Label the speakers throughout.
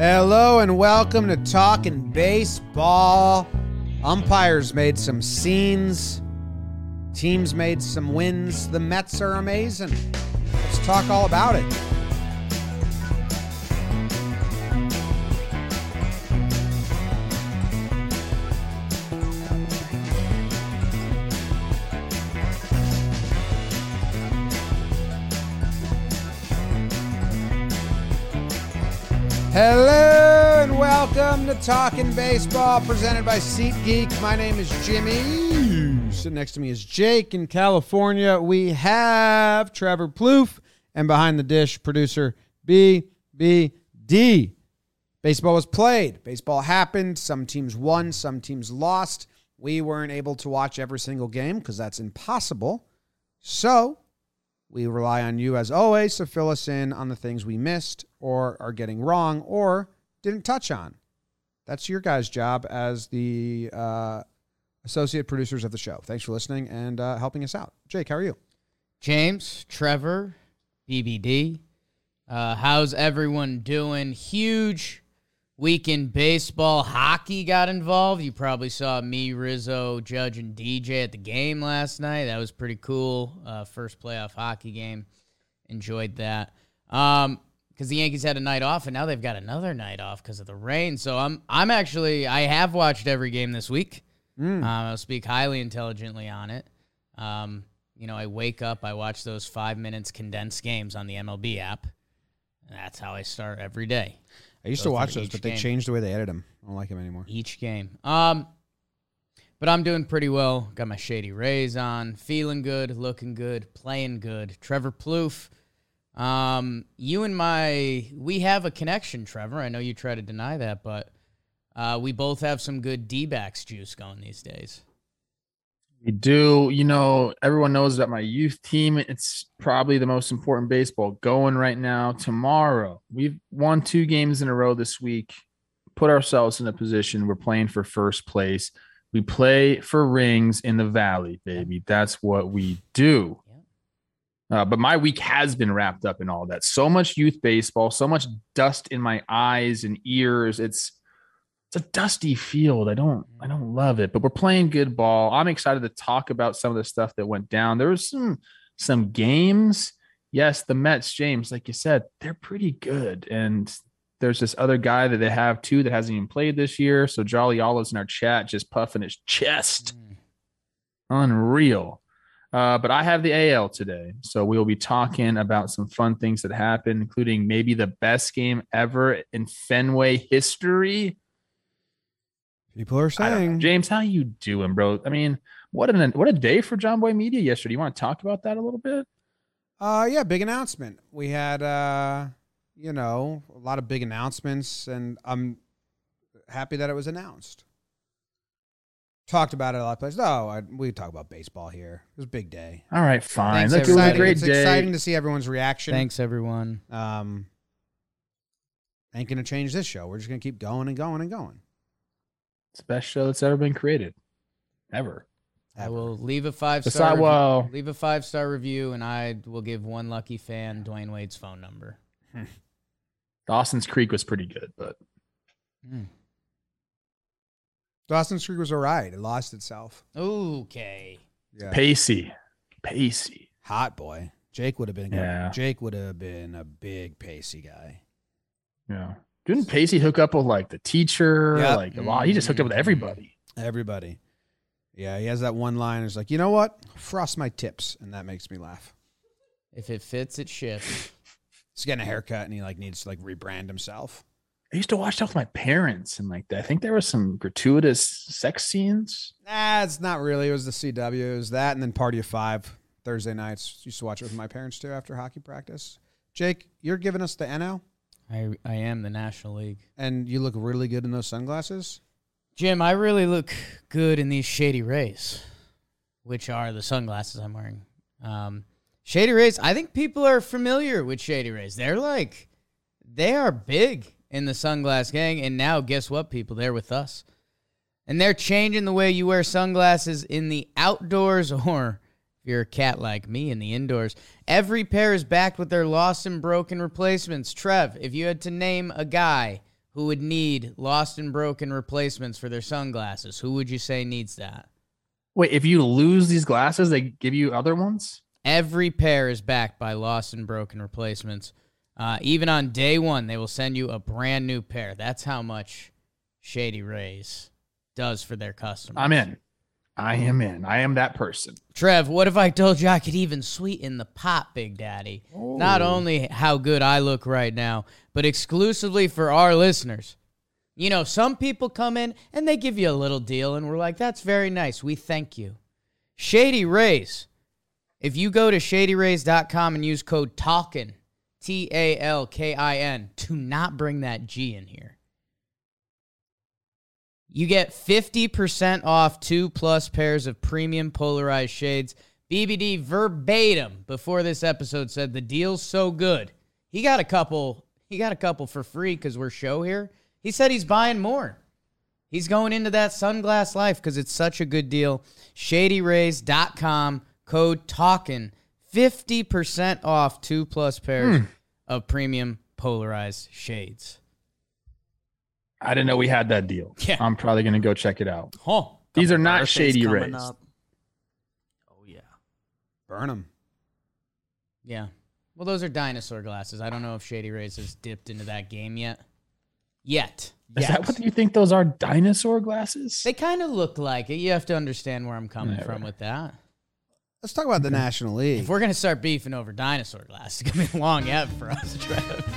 Speaker 1: Hello and welcome to Talking Baseball. Umpires made some scenes, teams made some wins. The Mets are amazing. Let's talk all about it. Welcome to Talking Baseball, presented by SeatGeek. My name is Jimmy. Sitting next to me is Jake in California. We have Trevor Plouffe and behind the dish producer BBD. Baseball was played. Baseball happened. Some teams won, some teams lost. We weren't able to watch every single game because that's impossible. So we rely on you, as always, to fill us in on the things we missed or are getting wrong or didn't touch on. That's your guys' job as the uh, associate producers of the show. Thanks for listening and uh, helping us out. Jake, how are you?
Speaker 2: James, Trevor, BBD. Uh, how's everyone doing? Huge week in baseball. Hockey got involved. You probably saw me, Rizzo, Judge, and DJ at the game last night. That was pretty cool. Uh, first playoff hockey game. Enjoyed that. Um, because the Yankees had a night off and now they've got another night off because of the rain. So I'm I'm actually I have watched every game this week. Um, I'll speak highly intelligently on it. Um, you know, I wake up, I watch those five minutes condensed games on the MLB app. And that's how I start every day.
Speaker 1: I used
Speaker 2: Go
Speaker 1: to watch those, but they
Speaker 2: game.
Speaker 1: changed the way they edit them. I don't like them anymore.
Speaker 2: Each game. Um, but I'm doing pretty well. Got my Shady Rays on, feeling good, looking good, playing good. Trevor Plouffe. Um, you and my we have a connection, Trevor. I know you try to deny that, but uh, we both have some good D backs juice going these days.
Speaker 3: We do. You know, everyone knows that my youth team, it's probably the most important baseball going right now. Tomorrow, we've won two games in a row this week, put ourselves in a position we're playing for first place. We play for rings in the valley, baby. That's what we do. Uh, but my week has been wrapped up in all that. So much youth baseball, so much dust in my eyes and ears. It's it's a dusty field. I don't I don't love it, but we're playing good ball. I'm excited to talk about some of the stuff that went down. There was some some games. Yes, the Mets, James, like you said, they're pretty good. And there's this other guy that they have too that hasn't even played this year. So Jolly Olives in our chat just puffing his chest. Unreal. Uh, but I have the AL today. So we will be talking about some fun things that happened, including maybe the best game ever in Fenway history.
Speaker 1: People are
Speaker 3: I don't know.
Speaker 1: saying
Speaker 3: James, how you doing, bro? I mean, what an what a day for John Boy Media yesterday. You want to talk about that a little bit?
Speaker 1: Uh yeah, big announcement. We had uh you know, a lot of big announcements and I'm happy that it was announced. Talked about it a lot of places. No, I, we talk about baseball here. It was a big day.
Speaker 3: All right, fine.
Speaker 2: Thanks,
Speaker 3: Look, it was a great
Speaker 1: it's
Speaker 3: day.
Speaker 1: exciting to see everyone's reaction.
Speaker 2: Thanks, everyone.
Speaker 1: Um ain't gonna change this show. We're just gonna keep going and going and going.
Speaker 3: It's the best show that's ever been created, ever.
Speaker 2: I will leave a five
Speaker 3: Besi-
Speaker 2: star.
Speaker 3: well-
Speaker 2: leave a five star review, and I will give one lucky fan Dwyane Wade's phone number.
Speaker 3: Dawson's Creek was pretty good, but
Speaker 2: Hmm.
Speaker 1: Dawson's Creek was alright. It lost itself.
Speaker 2: Okay.
Speaker 1: Yeah.
Speaker 3: pacey, pacey.
Speaker 1: Hot boy. Jake would have been
Speaker 3: Yeah.
Speaker 1: Jake would have been a big pacey guy.
Speaker 3: Yeah. Didn't Pacey hook up with like the teacher?
Speaker 1: Yep.
Speaker 3: Like a lot. He just hooked up with mm-hmm. everybody.
Speaker 1: Everybody. Yeah, he has that one line. It's like, you know what? Frost my tips, and that makes me laugh.
Speaker 2: If it fits, it ships.
Speaker 1: He's getting a haircut, and he like needs to like rebrand himself.
Speaker 3: I used to watch that with my parents, and like I think there was some gratuitous sex scenes.
Speaker 1: Nah, it's not really. It was the CW. It was that, and then Party of Five Thursday nights. Used to watch it with my parents too after hockey practice. Jake, you're giving us the NL,
Speaker 2: I I am the National League.
Speaker 1: and you look really good in those sunglasses.
Speaker 2: Jim, I really look good in these Shady Rays, which are the sunglasses I'm wearing. Um, Shady Rays, I think people are familiar with Shady Rays. They're like, they are big in the sunglass gang. And now, guess what, people? They're with us. And they're changing the way you wear sunglasses in the outdoors or if you're a cat like me in the indoors. Every pair is backed with their lost and broken replacements. Trev, if you had to name a guy who would need lost and broken replacements for their sunglasses, who would you say needs that?
Speaker 3: Wait, if you lose these glasses, they give you other ones?
Speaker 2: Every pair is backed by lost and broken replacements. Uh, even on day one, they will send you a brand new pair. That's how much Shady Rays does for their customers.
Speaker 3: I'm in. I am in. I am that person.
Speaker 2: Trev, what if I told you I could even sweeten the pot, Big Daddy? Not only how good I look right now, but exclusively for our listeners. You know, some people come in and they give you a little deal, and we're like, that's very nice. We thank you. Shady Rays. If you go to shadyrays.com and use code TALKIN, T A L K I N, to not bring that G in here. You get 50% off two plus pairs of premium polarized shades. BBD verbatim before this episode said the deal's so good. He got a couple, he got a couple for free because we're show here. He said he's buying more. He's going into that sunglass life because it's such a good deal. ShadyRays.com, code TALKIN, 50% off two plus pairs hmm. of premium polarized shades.
Speaker 3: I didn't know we had that deal.
Speaker 2: Yeah.
Speaker 3: I'm probably going to go check it out.
Speaker 2: Huh.
Speaker 3: These are not shady
Speaker 4: coming
Speaker 3: rays.
Speaker 4: up. Oh yeah.
Speaker 1: Burn them.
Speaker 2: Yeah. Well, those are dinosaur glasses. I don't know if Shady Rays has dipped into that game yet. Yet.
Speaker 3: Is
Speaker 2: Yet.
Speaker 3: that what you think those are? Dinosaur glasses?
Speaker 2: They kind of look like it. You have to understand where I'm coming
Speaker 3: Whatever.
Speaker 2: from with that.
Speaker 1: Let's talk about the National League.
Speaker 2: If we're gonna start beefing over dinosaur glass, it's gonna be a long ebb for us, Trev.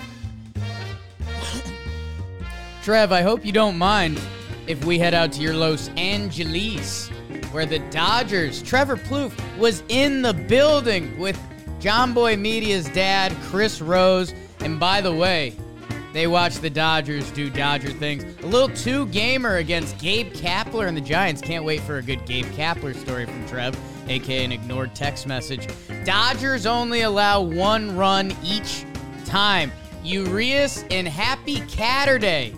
Speaker 2: Trev, I hope you don't mind if we head out to your Los Angeles, where the Dodgers, Trevor Plouffe, was in the building with John Boy Media's dad, Chris Rose. And by the way, they watched the Dodgers do Dodger things. A little two gamer against Gabe Kapler and the Giants. Can't wait for a good Gabe Kapler story from Trev, aka an ignored text message. Dodgers only allow one run each time. Urias and Happy Catterday.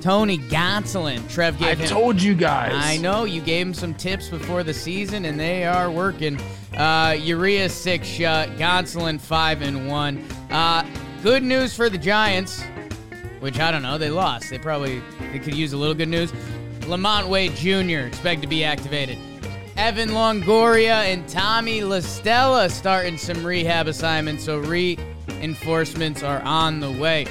Speaker 2: Tony Gonsolin. Trev
Speaker 3: I
Speaker 2: him.
Speaker 3: told you guys.
Speaker 2: I know you gave him some tips before the season, and they are working. Uh, Urias six shut, Gonsolin five and one. Uh, good news for the Giants, which I don't know, they lost. They probably they could use a little good news. LaMonte Wade Jr. expect to be activated. Evan Longoria and Tommy La Stella starting some rehab assignments, so reinforcements are on the way.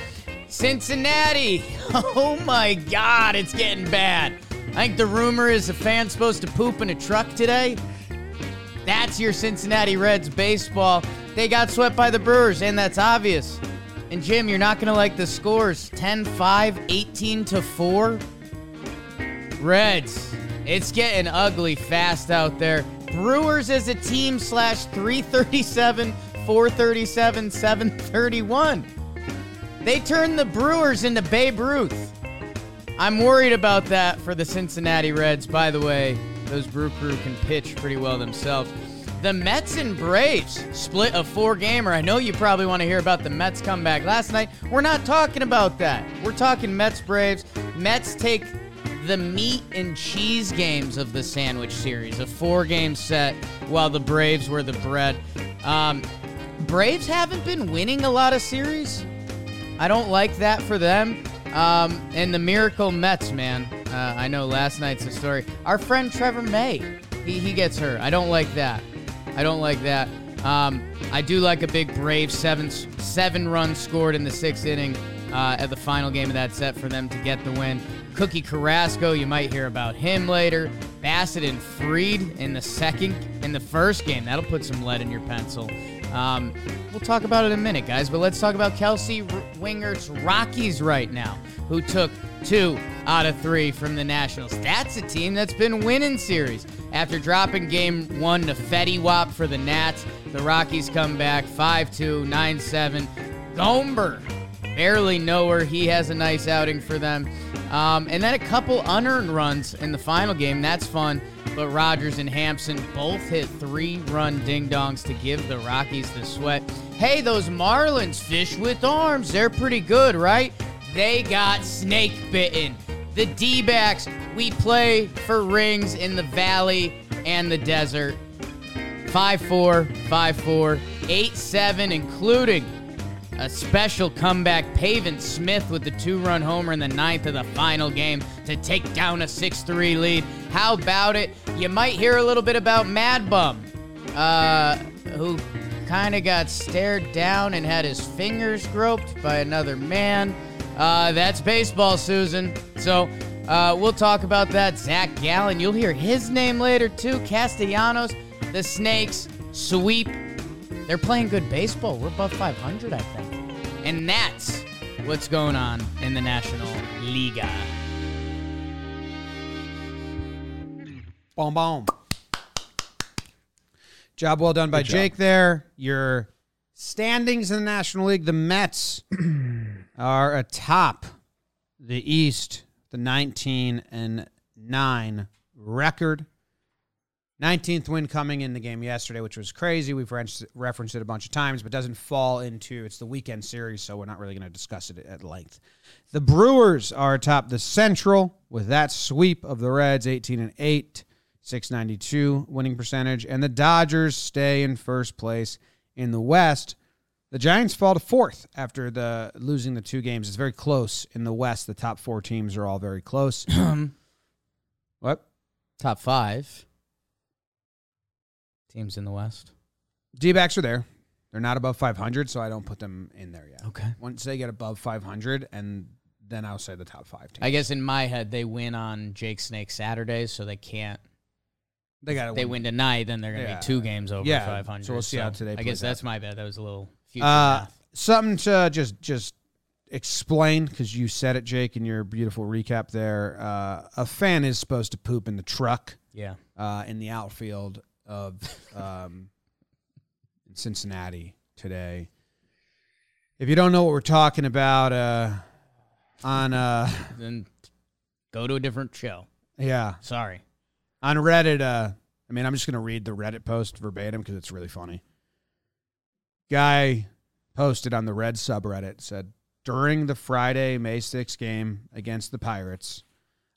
Speaker 2: Cincinnati. Oh my God, it's getting bad. I think the rumor is a fan's supposed to poop in a truck today. That's your Cincinnati Reds baseball. They got swept by the Brewers, and that's obvious. And Jim, you're not going to like the scores 10 5, 18 to 4. Reds, it's getting ugly fast out there. Brewers as a team slash 337, 437, 731. They turned the Brewers into Babe Ruth. I'm worried about that for the Cincinnati Reds. By the way, those Brew Crew can pitch pretty well themselves. The Mets and Braves split a four gamer. I know you probably want to hear about the Mets comeback last night. We're not talking about that. We're talking Mets Braves. Mets take the meat and cheese games of the sandwich series, a four game set, while the Braves were the bread. Um, Braves haven't been winning a lot of series. I don't like that for them. Um, and the Miracle Mets, man. Uh, I know last night's a story. Our friend Trevor May, he, he gets hurt. I don't like that. I don't like that. Um, I do like a big Brave seven seven runs scored in the sixth inning uh, at the final game of that set for them to get the win. Cookie Carrasco, you might hear about him later. Bassitt and Fried in the second, in the first game. That'll put some lead in your pencil. Um, we'll talk about it in a minute, guys, but let's talk about Kelsey R- Wingert's Rockies right now, who took two out of three from the Nationals. That's a team that's been winning series. After dropping game one to Fetty Wap for the Nats, the Rockies come back 5 2, 9 7. Gomber, barely nowhere. He has a nice outing for them. Um, and then a couple unearned runs in the final game. That's fun. But Rodgers and Hampson both hit three run ding dongs to give the Rockies the sweat. Hey, those Marlins, fish with arms, they're pretty good, right? They got snake bitten. The D backs, we play for rings in the valley and the desert. 5 4, 5 4, 8 7, including a special comeback. Pavin Smith with the two run homer in the ninth of the final game to take down a 6 3 lead. How about it? You might hear a little bit about Mad Bum, uh, who kind of got stared down and had his fingers groped by another man. Uh, that's baseball, Susan. So uh, we'll talk about that. Zach Gallen, you'll hear his name later too. Castellanos, the Snakes, sweep. They're playing good baseball. We're above 500, I think. And that's what's going on in the National Liga.
Speaker 1: Boom, boom. Job well done by
Speaker 3: Good job.
Speaker 1: Jake there. Your standings in the National League, the Mets are atop the East, the 19 and 9 record. 19th win coming in the game yesterday, which was crazy. We've referenced referenced it a bunch of times, but doesn't fall into it's the weekend series, so we're not really going to discuss it at length. The Brewers are atop the Central with that sweep of the Reds, 18 and 8, 692 winning percentage, and the Dodgers stay in first place in the West. The Giants fall to fourth after the losing the two games. It's very close in the West. The top four teams are all very close. what?
Speaker 2: Top five teams in the West.
Speaker 1: D backs are there. They're not above 500, so I don't put them in there yet.
Speaker 2: Okay.
Speaker 1: Once they get above 500, and then I'll say the top five teams.
Speaker 2: I guess in my head, they win on Jake Snake Saturdays, so they can't.
Speaker 1: they got
Speaker 2: They win tonight, then they're going to
Speaker 1: Yeah.
Speaker 2: be two games over
Speaker 1: Yeah,
Speaker 2: 500.
Speaker 1: so we'll see how today
Speaker 2: I guess
Speaker 1: out.
Speaker 2: that's my bad. That was a little future
Speaker 1: Uh,
Speaker 2: math.
Speaker 1: something to just just explain because you said it, Jake, in your beautiful recap there. Uh, a fan is supposed to poop in the truck
Speaker 2: Yeah.
Speaker 1: uh, in the outfield of um, Cincinnati today. If you don't know what we're talking about, uh, on uh,
Speaker 2: Then go to a different show.
Speaker 1: yeah,
Speaker 2: Sorry.
Speaker 1: on Reddit, uh, I mean, I'm just gonna read the Reddit post verbatim because it's really funny. Guy posted on the Red subreddit said during the Friday May 6th game against the Pirates,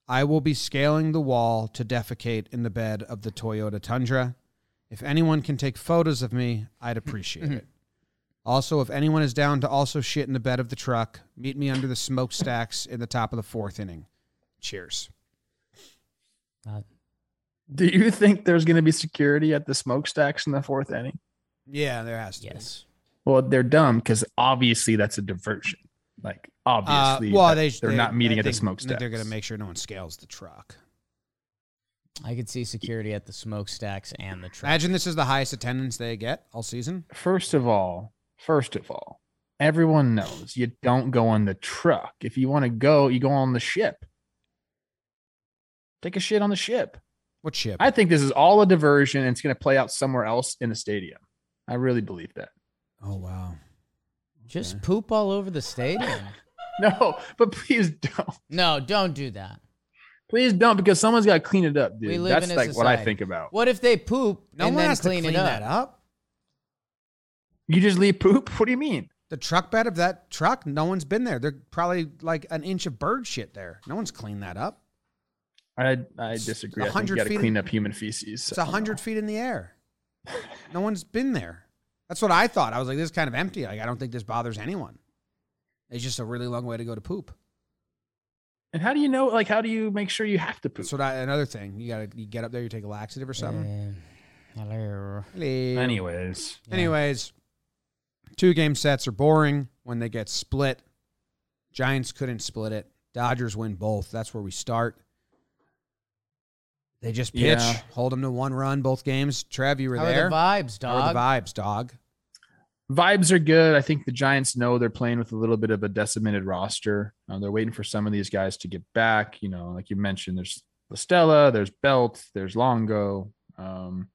Speaker 1: I will be scaling the wall to defecate in the bed of the Toyota Tundra. If anyone can take photos of me, I'd appreciate it. Also, if anyone is down to also shit in the bed of the truck, meet me under the smokestacks in the top of the fourth inning. Cheers.
Speaker 2: Uh,
Speaker 3: Do you think there's going to be security at the smokestacks in the fourth inning?
Speaker 1: Yeah, there has to be.
Speaker 2: yes.
Speaker 3: Well, they're dumb because obviously that's a diversion. Like
Speaker 1: Uh,
Speaker 3: obviously,
Speaker 1: well,
Speaker 3: that-
Speaker 1: they
Speaker 3: they're
Speaker 1: they-
Speaker 3: not meeting
Speaker 1: I
Speaker 3: at the
Speaker 1: think
Speaker 3: smokestacks.
Speaker 1: They're going to make sure no one scales the truck.
Speaker 2: I could see security at the smokestacks and the truck.
Speaker 1: Imagine this is the highest attendance they get all season.
Speaker 3: First of all, first of all, everyone knows you don't go on the truck. If you want to go, you go on the ship. Take a shit on the ship.
Speaker 1: What ship?
Speaker 3: I think this is all a diversion and it's going to play out somewhere else in the stadium. I really believe that.
Speaker 1: oh wow.
Speaker 2: Just
Speaker 1: Okay.
Speaker 2: poop all over the stadium.
Speaker 3: No, but please don't.
Speaker 2: no, don't do that.
Speaker 3: Please don't because someone's got to clean it up, dude.
Speaker 2: We live
Speaker 3: That's
Speaker 2: in a
Speaker 3: like what I think about.
Speaker 2: What if they poop
Speaker 1: No
Speaker 2: and
Speaker 1: one
Speaker 2: then
Speaker 1: has
Speaker 2: clean,
Speaker 1: to clean
Speaker 2: it up?
Speaker 1: that up.
Speaker 3: You just leave poop? What do you mean?
Speaker 1: The truck bed of that truck, no one's been there. They're probably like an inch of bird shit there. No one's cleaned that up.
Speaker 3: I I disagree. I think
Speaker 1: 100
Speaker 3: you got to
Speaker 1: feet
Speaker 3: clean up human feces.
Speaker 1: It's a hundred feet in the air. No one's been there. That's what I thought. I was like, this is kind of empty. Like, I don't think this bothers anyone. It's just a really long way to go to poop.
Speaker 3: And how do you know? Like, how do you make sure you have to poop?
Speaker 1: So what I. Another thing, you gotta you get up there, you take a laxative or something.
Speaker 2: Uh, hello.
Speaker 1: Hello.
Speaker 3: Anyways,
Speaker 2: Yeah.
Speaker 1: Anyways, two game sets are boring when they get split. Giants couldn't split it. Dodgers win both. That's where we start. They just pitch,
Speaker 3: Yeah.
Speaker 1: hold them to one run both games. Trev, you were
Speaker 2: How
Speaker 1: there.
Speaker 2: are the vibes,
Speaker 1: How are
Speaker 2: dog?
Speaker 1: the vibes, dog?
Speaker 3: Vibes are good. I think the Giants know they're playing with a little bit of a decimated roster. Uh, they're waiting for some of these guys to get back. You know, like you mentioned, there's La Stella, there's Belt, there's Longo. Um,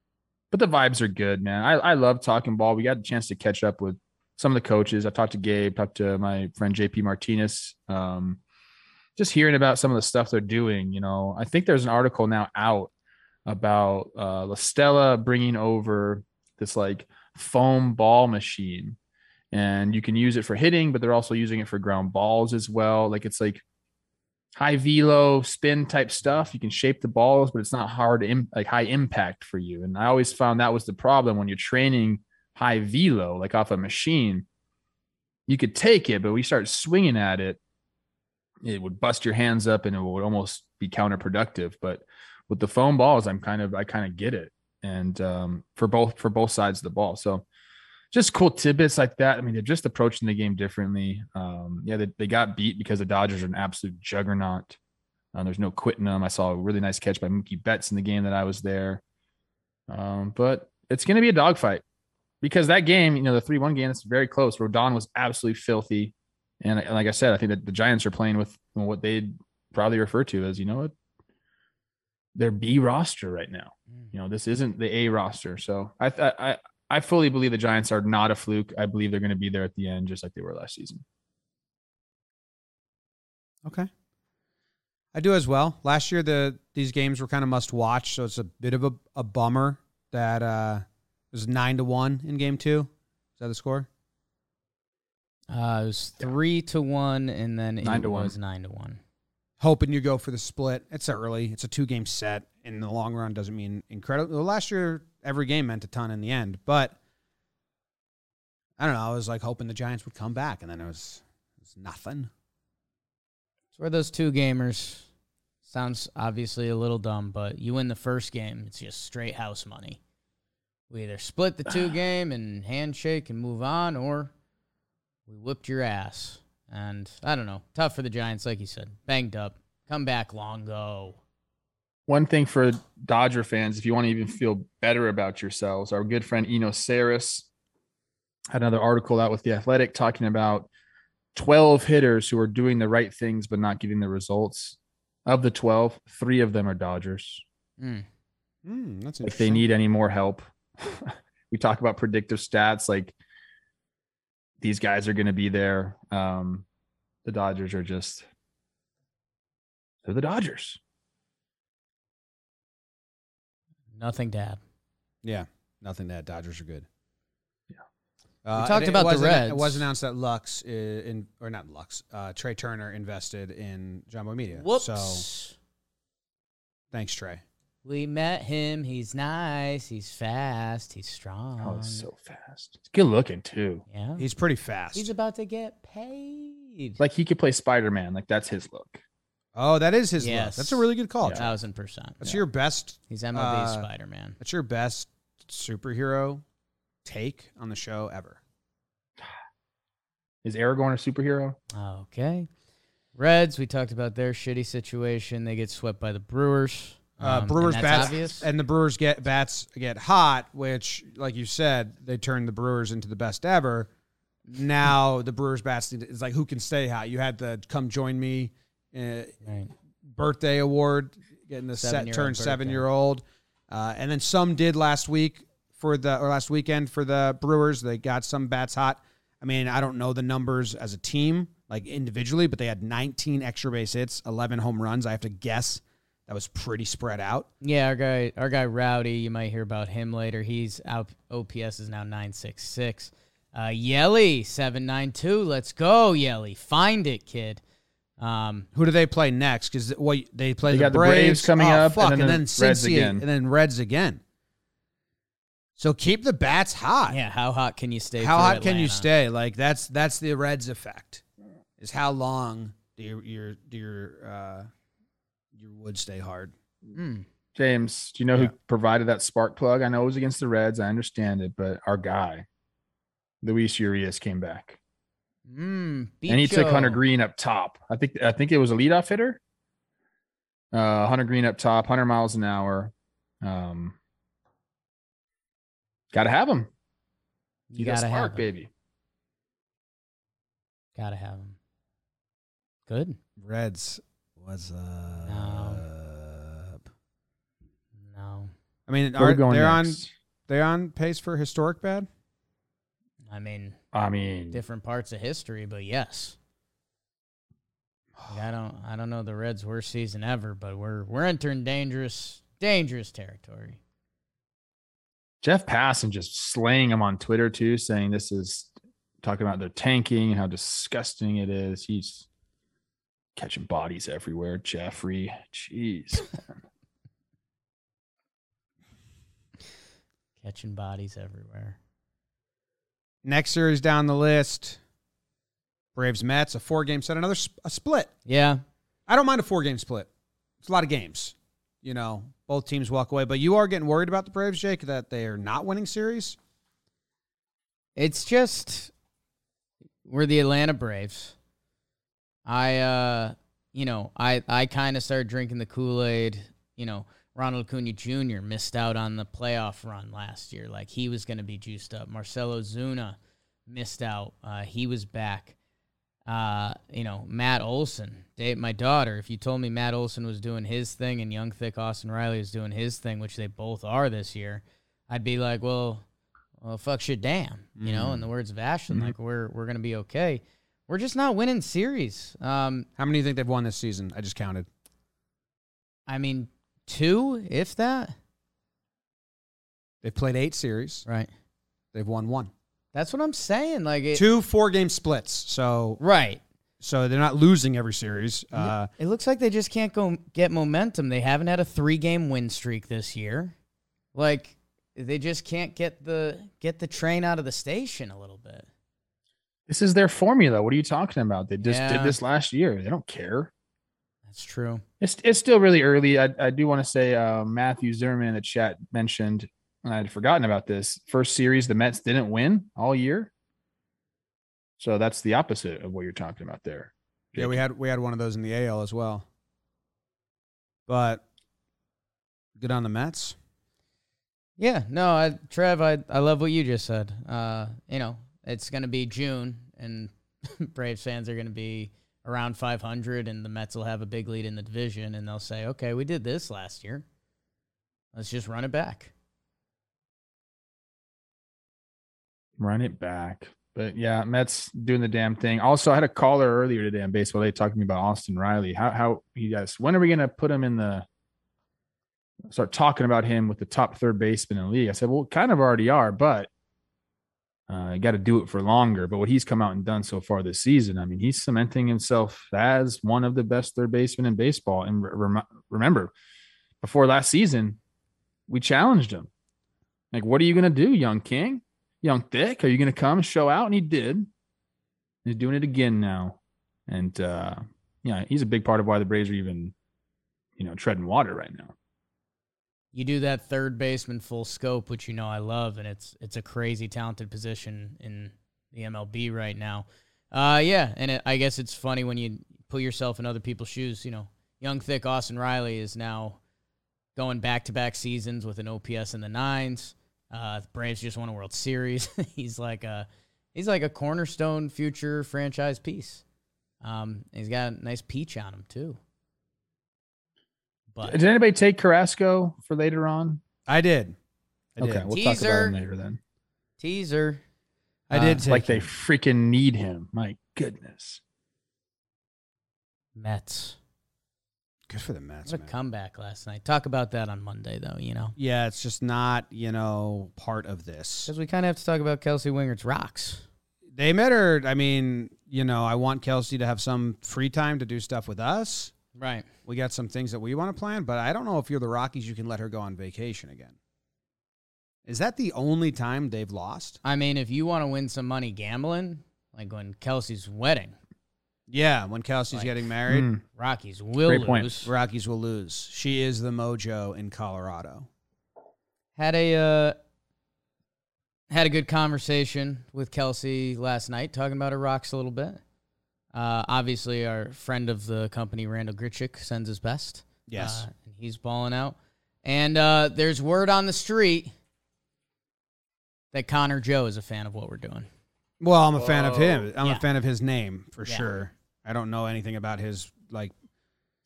Speaker 3: but the vibes are good, man. I, I love talking ball. We got a chance to catch up with some of the coaches. I talked to Gabe, talked to my friend JP Martinez. Um, just hearing about some of the stuff they're doing. You know, I think there's an article now out about uh, La Stella bringing over this like foam ball machine. And you can use it for hitting but they're also using it for ground balls as well. Like it's like high velo spin type stuff. You can shape the balls but it's not hard like high impact for you. And i always found that was the problem when you're training high velo like off a machine. You could take it, but we start swinging at it, it would bust your hands up and it would almost be counterproductive. But with the foam balls, I'm kind of I kind of get it, and um, for both for both sides of the ball. So just cool tidbits like that. I mean, they're just approaching the game differently. Um, yeah, they, they got beat because the Dodgers are an absolute juggernaut. Uh, there's no quitting them. I saw a really nice catch by Mookie Betts in the game that I was there. Um, but it's going to be a dogfight because that game, you know, the 3 1 game, it's very close. Rodon was absolutely filthy. And, and like I said, I think that the Giants are playing with what they'd probably refer to as, you know, what their B roster right now. You know, this isn't the A roster. So I, I, I fully believe the Giants are not a fluke. I believe they're going to be there at the end, just like they were last season.
Speaker 1: Okay. I do as well. Last year, the these games were kind of must watch, so it's a bit of a, a bummer that uh, it was nine to one in game two. Is that the score?
Speaker 2: Uh, it was three to one, and then
Speaker 3: Nine
Speaker 2: it
Speaker 3: to one.
Speaker 2: was nine to one.
Speaker 1: Hoping you go for the split. It's early. It's a two game set. In the long run, doesn't mean incredible. Well, last year, every game meant a ton in the end, but I don't know. I was like hoping the Giants would come back, and then it was, it was nothing.
Speaker 2: It's where those two gamers sounds obviously a little dumb, but you win the first game, it's just straight house money. We either split the two game and handshake and move on, or we whipped your ass. And I don't know, tough for the Giants, like you said, banged up, come back Longo.
Speaker 3: One thing for Dodger fans, if you want to even feel better about yourselves, our good friend Eno Sarris had another article out with the Athletic talking about 12 hitters who are doing the right things but not getting the results. Of the 12, three of them are Dodgers.
Speaker 2: Mm.
Speaker 1: That's
Speaker 3: If they need any more help, we talk about predictive stats like these guys are going to be there. Um, the Dodgers are just, they're the Dodgers.
Speaker 2: Nothing to add.
Speaker 1: Yeah, nothing to add. Dodgers are good.
Speaker 3: Yeah.
Speaker 1: Uh,
Speaker 2: We talked
Speaker 1: it- it
Speaker 2: about the
Speaker 1: was anno-
Speaker 2: Reds.
Speaker 1: It was announced that Lux, in or not Lux, uh, Trea Turner invested in John Boy Media.
Speaker 2: Whoops.
Speaker 1: So thanks, Trea.
Speaker 2: We met him. He's nice. He's fast. He's strong.
Speaker 3: Oh, it's so fast. It's good looking too.
Speaker 2: yeah.
Speaker 1: He's pretty fast.
Speaker 2: He's about to get paid.
Speaker 3: Like he could play Spider Man. Like that's his look.
Speaker 1: oh, that is his look. That's a really good call.
Speaker 2: a
Speaker 1: Trea.
Speaker 2: thousand percent.
Speaker 1: That's your best.
Speaker 2: He's MLB
Speaker 1: uh,
Speaker 2: Spider Man.
Speaker 1: That's your best superhero take on the show ever.
Speaker 3: Is Aragorn a superhero?
Speaker 2: Okay. Reds, we talked about their shitty situation. They get swept by the Brewers.
Speaker 1: Uh,
Speaker 2: Um,
Speaker 1: Brewers
Speaker 2: and
Speaker 1: bats
Speaker 2: obvious.
Speaker 1: and the Brewers get bats get hot, which, like you said, they turned the Brewers into the best ever. Now the Brewers bats need to- it's like who can stay hot. You had the come join me uh,
Speaker 2: Right.
Speaker 1: birthday award, getting the set
Speaker 2: Seven-year-old
Speaker 1: turn seven year old, uh, and then some did last week for the or last weekend for the Brewers. They got some bats hot. I mean, I don't know the numbers as a team, like individually, but they had 19 extra base hits, 11 home runs. I have to guess that was pretty spread out.
Speaker 2: Yeah, our guy, our guy Rowdy. You might hear about him later. He's out. OPS is now nine six six. Uh, Yelly seven nine two. Let's go, Yelly. Find it, kid. Um,
Speaker 1: Who do they play next? Because what they play
Speaker 3: They
Speaker 1: the
Speaker 3: got the
Speaker 1: Braves,
Speaker 3: Braves coming
Speaker 1: oh,
Speaker 3: up,
Speaker 1: fuck,
Speaker 3: and
Speaker 1: and
Speaker 3: then
Speaker 1: then,
Speaker 3: the Reds
Speaker 1: Cincy,
Speaker 3: again.
Speaker 1: and then Reds again. So keep the bats hot.
Speaker 2: yeah, how hot can you stay?
Speaker 1: how
Speaker 2: for
Speaker 1: hot can you stay? Like that's that's the Reds effect. Is how long do your your do your uh, your wood stay hard?
Speaker 2: Mm.
Speaker 3: James, do you know
Speaker 1: Yeah.
Speaker 3: who provided that spark plug? I know it was against the Reds. I understand it, but our guy, Luis Urias, came back
Speaker 2: Mm,
Speaker 3: and he took Hunter Greene up top. I think I think it was a leadoff hitter. Uh, Hunter Greene up top, 100 miles an hour. Um, got to have him.
Speaker 2: You
Speaker 3: He's a
Speaker 2: gotta have
Speaker 3: spark,
Speaker 2: him.
Speaker 3: baby.
Speaker 2: Gotta have him. Good.
Speaker 1: Reds was uh, up.
Speaker 2: No,
Speaker 1: I mean,
Speaker 3: Where we
Speaker 1: are,
Speaker 3: going
Speaker 1: they're on they're on pace for historic bad.
Speaker 2: I mean
Speaker 3: I mean,
Speaker 2: different parts of history, but yes. Like, I don't, I don't know the Reds' worst season ever, but we're we're entering dangerous, dangerous territory.
Speaker 3: Jeff Passan just slaying him on Twitter too, saying this is talking about their tanking and how disgusting it is. He's catching bodies everywhere. Jeffrey, jeez.
Speaker 2: Catching bodies everywhere.
Speaker 1: Next series down the list, Braves Mets, a four game set, another sp- a split.
Speaker 2: Yeah.
Speaker 1: I don't mind a four game split. It's a lot of games. You know, both teams walk away, but you are getting worried about the Braves, Jake, that they are not winning series.
Speaker 2: It's just we're the Atlanta Braves. I uh you know, I I kind of started drinking the Kool-Aid, you know, Ronald Acuna Jr. missed out on the playoff run last year. Like he was going to be juiced up. Marcell Ozuna missed out. Uh, he was back. Uh, you know, Matt Olson, Dave, my daughter, if you told me Matt Olson was doing his thing and young thick Austin Riley was doing his thing, which they both are this year, I'd be like, well, well, fuck shit, damn. You know, in the words of Ashland, like we're we're gonna be okay. We're just not winning series. Um,
Speaker 1: How many do you think they've won this season? I just counted.
Speaker 2: I mean, two, if that.
Speaker 1: They've played eight series.
Speaker 2: Right.
Speaker 1: They've won one.
Speaker 2: That's what I'm saying. Like it,
Speaker 1: Two four game splits. So
Speaker 2: Right.
Speaker 1: so they're not losing every series. Uh,
Speaker 2: It looks like they just can't go get momentum. They haven't had a three game win streak this year. Like they just can't get the get the train out of the station a little bit.
Speaker 3: This is their formula. What are you talking about? They just
Speaker 2: Yeah.
Speaker 3: did this last year. They don't care.
Speaker 2: That's true.
Speaker 3: It's it's still really early. I, I do want to say uh, Matthew Zimmerman in the chat mentioned, and I'd forgotten about this. First series, the Mets didn't win all year. So that's the opposite of what you're talking about there.
Speaker 1: yeah, we had we had one of those in the AL as well. But good on the Mets.
Speaker 2: Yeah, no, I, Trev, I I love what you just said. Uh, you know, it's gonna be June, and Braves fans are gonna be around 500, and the Mets will have a big lead in the division, and they'll say, "Okay, we did this last year. Let's just run it back."
Speaker 3: run it back. But yeah, Mets doing the damn thing. Also, I had a caller earlier today on baseball. They talking about Austin Riley. How how he does. When are we gonna put him in the start talking about him with the top third baseman in the league? I said, well, kind of already are, but uh, got to do it for longer. But what he's come out and done so far this season, I mean, he's cementing himself as one of the best third basemen in baseball. And re- remember, before last season, we challenged him. Like, what are you gonna do, young king? young thick are you going to come show out and he did he's doing it again now and uh yeah he's a big part of why the braves are even you know treading water right now
Speaker 2: You do that third baseman full scope, which you know I love, and it's it's a crazy talented position in the MLB right now. Uh, yeah, and it, I guess it's funny when you put yourself in other people's shoes. You know, young thick Austin Riley is now going back to back seasons with an OPS in the nines. Uh, Braves just won a World Series. he's like a he's like a cornerstone future franchise piece. Um, he's got a nice peach on him too. But
Speaker 3: did anybody take carrasco for later on
Speaker 1: I did. I
Speaker 3: okay we'll talk about him later then
Speaker 2: teaser.
Speaker 1: I did
Speaker 2: Uh,
Speaker 1: take
Speaker 3: like they freaking need him my goodness
Speaker 2: Mets.
Speaker 1: Good for the Mets,
Speaker 2: What a
Speaker 1: man.
Speaker 2: comeback last night. Talk about that on Monday, though, you know?
Speaker 1: Yeah, it's just not, you know, part of this.
Speaker 2: Because we kind of have to talk about Kelsey Wingert's rocks.
Speaker 1: They met her. I mean, you know, I want Kelsey to have some free time to do stuff with us.
Speaker 2: Right.
Speaker 1: We got some things that we want to plan, but I don't know if you're the Rockies, you can let her go on vacation again. Is that the only time they've lost?
Speaker 2: I mean, if you want to win some money gambling, like when Kelsey's wedding,
Speaker 1: Yeah, when Kelsey's
Speaker 2: Like-
Speaker 1: getting married,
Speaker 3: Mm.
Speaker 2: Rockies will
Speaker 3: Great point.
Speaker 2: lose.
Speaker 1: Rockies will lose. She is the mojo in Colorado.
Speaker 2: Had a uh, had a good conversation with Kelsey last night, talking about her rocks a little bit. Uh, obviously, our friend of the company, Randal Grichuk, sends his best.
Speaker 1: Yes.
Speaker 2: Uh, and he's balling out. And uh, there's word on the street that Connor Joe is a fan of what we're doing.
Speaker 1: Well, I'm a fan of him. I'm
Speaker 2: Yeah.
Speaker 1: a fan of his name for
Speaker 2: Yeah.
Speaker 1: sure. I don't know anything about his like.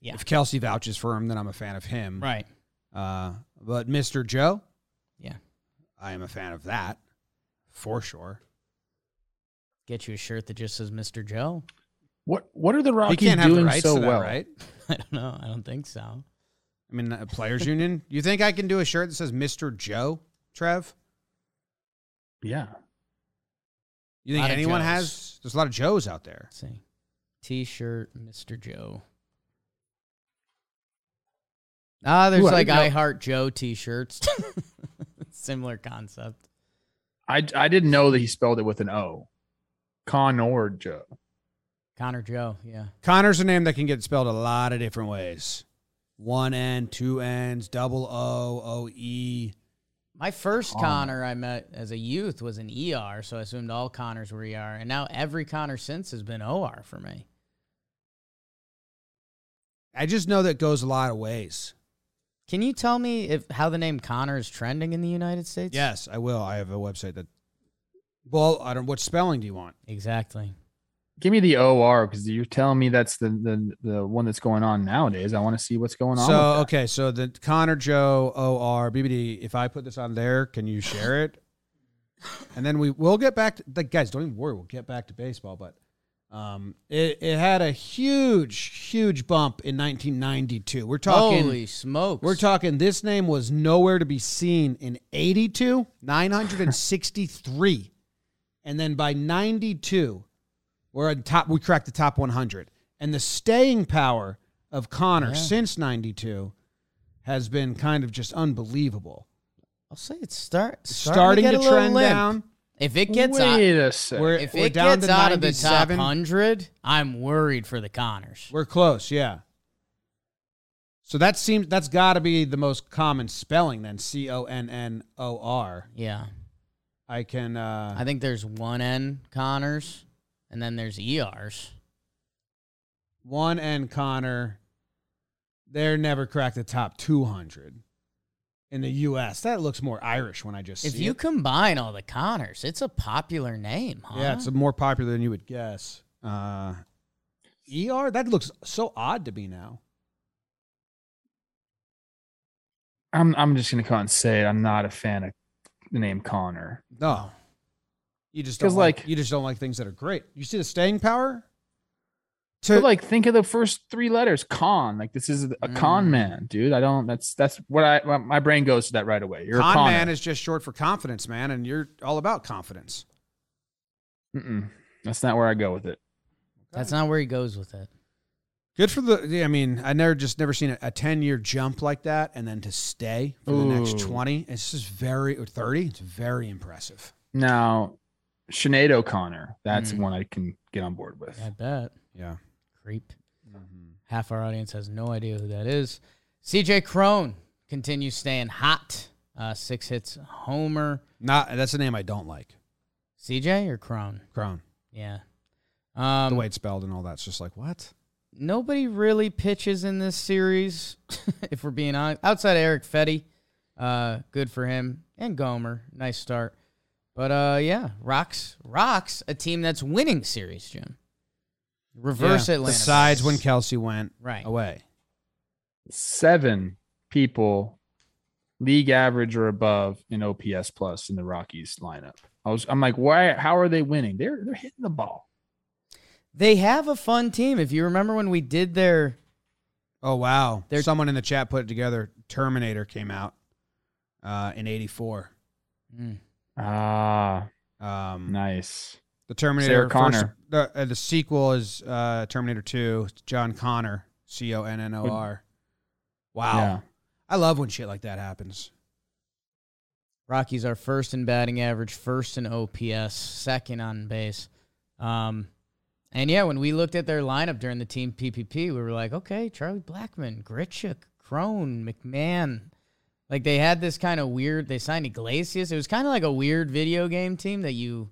Speaker 2: Yeah.
Speaker 1: If Kelsey vouches for him, then I'm a fan of him.
Speaker 2: Right.
Speaker 1: Uh, but Mr. Joe,
Speaker 2: Yeah.
Speaker 1: I am a fan of that for sure.
Speaker 2: Get you a shirt that just says Mr. Joe.
Speaker 3: What what are the
Speaker 1: He
Speaker 3: rockies
Speaker 1: can't have the
Speaker 3: doing
Speaker 1: rights
Speaker 3: so
Speaker 1: that,
Speaker 3: well
Speaker 1: right?
Speaker 2: I don't know. I don't think so.
Speaker 1: I mean, a players union. You think I can do a shirt that says Mr. Joe, Trev?
Speaker 3: yeah
Speaker 1: You think anyone has? There's a lot of Joes out there.
Speaker 2: Let's see. T-shirt, Mr. Joe. Ah, there's
Speaker 3: Ooh,
Speaker 2: like
Speaker 3: didn't
Speaker 2: I Heart Joe T-shirts. Similar concept.
Speaker 3: i i didn't know that he spelled it with an o connor joe
Speaker 2: Connor Joe, yeah.
Speaker 1: Connor's a name that can get spelled a lot of different ways. One N, two N's, double O, O E.
Speaker 2: My first
Speaker 3: Connor.
Speaker 2: Connor I met as a youth was an ER, so I assumed all Connors were ER. And now every Connor since has been OR for me.
Speaker 1: I just know that goes a lot of ways.
Speaker 2: Can you tell me if how the name Connor is trending in the United States?
Speaker 1: Yes, I will. I have a website that. Well, I don't. What spelling do you want?
Speaker 2: Exactly.
Speaker 3: Give me the OR because you're telling me that's the, the the one that's going on nowadays. I want to see what's going on.
Speaker 1: So
Speaker 3: with that.
Speaker 1: okay, so the Connor Joe O R BBD. If I put this on there, can you share it? And then we will get back to the guys. Don't even worry. We'll get back to baseball, but um, it it had a huge, huge bump in 1992. We're talking.
Speaker 2: Holy smokes.
Speaker 1: We're talking. This name was nowhere to be seen in 82, 963, and then by 92, we're at top. We cracked the top 100, and the staying power of Connor
Speaker 2: Yeah.
Speaker 1: since 92 has been kind of just unbelievable.
Speaker 2: I'll say it's start
Speaker 1: Starting,
Speaker 2: get
Speaker 1: to,
Speaker 2: a
Speaker 1: trend
Speaker 2: limp.
Speaker 1: down.
Speaker 2: If it gets out,
Speaker 3: wait a sec.
Speaker 1: We're,
Speaker 2: if
Speaker 1: we're
Speaker 2: it
Speaker 1: down
Speaker 2: gets
Speaker 1: to
Speaker 2: out of the top hundred, I'm worried for the Connors.
Speaker 1: We're close, yeah. So that seems that's got to be the most common spelling then. C O N N O R.
Speaker 2: Yeah.
Speaker 1: I can. uh
Speaker 2: I think there's one N Connors and then there's ERs.
Speaker 1: one and Connor, they're never cracked the top 200 in the U.S. That looks more Irish when I just
Speaker 2: If
Speaker 1: see
Speaker 2: you
Speaker 1: it.
Speaker 2: combine all the Connors, it's a popular name, huh?
Speaker 1: Yeah, it's more popular than you would guess. Uh, ER, that looks so odd to me now.
Speaker 3: I'm I'm just gonna go out and say it. I'm not a fan of the name Connor.
Speaker 1: No, you just don't
Speaker 3: 'Cause,
Speaker 1: like,
Speaker 3: like-
Speaker 1: you just don't like things that are great. You see the staying power. To
Speaker 3: But like, think of the first three letters, con. Like this is a con
Speaker 2: Mm.
Speaker 3: man, dude. I don't. That's that's what I my- my brain goes to that right away. You're
Speaker 1: con
Speaker 3: a con
Speaker 1: man is just short for confidence, man, and you're all about confidence.
Speaker 3: Mm-mm. That's not where I go with it.
Speaker 2: That's not where he goes with it.
Speaker 1: Good for the. I mean, I never just never seen a, a ten year jump like that, and then to stay for the next twenty. It's just very or thirty. It's very impressive.
Speaker 3: Now, Sinead O'Connor. That's
Speaker 2: Mm.
Speaker 3: one I can get on board with.
Speaker 2: I bet.
Speaker 1: Yeah.
Speaker 2: Creep. Half our audience has no idea who that is. CJ Cron continues staying hot. Uh, six hits, homer.
Speaker 1: Not that's a name I don't like.
Speaker 2: CJ or Cron?
Speaker 1: Cron.
Speaker 2: Yeah. Um,
Speaker 1: The way it's spelled and all that's just like what?
Speaker 2: nobody really pitches in this series, if we're being honest. Outside of Erick Fedde, uh, good for him, and Gomber, nice start. But uh, yeah, rocks, rocks, a team that's winning series, Jim. Reverse
Speaker 1: Yeah,
Speaker 2: Atlanta.
Speaker 1: Besides when Kelsey went
Speaker 2: right,
Speaker 1: away.
Speaker 3: Seven people, league average or above in OPS plus in the Rockies lineup. I was. I'm like, why? How are they winning? They're they're hitting the ball.
Speaker 2: they have a fun team. If you remember when we did their
Speaker 1: Oh wow!
Speaker 2: They're-
Speaker 1: Someone in the chat put it together. Terminator came out uh, in '84.
Speaker 2: Mm,
Speaker 3: Ah,
Speaker 1: Um,
Speaker 3: nice.
Speaker 1: The Terminator.
Speaker 3: Sarah
Speaker 1: first-
Speaker 3: Connor.
Speaker 1: the, uh, the sequel is uh, Terminator 2. John Connor. C O N N O R. Wow.
Speaker 3: Yeah.
Speaker 1: I love when shit like that happens.
Speaker 2: Rockies are first in batting average, first in OPS, second on base. Um, and yeah, when we looked at their lineup during the team PPP, we were like, okay, Charlie Blackmon, Grichuk, Cron, McMahon. Like they had this kind of weird. They signed Iglesias. It was kind of like a weird video game team that you,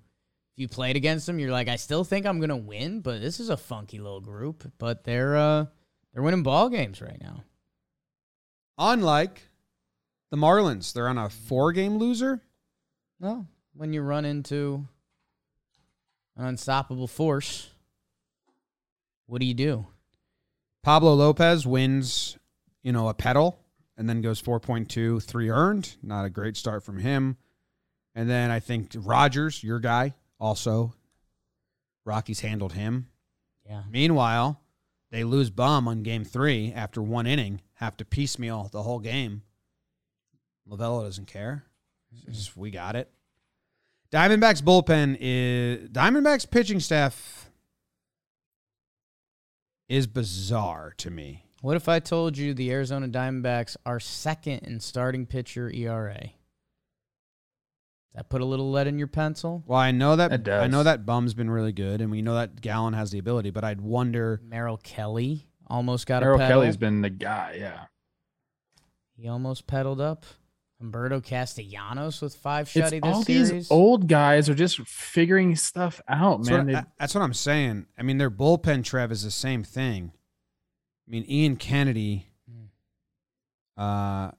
Speaker 2: if you played against them, you're like, I still think I'm gonna win, but this is a funky little group. But they're uh, they're winning ball games right now.
Speaker 1: Unlike the Marlins, they're on a four game loser.
Speaker 2: Well, when you run into an unstoppable force, what do you do?
Speaker 1: Pablo Lopez wins, you know, a pedal and then goes 4.2, three earned. Not a great start from him. And then I think Rogers, your guy, also, Rockies handled him.
Speaker 2: Yeah.
Speaker 1: Meanwhile, they lose bum on game three after one inning, have to piecemeal the whole game. Lovullo doesn't care. Just, we got it. Diamondbacks bullpen is Diamondbacks pitching staff is bizarre to me.
Speaker 2: What if I told you the Arizona Diamondbacks are second in starting pitcher ERA? that put a little lead in your pencil?
Speaker 1: Well, I know that
Speaker 3: It does.
Speaker 1: I know that Bum's been really good, and we know that Gallen has the ability. But I'd wonder.
Speaker 2: Merrill Kelly almost got
Speaker 3: Errol
Speaker 2: a pedal.
Speaker 3: Kelly's been the guy. Yeah.
Speaker 2: he almost pedaled up. Humberto Castellanos with five
Speaker 3: It's
Speaker 2: shutty this
Speaker 3: all
Speaker 2: series.
Speaker 3: these old guys are just figuring stuff out,
Speaker 1: That's
Speaker 3: man.
Speaker 1: what,
Speaker 3: They-
Speaker 1: I- that's what I'm saying. I mean, their bullpen Trev is the same thing. I mean, Ian Kennedy,
Speaker 2: Hmm.
Speaker 1: uh,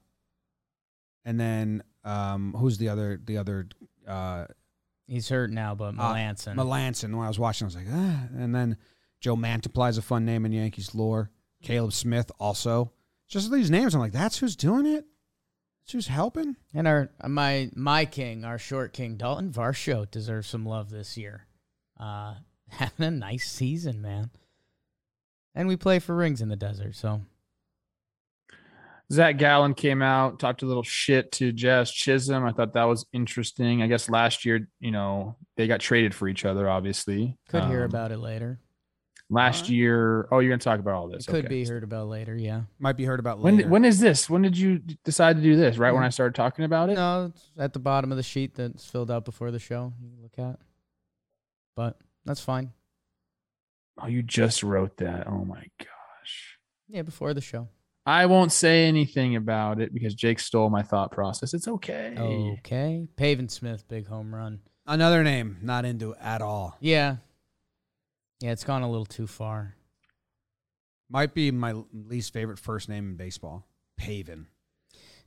Speaker 1: and then um, who's the other? The other uh,
Speaker 2: He's hurt now, but
Speaker 1: Uh,
Speaker 2: Melancon.
Speaker 1: Melancon. When I was watching, I was like, ah. And then Joe Mantiply is a fun name in Yankees lore. Caleb Smith also. Just these names, I'm like, that's who's doing it. That's who's helping.
Speaker 2: and our my my king, our short king, Dalton Varsho deserves some love this year. Uh, having a nice season, man. And we play for rings in the desert, so
Speaker 3: Zach Gallen came out, talked a little shit to Jazz Chisholm. I thought that was interesting. I guess last year, you know, they got traded for each other, obviously.
Speaker 2: could hear
Speaker 3: Um,
Speaker 2: about it later.
Speaker 3: last
Speaker 1: Alright.
Speaker 3: year. Oh, you're gonna talk about all this.
Speaker 2: Could
Speaker 3: okay.
Speaker 2: be heard about later, yeah.
Speaker 1: Might be heard about
Speaker 3: When
Speaker 1: later.
Speaker 3: did, when is this? When did you decide to do this? Right when I started talking about it?
Speaker 2: No, it's at the bottom of the sheet that's filled out before the show. You can look at. But that's fine.
Speaker 3: Oh, you just wrote that. Oh my gosh.
Speaker 2: Yeah, before the show.
Speaker 3: I won't say anything about it because Jake stole my thought process. It's okay.
Speaker 2: Okay. Pavin Smith, big home run.
Speaker 1: Another name, not into at all.
Speaker 2: Yeah. Yeah, it's gone a little too far.
Speaker 1: Might be my least favorite first name in baseball. Pavin.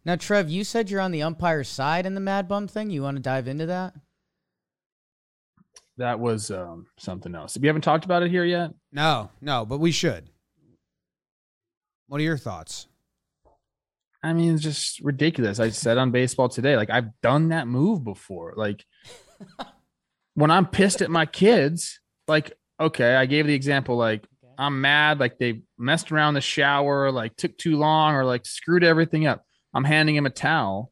Speaker 2: Now, Trev, you said you're on the umpire's side in the Mad Bum thing. You want to dive into that?
Speaker 3: That was um, something else. We haven't talked about it here yet.
Speaker 1: No, no, but we should. What are your thoughts?
Speaker 3: I mean, it's just ridiculous. I said on baseball today, like I've done that move before. Like when I'm pissed at my kids, like, okay, I gave the example, like I'm mad, like they messed around the shower, like took too long, or like screwed everything up. I'm handing him a towel.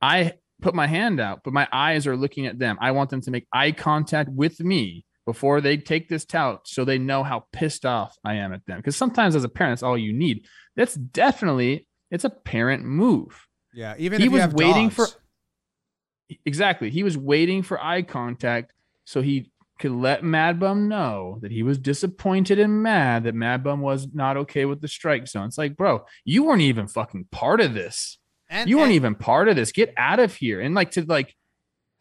Speaker 3: I put my hand out, but my eyes are looking at them. I want them to make eye contact with me before they take this towel so they know how pissed off I am at them. Because sometimes as a parent, that's all you need. That's definitely it's a parent move.
Speaker 1: Yeah, even
Speaker 3: He was waiting
Speaker 1: dogs.
Speaker 3: for- Exactly. He was waiting for eye contact so he could let Mad Bum know that he was disappointed and mad that Mad Bum was not okay with the strike zone. It's like, bro, you weren't even fucking part of this.
Speaker 1: And,
Speaker 3: You weren't even part of this. Get out of here. And like to like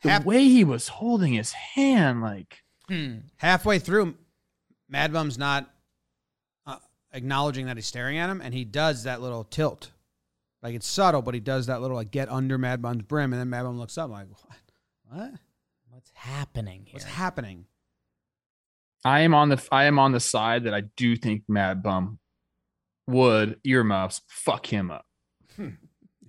Speaker 3: the
Speaker 1: Half-
Speaker 3: way he was holding his hand, like
Speaker 2: Hmm.
Speaker 1: halfway through, Mad Bum's not uh, acknowledging that he's staring at him, and he does that little tilt. Like it's subtle, but he does that little like get under Mad Bum's brim, and then Mad Bum looks up like, what? What?
Speaker 2: What's happening here?
Speaker 1: What's happening?
Speaker 3: I am on the I am on the side that I do think Mad Bum would earmuffs fuck him up.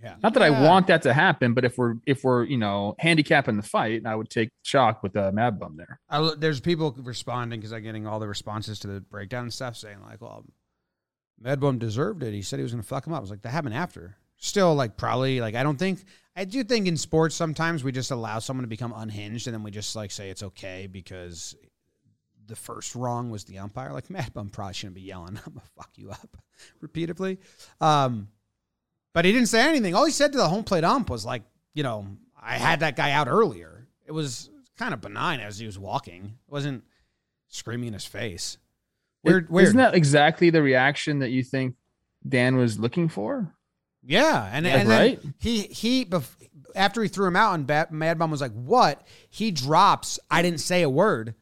Speaker 1: Yeah.
Speaker 3: Not that I want that to happen, but if we're if we're you know handicapping the fight, I would take shock with a Mad Bum there.
Speaker 1: I, lo- there's people responding because I'm getting all the responses to the breakdown and stuff saying like, well, Mad Bum deserved it. He said he was going to fuck him up. I was like, that happened after. Still, like, probably, like, I don't think, I do think in sports sometimes we just allow someone to become unhinged and then we just like say it's okay because the first wrong was the umpire. Like, Mad Bum probably shouldn't be yelling, I'm going to fuck you up repeatedly. Um, but he didn't say anything. All he said to the home plate ump was like, you know, I had that guy out earlier. It was kind of benign as he was walking. It wasn't screaming in his face. Weird, weird.
Speaker 3: Isn't that exactly the reaction that you think Dan was looking for?
Speaker 1: yeah, and,
Speaker 3: Yeah,
Speaker 1: and
Speaker 3: right?
Speaker 1: he he bef- after he threw him out and Bat- Mad Bum was like, "What?" He drops. I didn't say a word.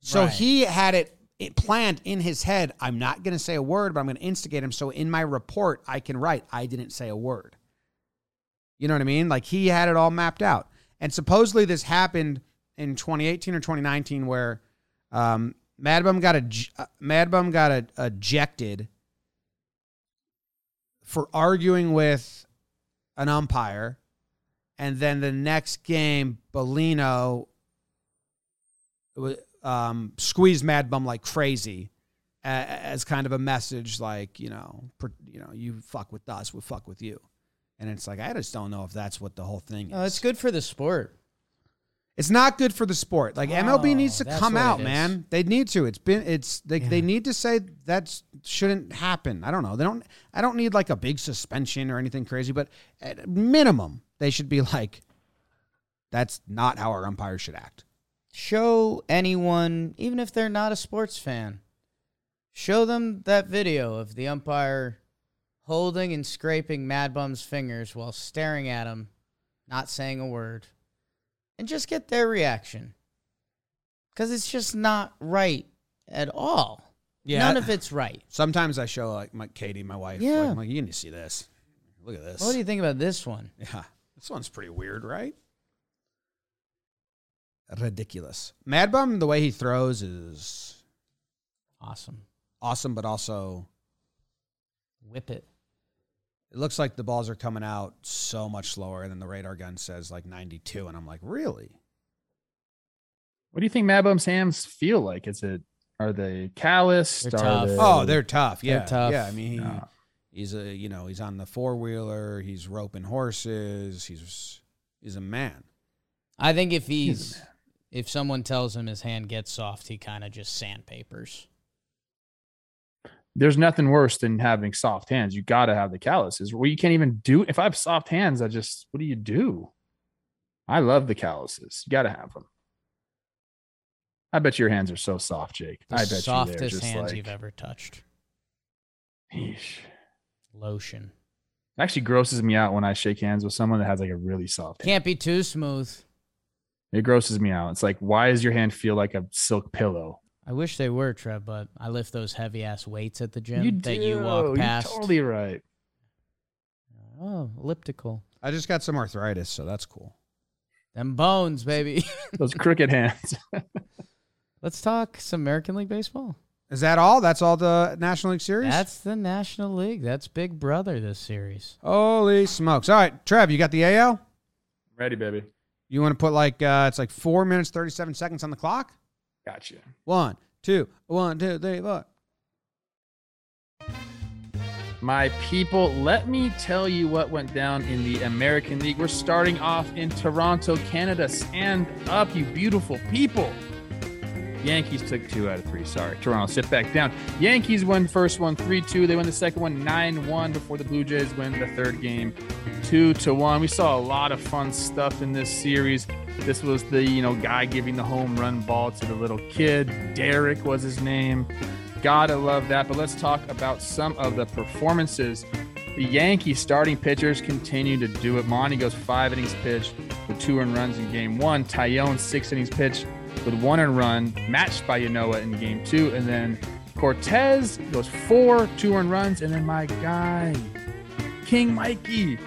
Speaker 1: So
Speaker 2: Right.
Speaker 1: he had it, it planned in his head. I'm not going to say a word, but I'm going to instigate him. So in my report, I can write, "I didn't say a word." You know what I mean? Like he had it all mapped out. And supposedly this happened in 2018 or 2019 where um, Mad Bum got a uh, Mad Bum got a, ejected for arguing with an umpire, and then the next game, Bellino um, squeezed Mad Bum like crazy as kind of a message, like you know, per, you know, you fuck with us, we fuck with you. And it's like I just don't know if that's what the whole thing is.
Speaker 2: Oh, it's good for the sport.
Speaker 1: It's not good for the sport. Like MLB
Speaker 2: Oh,
Speaker 1: needs to come out, man. They need to. It's been it's they, they need to say that shouldn't happen. I don't know. They don't I don't need like a big suspension or anything crazy, but at minimum they should be like That's not how our umpires should act.
Speaker 2: Show anyone, even if they're not a sports fan, show them that video of the umpire holding and scraping Mad Bum's fingers while staring at him, not saying a word, and just get their reaction. Because it's just not right at all. Yeah. None of it's right.
Speaker 1: Sometimes I show like my Katie, my wife.
Speaker 2: Yeah.
Speaker 1: Like, I'm like, you need to see this. Look at this.
Speaker 2: What do you think about this one?
Speaker 1: Yeah, this one's pretty weird, right? Ridiculous. Mad Bum, the way he throws is
Speaker 2: Awesome.
Speaker 1: awesome, but also
Speaker 2: Whip it.
Speaker 1: it looks like the balls are coming out so much slower, and then the radar gun says like 92, and I'm like, really?
Speaker 3: What do you think Mad Bum's hands feel like? Is it are they calloused?
Speaker 2: They're
Speaker 3: Are
Speaker 2: tough.
Speaker 3: they-
Speaker 1: Oh, they're tough.
Speaker 2: They're
Speaker 1: Yeah,
Speaker 2: tough.
Speaker 1: Yeah, I mean, he,
Speaker 3: Yeah.
Speaker 1: he's a you know he's on the four wheeler. He's roping horses. He's he's a man.
Speaker 2: I think if
Speaker 3: He's
Speaker 2: he's
Speaker 3: a man.
Speaker 2: If someone tells him his hand gets soft, he kind of just sandpapers.
Speaker 3: There's nothing worse than having soft hands. You got to have the calluses. Well, you can't even do. If I have soft hands, I just what do you do? I love the calluses. You got to have them. I bet your hands are so soft, Jake.
Speaker 2: The
Speaker 3: I bet you
Speaker 2: softest
Speaker 3: just
Speaker 2: hands
Speaker 3: like,
Speaker 2: you've ever touched.
Speaker 3: Yeesh.
Speaker 2: Lotion.
Speaker 3: It actually grosses me out when I shake hands with someone that has like a really soft.
Speaker 2: Can't be too smooth.
Speaker 3: It grosses me out. It's like, why does your hand feel like a silk pillow?
Speaker 2: I wish they were, Trev, but I lift those heavy ass weights at the gym
Speaker 3: you
Speaker 2: that
Speaker 3: do.
Speaker 2: you walk past.
Speaker 3: You're totally right.
Speaker 2: Oh, elliptical.
Speaker 1: I just got some arthritis, so that's cool.
Speaker 2: Them bones, baby.
Speaker 3: Those crooked hands.
Speaker 2: Let's talk some American League baseball.
Speaker 1: Is that all? That's all the National League Series?
Speaker 2: That's the National League. That's Big Brother this series.
Speaker 1: Holy smokes. All right, Trev, you got the AL?
Speaker 3: Ready, baby.
Speaker 1: You want to put like, uh, it's like four minutes, 37 seconds on the clock?
Speaker 3: Gotcha.
Speaker 1: One, two, one, two, three, four.
Speaker 3: My people, let me tell you what went down in the American League. We're starting off in Toronto, Canada. Stand up, you beautiful people. Yankees took two out of three. Sorry. Toronto, sit back down. Yankees win first one 3 2. They win the second one 9 1 before the Blue Jays win the third game 2 to 1. We saw a lot of fun stuff in this series. This was the, you know, guy giving the home run ball to the little kid. Derek was his name. Gotta love that. But let's talk about some of the performances. The Yankees starting pitchers continue to do it. Monty goes five innings pitched with two earned runs in game one. Taillon, six innings pitched with one and run, matched by Manoah in game two. And then Cortes goes four, two earned runs. And then my guy, King Mikey,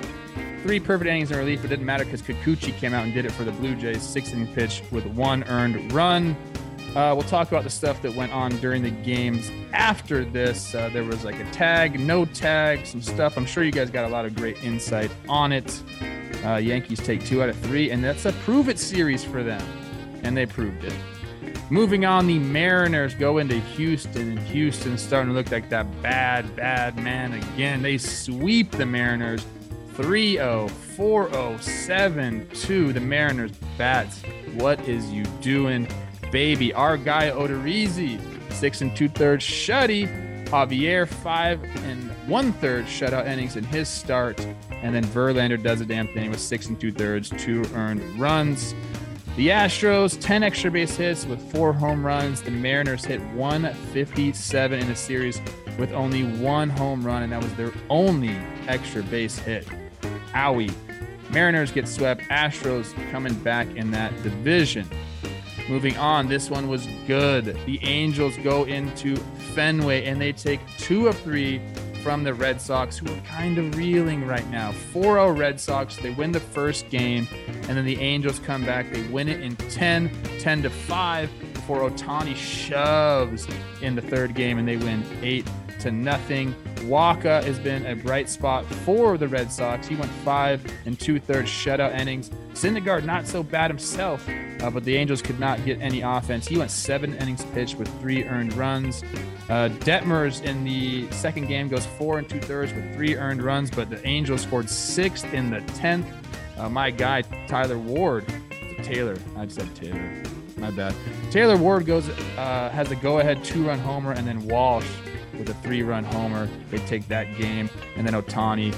Speaker 3: three perfect innings in relief. It didn't matter because Kikuchi came out and did it for the Blue Jays. Six inning pitch with one earned run. Uh, we'll talk about the stuff that went on during the games after this. Uh, there was like a tag, no tag, some stuff. I'm sure you guys got a lot of great insight on it. Uh, Yankees take two out of three, and that's a prove it series for them, and they proved it. Moving on, the Mariners go into Houston, and Houston's starting to look like that bad, bad man again. They sweep the Mariners 3 0, 4 0, 7 2. The Mariners bats. What is you doing, baby? Our guy Odorizzi, six and two thirds shutty. Javier, five and one third shutout innings in his start. And then Verlander does a damn thing with six and two thirds, two earned runs. The Astros, 10 extra base hits with four home runs. The Mariners hit 157 in the series with only one home run, and that was their only extra base hit. Owie. Mariners get swept. Astros coming back in that division. Moving on, this one was good. The Angels go into Fenway and they take two of three from the Red Sox, who are kind of reeling right now. 4 0 Red Sox. They win the first game, and then the Angels come back. They win it in 10, 10 to 5 before Ohtani shoves in the third game, and they win 8 to nothing. Wacha has been a bright spot for the Red Sox. He went five and two thirds shutout innings. Syndergaard not so bad himself, uh, but the Angels could not get any offense. He went seven innings pitched with three earned runs. Uh, Detmers in the second game goes four and two thirds with three earned runs, but the Angels scored sixth in the tenth. Uh, my guy Tyler Ward, Taylor, I said Taylor, my bad. Taylor Ward goes uh, has a go-ahead two-run homer, and then Walsh with a three-run homer. They take that game, and then Ohtani,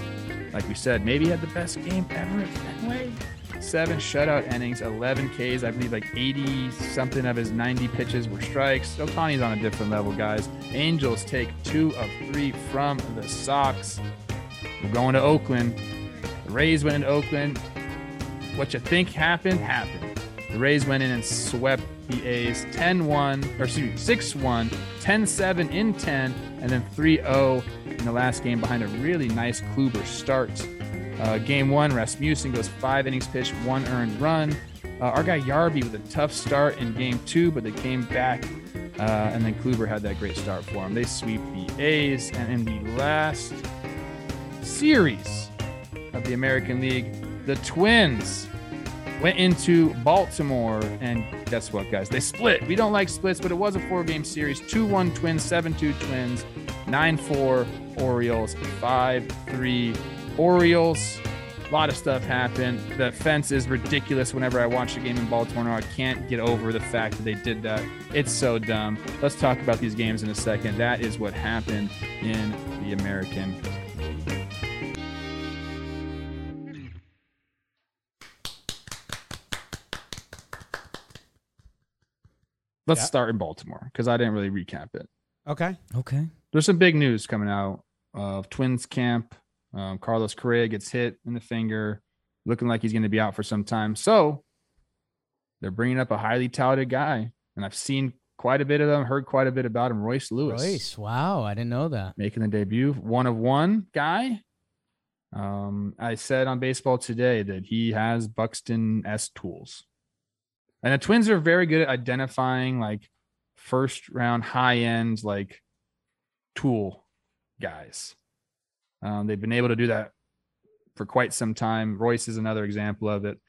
Speaker 3: like we said, maybe had the best game ever at Fenway. seven shutout innings, 11 Ks. I believe like 80 something of his 90 pitches were strikes. Ohtani's on a different level, guys. Angels take two of three from the Sox. We're going to Oakland. The Rays went into Oakland. What you think happened, happened. The Rays went in and swept the A's 10 1, or excuse me, 6 1, 10 7 in 10, and then 3 0 in the last game behind a really nice Kluber start. Uh, game one, Rasmussen goes five innings pitched, one earned run. Uh, our guy Yarby with a tough start in game two, but they came back, uh, and then Kluber had that great start for him. They sweep the A's, and in the last series of the American League, the Twins went into Baltimore, and guess what, guys? They split. We don't like splits, but it was a four game series 2 1 Twins, 7 2 Twins, 9 4 Orioles, 5 3 Orioles. A lot of stuff happened. The fence is ridiculous whenever I watch a game in Baltimore. I can't get over the fact that they did that. It's so dumb. Let's talk about these games in a second. That is what happened in the American Let's
Speaker 1: Yeah.
Speaker 3: start in Baltimore because I didn't really recap it.
Speaker 1: Okay.
Speaker 2: Okay.
Speaker 3: There's some big news coming out of Twins camp. Um, Carlos Correa gets hit in the finger, looking like he's going to be out for some time. So they're bringing up a highly touted guy, and I've seen quite a bit of them, heard quite a bit about him. Royce Lewis
Speaker 2: Royce. Wow. I didn't know that.
Speaker 3: making the debut, one of one guy. Um, I said on baseball today that he has Buxton S tools. And the Twins are very good at identifying like first round high end like tool guys. Um, they've been able to do that for quite some time. Royce is another example of it.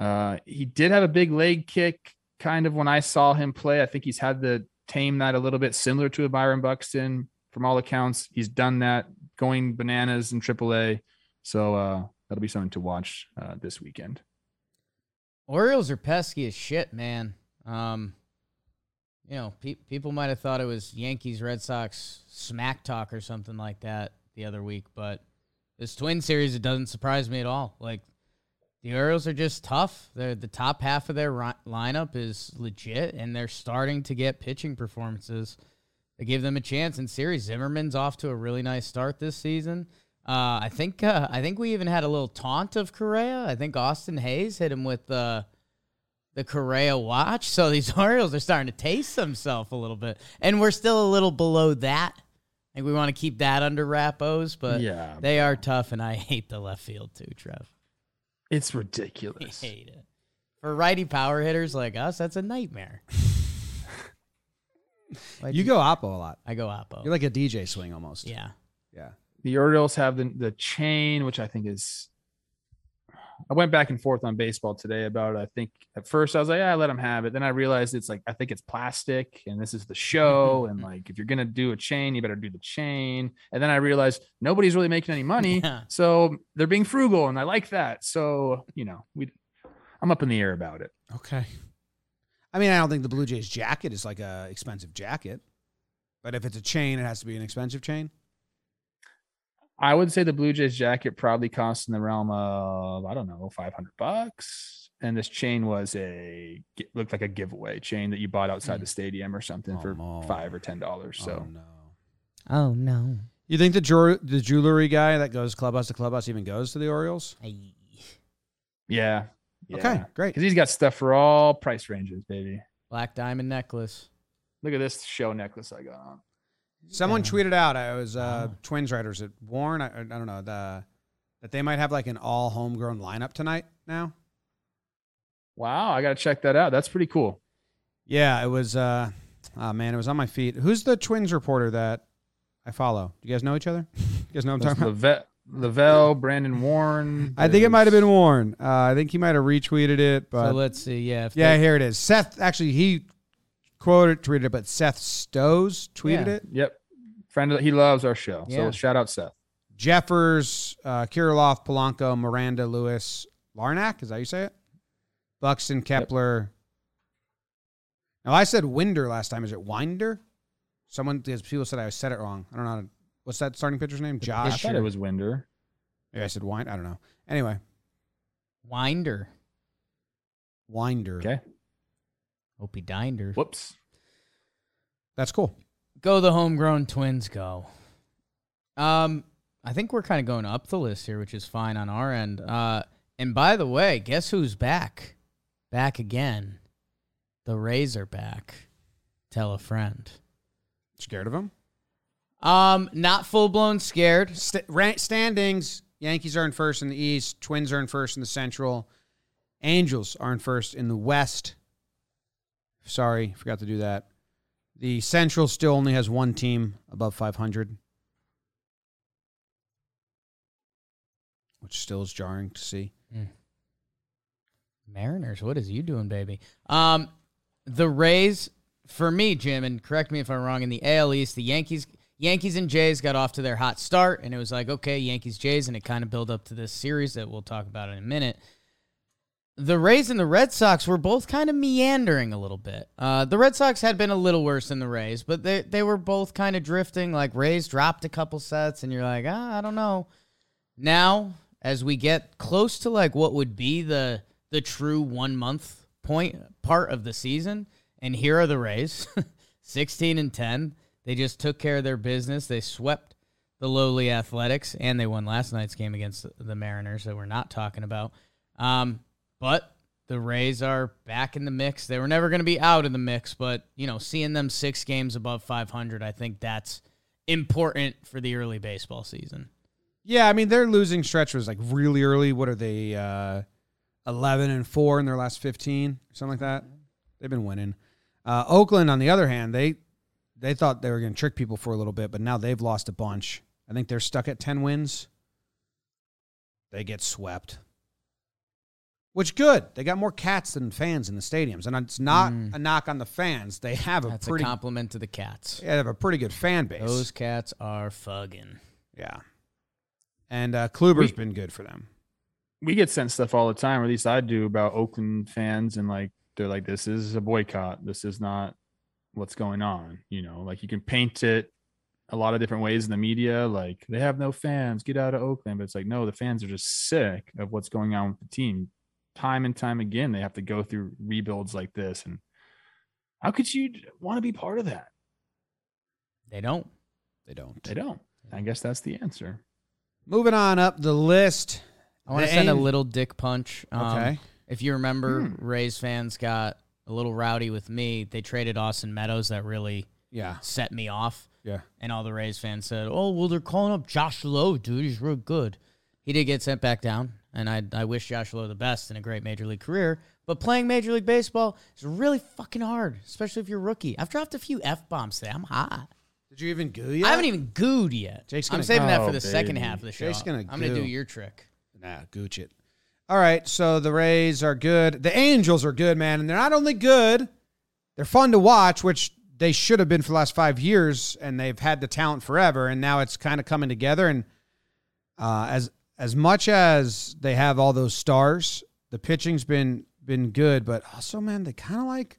Speaker 3: Uh, he did have a big leg kick kind of when I saw him play. I think he's had to tame that a little bit similar to a Byron Buxton from all accounts. He's done that going bananas in AAA. So uh, that'll be something to watch uh, this weekend.
Speaker 2: Orioles are pesky as shit, man. Um, you know, pe- people might have thought it was Yankees Red Sox smack talk or something like that the other week, but this Twin series it doesn't surprise me at all. Like the Orioles are just tough. They're the top half of their ri- lineup is legit, and they're starting to get pitching performances that give them a chance in series. Zimmermann's off to a really nice start this season. Uh, I think uh, I think we even had a little taunt of Correa. I think Austin Hays hit him with the the Correa watch. So these Orioles are starting to taste themselves a little bit, and we're still a little below that. I think we want to keep that under wrappos, but
Speaker 3: yeah,
Speaker 2: they are tough, and I hate the left field too, Trev.
Speaker 3: it's
Speaker 2: I
Speaker 3: ridiculous.
Speaker 2: hate it. For righty power hitters like us, that's a nightmare. Why'd
Speaker 1: You go Oppo a lot.
Speaker 2: I go Oppo.
Speaker 1: You're like a DJ swing almost.
Speaker 2: yeah.
Speaker 1: Yeah.
Speaker 3: The Orioles have the the chain, which I think is. I went back and forth on baseball today about it. I think at first I was like, yeah, let them have it. Then I realized it's like I think it's plastic, and this is the show, and like if you're gonna do a chain, you better do the chain. And then I realized nobody's really making any money,
Speaker 2: Yeah.
Speaker 3: so they're being frugal, and I like that. So you know, we, I'm up in the air about it.
Speaker 1: Okay. I mean, I don't think the Blue Jays jacket is like a expensive jacket, but if it's a chain, it has to be an expensive chain.
Speaker 3: I would say the Blue Jays jacket probably cost in the realm of I don't know, five hundred bucks. And this chain was a looked like a giveaway chain that you bought outside the mm. stadium or something
Speaker 1: Oh,
Speaker 3: for
Speaker 1: no.
Speaker 3: five or ten dollars. So
Speaker 1: oh, no.
Speaker 2: Oh no.
Speaker 1: You think the jewel- the jewelry guy that goes clubhouse to clubhouse even goes to the Orioles?
Speaker 3: yeah,
Speaker 1: Okay, great.
Speaker 3: because he's got stuff for all price ranges, baby.
Speaker 2: Black diamond necklace.
Speaker 3: Look at this show necklace I got on.
Speaker 1: Someone
Speaker 2: Yeah.
Speaker 1: tweeted out, I was uh,
Speaker 2: Wow.
Speaker 1: Twins writers at Warne. I, I don't know the that they might have like an all homegrown lineup tonight now.
Speaker 3: Wow, I gotta check that out. That's pretty cool.
Speaker 1: Yeah, it was. uh Oh man, it was on my feet. Who's the Twins reporter that I follow? Do you guys know each other? You guys know what I'm talking about?
Speaker 3: La Velle, Brandon Warne.
Speaker 1: I think it might have been Warne. Uh, I think he might have retweeted it, but
Speaker 2: so let's see. Yeah. If
Speaker 1: yeah,
Speaker 2: they-
Speaker 1: here it is. Seth actually he quoted tweeted it, but Seth Stohs tweeted
Speaker 2: Yeah.
Speaker 1: it.
Speaker 3: Yep, friend. Of, he loves our show.
Speaker 2: Yeah.
Speaker 3: So shout out Seth.
Speaker 1: Jeffers, uh, Kirilloff, Polanco, Miranda, Lewis, Larnach. Is that how you say it? Buxton, Kepler. Now I said Winder last time. Is it Winder? Someone because people said I said it wrong. I don't know. How to, what's that starting pitcher's name?
Speaker 3: I
Speaker 1: Josh.
Speaker 3: thought it was Winder.
Speaker 1: Maybe I said Wind. I don't know. Anyway,
Speaker 2: Winder.
Speaker 1: Winder.
Speaker 3: Okay.
Speaker 2: Hope he dined her.
Speaker 3: Whoops.
Speaker 1: That's cool.
Speaker 2: Go the homegrown twins go. Um, I think we're kind of going up the list here, which is fine on our end. Uh, and by the way, guess who's back? Back again. The Rays are back. Tell a friend.
Speaker 1: Scared of him?
Speaker 2: Um, not full blown scared.
Speaker 1: St- rank standings Yankees are in first in the East, Twins are in first in the Central, Angels are in first in the West. Sorry, forgot to do that. The Central still only has one team above 500, which still is jarring to see.
Speaker 2: Mariners, what is you doing, baby? Um, the Rays, for me, Jim, and correct me if I'm wrong. In the AL East, the Yankees, Yankees and Jays got off to their hot start, and it was like, okay, Yankees, Jays, and it kind of built up to this series that we'll talk about in a minute. The Rays and the Red Sox were both kind of meandering a little bit. Uh, the Red Sox had been a little worse than the Rays, but they they were both kind of drifting. Like Rays dropped a couple sets, and you're like, ah, I don't know. Now, as we get close to like what would be the the true one month point part of the season, and here are the Rays, sixteen and ten. They just took care of their business. They swept the lowly Athletics, and they won last night's game against the Mariners that we're not talking about. Um, but the Rays are back in the mix. They were never going to be out of the mix, but you know, seeing them six games above 500, I think that's important for the early baseball season.
Speaker 1: Yeah, I mean their losing stretch was like really early. What are they? Uh, Eleven and four in their last fifteen, something like that. They've been winning. Uh, Oakland, on the other hand, they they thought they were going to trick people for a little bit, but now they've lost a bunch. I think they're stuck at ten wins. They get swept, which good. They got more cats than fans in the stadiums, and it's not
Speaker 2: Mm.
Speaker 1: a knock on the fans. They have a
Speaker 2: That's
Speaker 1: pretty
Speaker 2: a compliment to the Cats.
Speaker 1: yeah, they have a pretty good fan base.
Speaker 2: Those cats are fugging.
Speaker 1: yeah, and uh, Kluber's
Speaker 3: We-
Speaker 1: been good for them.
Speaker 3: we get sent stuff all the time, or at least I do, about Oakland fans, and like they're like, "This is a boycott. This is not what's going on." You know, like you can paint it a lot of different ways in the media. Like they have no fans, get out of Oakland. But it's like, no, the fans are just sick of what's going on with the team. Time and time again, they have to go through rebuilds like this, and how could you want to be part of that?
Speaker 2: They don't.
Speaker 1: They don't.
Speaker 3: They don't. I guess that's the answer.
Speaker 1: Moving on up the list.
Speaker 2: I want to send a little dick punch. Um,
Speaker 1: Okay.
Speaker 2: If you remember,
Speaker 3: Hmm.
Speaker 2: Rays fans got a little rowdy with me. They traded Austin Meadows. That really
Speaker 1: Yeah.
Speaker 2: set me off.
Speaker 1: Yeah.
Speaker 2: And all the Rays fans said, "Oh, well, they're calling up Josh Lowe, dude. He's real good." He did get sent back down, and I I wish Josh Lowe the best in a great major league career. But playing major league baseball is really fucking hard, especially if you're a rookie. I've dropped a few f bombs today. I'm hot.
Speaker 1: Did you even goo yet?
Speaker 2: I haven't even gooed yet.
Speaker 1: Jake's gonna,
Speaker 2: I'm
Speaker 1: gonna-
Speaker 2: saving that for
Speaker 3: Oh,
Speaker 2: the second
Speaker 3: baby.
Speaker 2: half of the show.
Speaker 1: Jake's gonna
Speaker 2: I'm gonna do your trick.
Speaker 1: Nah, gooch it. All right, so the Rays are good. The Angels are good, man, and they're not only good, they're fun to watch, which they should have been for the last five years, and they've had the talent forever, and now it's kind of coming together. And uh, as as much as they have all those stars, the pitching's been been good, but also, man, they kind of like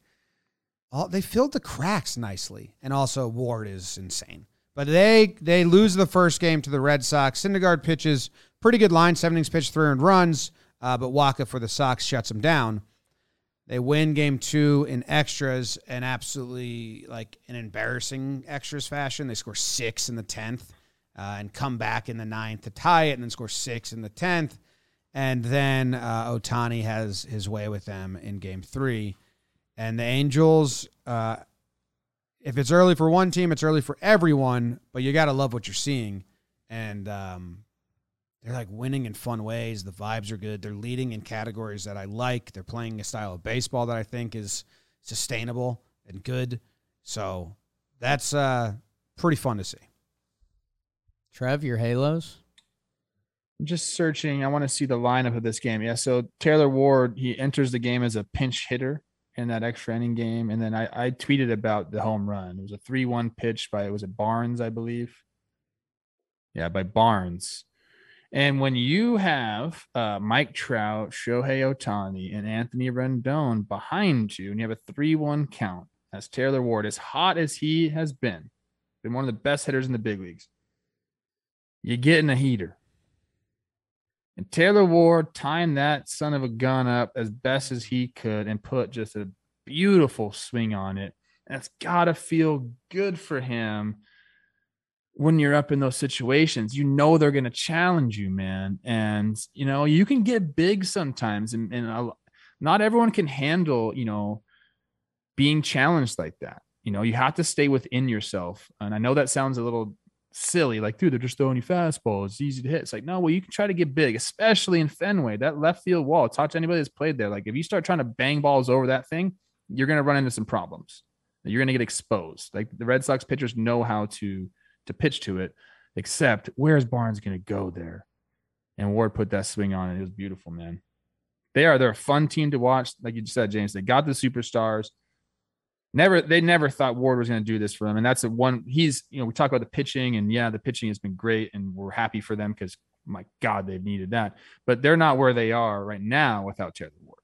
Speaker 1: all they filled the cracks nicely, and also Ward is insane. But they they lose the first game to the Red Sox. Syndergaard pitches pretty good line, seven innings pitched, three earned runs, uh, but Wacha for the Sox shuts him down. They win game two in extras and absolutely like an embarrassing extras fashion. They score six in the tenth uh, and come back in the ninth to tie it, and then score six in the tenth. And then uh, Ohtani has his way with them in game three. And the Angels, uh, if it's early for one team, it's early for everyone, but you got to love what you're seeing. And um, they're like winning in fun ways. The vibes are good. They're leading in categories that I like. They're playing a style of baseball that I think is sustainable and good. So that's uh, pretty fun to see.
Speaker 2: Trev, your Halos.
Speaker 3: I'm just searching. I want to see the lineup of this game. Yeah. So Taylor Ward, he enters the game as a pinch hitter in that extra inning game. And then I, I tweeted about the home run. It was a 3 1 pitch by, was it Barnes, I believe? Yeah, by Barnes. And when you have uh, Mike Trout, Shohei Ohtani, and Anthony Rendon behind you, and you have a 3 1 count, as Taylor Ward, as hot as he has been, been one of the best hitters in the big leagues, you get in a heater. And Taylor Ward timed that son of a gun up as best as he could and put just a beautiful swing on it. That's got to feel good for him when you're up in those situations. You know they're going to challenge you, man. And, you know, you can get big sometimes. And, and not everyone can handle, you know, being challenged like that. You know, you have to stay within yourself. And I know that sounds a little silly, like, dude, they're just throwing you fastballs. It's easy to hit. It's like, no, well, you can try to get big, especially in Fenway. That left field wall, talk to anybody that's played there. Like, if you start trying to bang balls over that thing, you're going to run into some problems. You're going to get exposed. Like the Red Sox pitchers know how to to pitch to it, except where's Barnes going to go there? And Ward put that swing on it. It was beautiful, man. They are they're a fun team to watch. Like you said, James, they got the superstars. Never, they never thought Ward was going to do this for them, and that's the one. He's, you know, we talk about the pitching, and yeah, the pitching has been great, and we're happy for them because my God, they've needed that. But they're not where they are right now without Taylor Ward.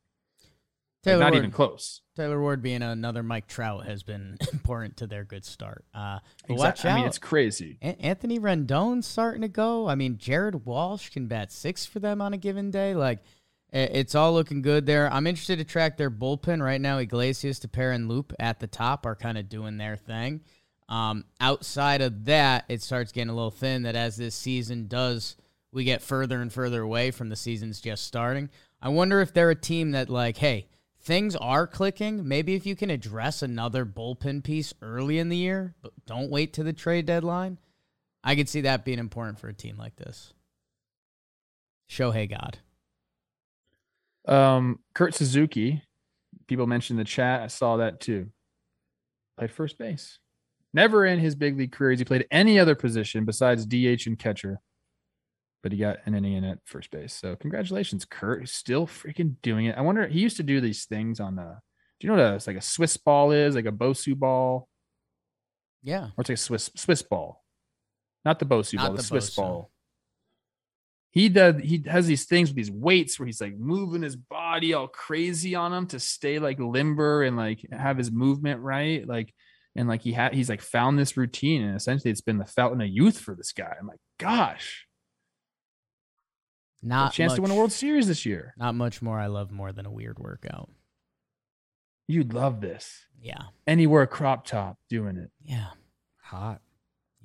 Speaker 2: Taylor
Speaker 3: not
Speaker 2: Ward,
Speaker 3: even close.
Speaker 2: Taylor Ward being another Mike Trout has been important to their good start. Uh, but
Speaker 3: Exact-
Speaker 2: watch out.
Speaker 3: I mean, it's crazy.
Speaker 2: An- Anthony Rendon's starting to go. I mean, Jared Walsh can bat six for them on a given day. Like, it's all looking good there. I'm interested to track their bullpen right now. Iglesias, Tepera, and Loup at the top are kind of doing their thing. Um, outside of that, it starts getting a little thin. That as this season does, we get further and further away from the season's just starting. I wonder if they're a team that like, hey, things are clicking. Maybe if you can address another bullpen piece early in the year, but don't wait to the trade deadline. I could see that being important for a team like this. Shohei God.
Speaker 3: Um, Kurt Suzuki, people mentioned in the chat. I saw that too. Played first base. Never in his big league career has he played any other position besides DH and catcher. But he got an inning in at first base. So congratulations, Kurt. Still freaking doing it. I wonder he used to do these things on the do you know what a, it's like a Swiss ball is? Like a Bosu ball?
Speaker 2: Yeah.
Speaker 3: Or it's like a Swiss Swiss ball. Not the Bosu
Speaker 2: Not
Speaker 3: ball, the,
Speaker 2: the
Speaker 3: Swiss
Speaker 2: Bosu.
Speaker 3: ball. He does he has these things with these weights where he's like moving his body all crazy on him to stay like limber and like have his movement right. Like and like he had he's like found this routine and essentially it's been the fountain of youth for this guy. I'm like, gosh, a
Speaker 2: Not
Speaker 3: chance to win a World Series this year.
Speaker 2: Not much more I love more than a weird workout.
Speaker 3: You'd love this.
Speaker 2: Yeah.
Speaker 3: And he wore a crop top doing it.
Speaker 2: Yeah.
Speaker 1: Hot.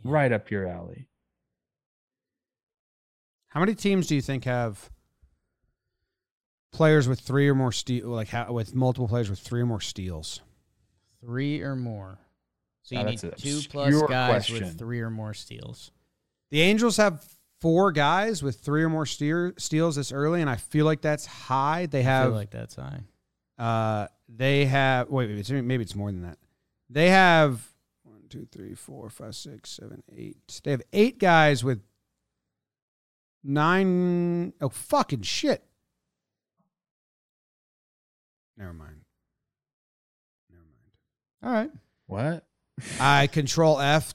Speaker 2: Yeah.
Speaker 3: Right up your alley.
Speaker 1: How many teams do you think have players with three or more steal, like ha- with multiple players with three or more steals?
Speaker 2: Three or more. So you
Speaker 3: Now,
Speaker 2: need
Speaker 3: that's an
Speaker 2: two plus
Speaker 3: obscure
Speaker 2: guys
Speaker 3: question.
Speaker 2: with three or more steals.
Speaker 1: The Angels have four guys with three or more steer, steals this early, and I feel like that's high. They
Speaker 2: I
Speaker 1: have
Speaker 2: feel like that's high.
Speaker 1: Uh, they have wait, wait, it's, maybe it's more than that. They have one, two, three, four, five, six, seven, eight. They have eight guys with nine oh fucking shit. Never mind. Never mind.
Speaker 2: All right.
Speaker 3: What?
Speaker 1: I control F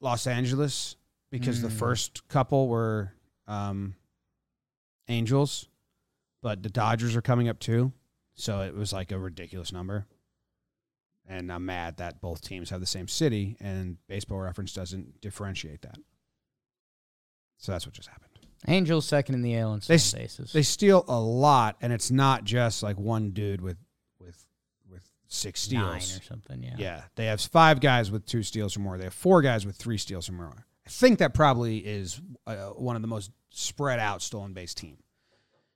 Speaker 1: Los Angeles because the
Speaker 2: Mm.
Speaker 1: first couple were um, Angels, but the Dodgers are coming up too. So it was like a ridiculous number. And I'm mad that both teams have the same city and baseball reference doesn't differentiate that. So that's what just happened.
Speaker 2: Angels second in the AL in
Speaker 1: They
Speaker 2: stolen
Speaker 1: s-
Speaker 2: bases.
Speaker 1: They steal a lot, and it's not just like one dude with with with six steals Nine
Speaker 2: or something. Yeah.
Speaker 1: Yeah, they have five guys with two steals or more. They have four guys with three steals or more. I think that probably is uh, one of the most spread out stolen base team.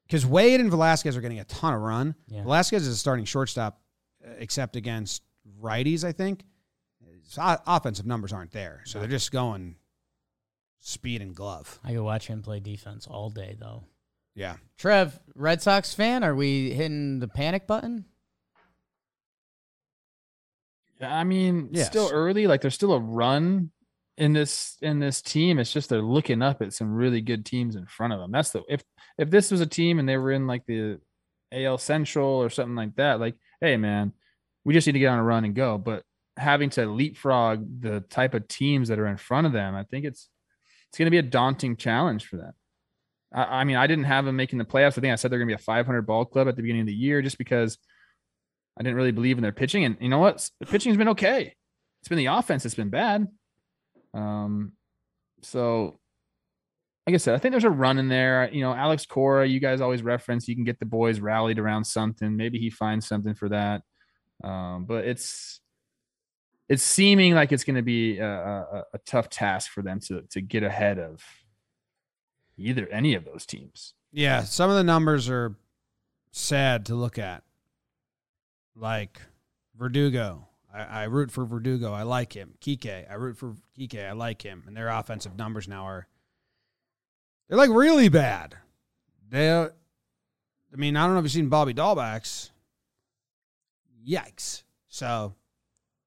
Speaker 1: Because Wade and Velazquez are getting a ton of run.
Speaker 2: Yeah.
Speaker 1: Velazquez is a starting shortstop, uh, except against righties. I think His offensive numbers aren't there, so they're just going speed and glove.
Speaker 2: I could watch him play defense all day though.
Speaker 1: Yeah,
Speaker 2: Trev, Red Sox fan, are we hitting the panic button?
Speaker 3: Yeah, I mean,
Speaker 1: Yes.
Speaker 3: still early. Like there's still a run in this in this team. It's just they're looking up at some really good teams in front of them. That's the if if this was a team and they were in like the AL Central or something like that, like, hey man, we just need to get on a run and go. But having to leapfrog the type of teams that are in front of them, I think it's it's going to be a daunting challenge for them. I, I mean, I didn't have them making the playoffs. I think I said they're going to be a 500 ball club at the beginning of the year, just because I didn't really believe in their pitching. And you know what? The pitching's been okay. It's been the offense that's been bad. Um, so like I said, I think there's a run in there. You know, Alex Cora, you guys always reference. You can get the boys rallied around something. Maybe he finds something for that. Um, but it's it's seeming like it's going to be a, a, a tough task for them to to get ahead of either any of those teams.
Speaker 1: Yeah, some of the numbers are sad to look at. Like Verdugo. I, I root for Verdugo. I like him. Kike. I root for Kike. I like him. And their offensive numbers now are they're like really bad. They uh, I mean, I don't know if you've seen Bobby Dalbec's. Yikes. So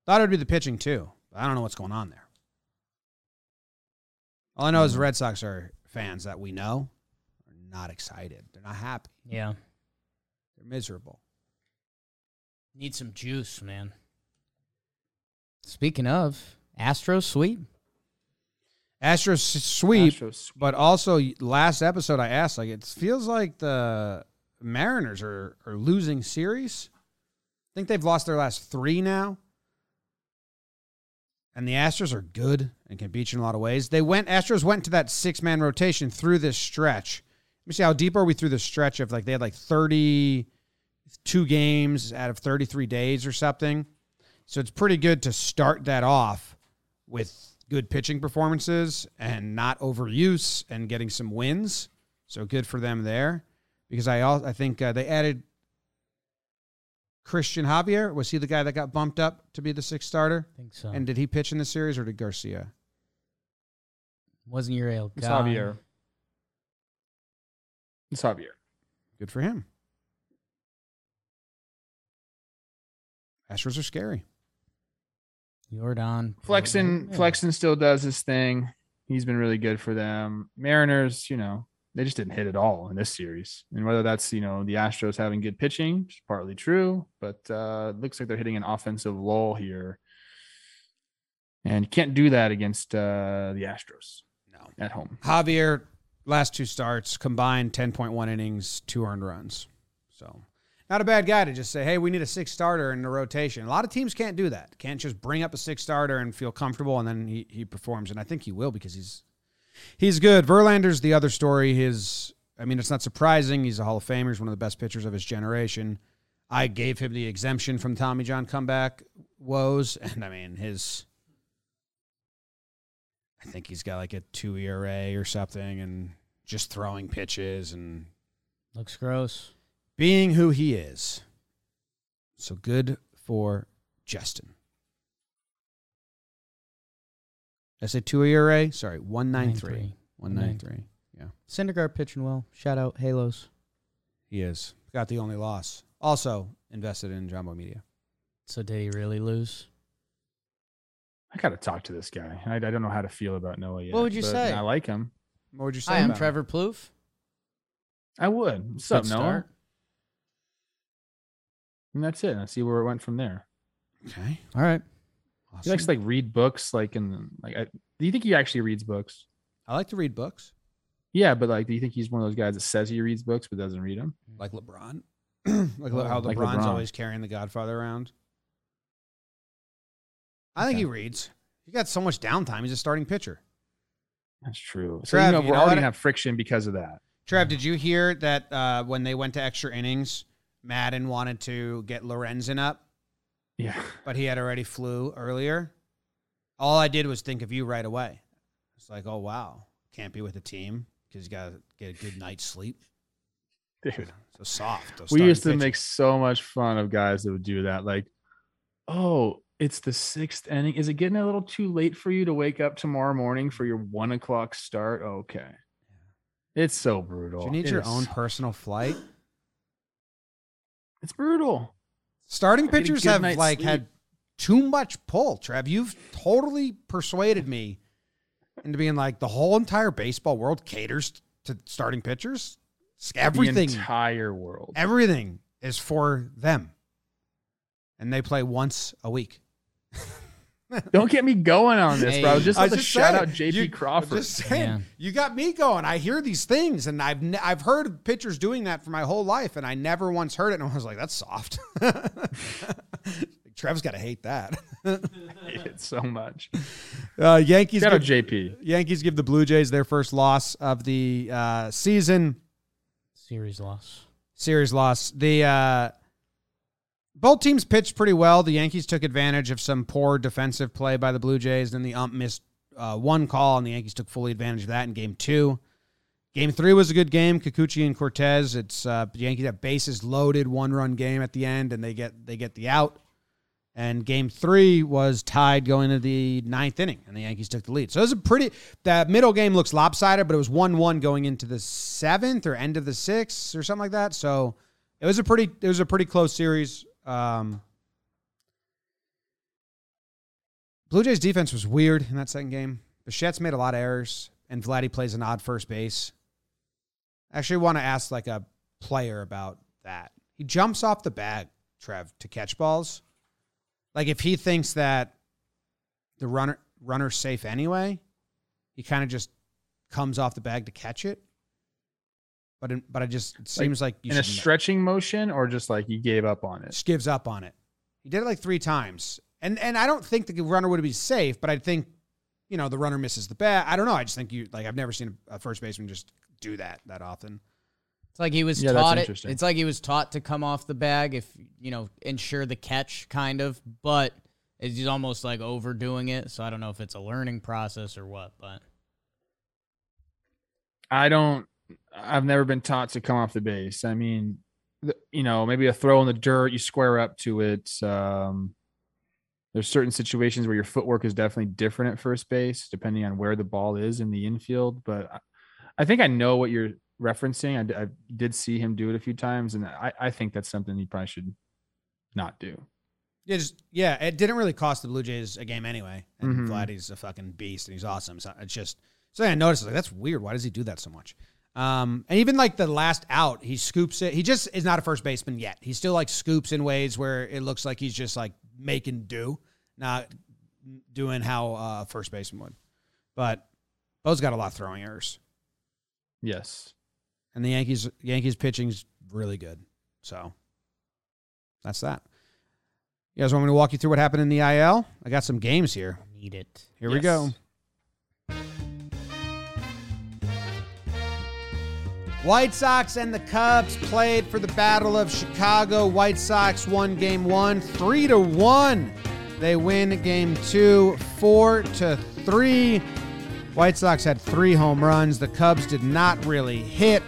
Speaker 1: thought it would be the pitching too. But I don't know what's going on there. All I know is the Red Sox are fans that we know are not excited. They're not happy.
Speaker 2: Yeah.
Speaker 1: They're miserable.
Speaker 2: Need some juice, man. Speaking of, Astros sweep.
Speaker 1: Astros s- sweep, but also last episode I asked, like it feels like the Mariners are are losing series. I think they've lost their last three now. And the Astros are good and can beat you in a lot of ways. They went Astros went to that six man rotation through this stretch. Let me see how deep are we through the stretch of like they had like thirty two games out of thirty three days or something. So it's pretty good to start that off with good pitching performances and not overuse and getting some wins. So good for them there. Because I al- I think uh, they added Cristian Javier. Was he the guy that got bumped up to be the sixth starter?
Speaker 2: I think so.
Speaker 1: And did he pitch in the series or did Garcia?
Speaker 2: Wasn't your ale
Speaker 3: It's. Javier. It's Javier.
Speaker 1: Good for him. Astros are scary.
Speaker 2: Jordan.
Speaker 3: Flexen
Speaker 2: Yeah.
Speaker 3: Flexen still does his thing. He's been really good for them. Mariners, you know, they just didn't hit at all in this series. And whether that's, you know, the Astros having good pitching, which is partly true, but uh it looks like they're hitting an offensive lull here. And you can't do that against uh the Astros
Speaker 1: No.
Speaker 3: at home.
Speaker 1: Javier, last two starts combined 10.1 innings, two earned runs. So, not a bad guy to just say, hey, we need a six starter in the rotation. A lot of teams can't do that. Can't just bring up a six starter and feel comfortable and then he, he performs. And I think he will because he's he's good. Verlander's the other story. His, I mean, it's not surprising. He's a Hall of Famer. He's one of the best pitchers of his generation. I gave him the exemption from Tommy John comeback woes. And I mean, his. I think he's got like a two ERA or something and just throwing pitches and
Speaker 2: Looks gross.
Speaker 1: being who he is. So good for Justin. I say two ERA? Sorry, 193. 193. Yeah,
Speaker 2: Syndergaard pitching well. Shout out Halos.
Speaker 1: he is. Got the only loss. Also invested in Jumbo Media.
Speaker 2: So did he really lose?
Speaker 3: I gotta talk to this guy. I, I don't know how to feel about Noah yet.
Speaker 2: What would you
Speaker 3: but
Speaker 2: say?
Speaker 3: I like him.
Speaker 1: What would you say?
Speaker 2: I'm
Speaker 1: about him?
Speaker 2: Trevor Plouffe.
Speaker 3: I would. What's up,
Speaker 2: Good
Speaker 3: Noah?
Speaker 2: start.
Speaker 3: And that's it. I see where it went from there.
Speaker 1: Okay.
Speaker 2: All right.
Speaker 3: He likes to like read books, like and like. I, do you think he actually reads books?
Speaker 1: I like to read books,
Speaker 3: Yeah, but like, do you think he's one of those guys that says he reads books but doesn't read them?
Speaker 1: like LeBron. like
Speaker 3: Oh,
Speaker 1: how
Speaker 3: like
Speaker 1: LeBron's
Speaker 3: LeBron.
Speaker 1: always carrying the Godfather around. I think
Speaker 3: Okay.
Speaker 1: he reads. He got so much downtime. He's a starting pitcher.
Speaker 3: That's true. So
Speaker 1: Trev,
Speaker 3: you know, we're
Speaker 1: know
Speaker 3: already
Speaker 1: what?
Speaker 3: gonna have friction because of that.
Speaker 1: Trev, did you hear that uh, when they went to extra innings, Maddon wanted to get Lorenzen up,
Speaker 3: Yeah.
Speaker 1: but he had already flew earlier? All I did was think of you right away. It's like, oh wow, can't be with the team because you got to get a good night's sleep.
Speaker 3: Dude.
Speaker 1: So soft.
Speaker 3: We used to
Speaker 1: pitchers.
Speaker 3: make so much fun of guys that would do that. Like, oh, it's the sixth inning. Is it getting a little too late for you to wake up tomorrow morning for your one o'clock start? Okay. It's so brutal.
Speaker 1: Do you need
Speaker 3: It
Speaker 1: your
Speaker 3: is
Speaker 1: own personal flight?
Speaker 3: It's brutal.
Speaker 1: Starting pitchers have like
Speaker 3: sleep.
Speaker 1: had too much pull. Trev, you've totally persuaded me into being like the whole entire baseball world caters to starting pitchers. Everything,
Speaker 3: The entire world.
Speaker 1: everything is for them, and they play once a week.
Speaker 3: Don't get me going on this, bro.
Speaker 2: Hey.
Speaker 3: Just
Speaker 1: I was
Speaker 3: to
Speaker 1: just
Speaker 3: shout
Speaker 1: saying,
Speaker 3: out JP
Speaker 1: you-
Speaker 3: Crawford.
Speaker 1: Just saying,
Speaker 2: Yeah.
Speaker 1: you got me going. I hear these things, and I've ne- I've heard pitchers doing that for my whole life, and I never once heard it, and I was like, "That's soft." Trev's got to hate that.
Speaker 3: I hate it so much.
Speaker 1: uh, Yankees
Speaker 3: Got a
Speaker 1: give,
Speaker 3: JP.
Speaker 1: Yankees give the Blue Jays their first loss of the uh, season.
Speaker 2: Series loss.
Speaker 1: Series loss. The uh, both teams pitched pretty well. The Yankees took advantage of some poor defensive play by the Blue Jays. Then the ump missed uh, one call, and the Yankees took fully advantage of that in Game Two. Game three was a good game. Kikuchi and Cortes. It's uh, the Yankees have bases loaded, one run game at the end, and they get they get the out. And game three was tied going into the ninth inning, and the Yankees took the lead. So it was a pretty. That middle game looks lopsided, but it was one-one going into the seventh or end of the sixth or something like that. So it was a pretty. It was a pretty close series. Um, Blue Jays defense was weird in that second game. Bichette's made a lot of errors, and Vladdy plays an odd first base. I actually want to ask like a player about that. He jumps off the bag, Trev, to catch balls. Like if he thinks that the runner runner's safe anyway, he kind of just comes off the bag to catch it. But in, but I just it seems like, you
Speaker 3: In a
Speaker 1: should
Speaker 3: stretching motion or just like you gave up on it?
Speaker 1: just gives up on it. He did it like three times, and and I don't think the runner would be safe, but I think you know the runner misses the bat. I don't know. I just think you like I've never seen a, a first baseman just do that that often.
Speaker 2: It's like he was
Speaker 3: Yeah, that's
Speaker 2: taught it. It's like he was taught to come off the bag if you know ensure the catch, kind of. But he's almost like overdoing it. So I don't know if it's a learning process or what. But
Speaker 3: I don't. I've never been taught to come off the base. I mean, the, you know, maybe a throw in the dirt, you square up to it. Um, there's certain situations where your footwork is definitely different at first base, depending on where the ball is in the infield. But I, I think I know what you're referencing. I did see him do it a few times, and I, I think that's something he probably should not do.
Speaker 1: Yeah, just yeah. It didn't really cost the Blue Jays a game anyway. And
Speaker 3: Mhm.
Speaker 1: Vladdy's a fucking beast, and he's awesome. So it's just something I noticed. Like that's weird. Why does he do that so much? Um, and even like the last out, he scoops it. He just is not a first baseman yet. He still like scoops in ways where it looks like he's just like making do, not doing how uh, a first baseman would. But Bo's got a lot of throwing errors,
Speaker 3: Yes.
Speaker 1: and the Yankees Yankees pitching's really good. So that's that. You guys want me to walk you through what happened in the IL? I got some games here.
Speaker 2: need it.
Speaker 1: Here we go. White Sox and the Cubs played for the Battle of Chicago. White Sox won game one, three to one. They win game two, four to three. White Sox had three home runs. The Cubs did not really hit.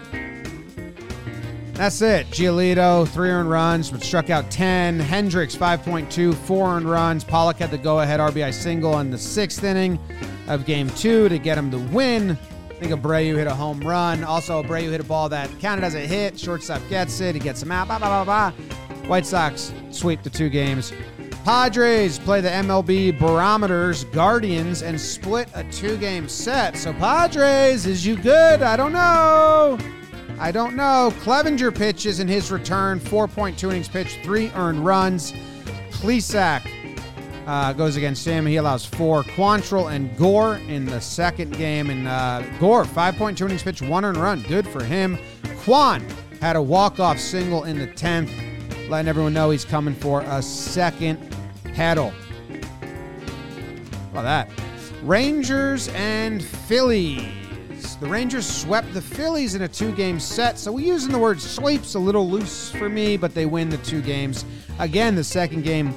Speaker 1: That's it. Giolito, three earned runs, but struck out 10. Hendricks, 5.2, four earned runs. Pollock had the go ahead RBI single in the sixth inning of game two to get him the win. Think Abreu hit a home run. Also, Abreu hit a ball that counted as a hit. Shortstop gets it. He gets him out. Bah, bah, bah, bah. White Sox sweep the two games. Padres play the MLB Barometers Guardians and split a two game set. So, Padres, is you good? I don't know. I don't know. Clevinger pitches in his return, 4.2 innings pitched, three earned runs. Plesac uh, goes against him. He allows four. Quantrill and Gore in the second game. And uh, Gore, 5.2 innings pitched, one earned run. Good for him. Kwan had a walk-off single in the 10th, letting everyone know he's coming for a second pedal. How about that? Rangers and Phillies. The Rangers swept the Phillies in a two game set, so we're using the word sweeps a little loose for me, but they win the two games. Again, the second game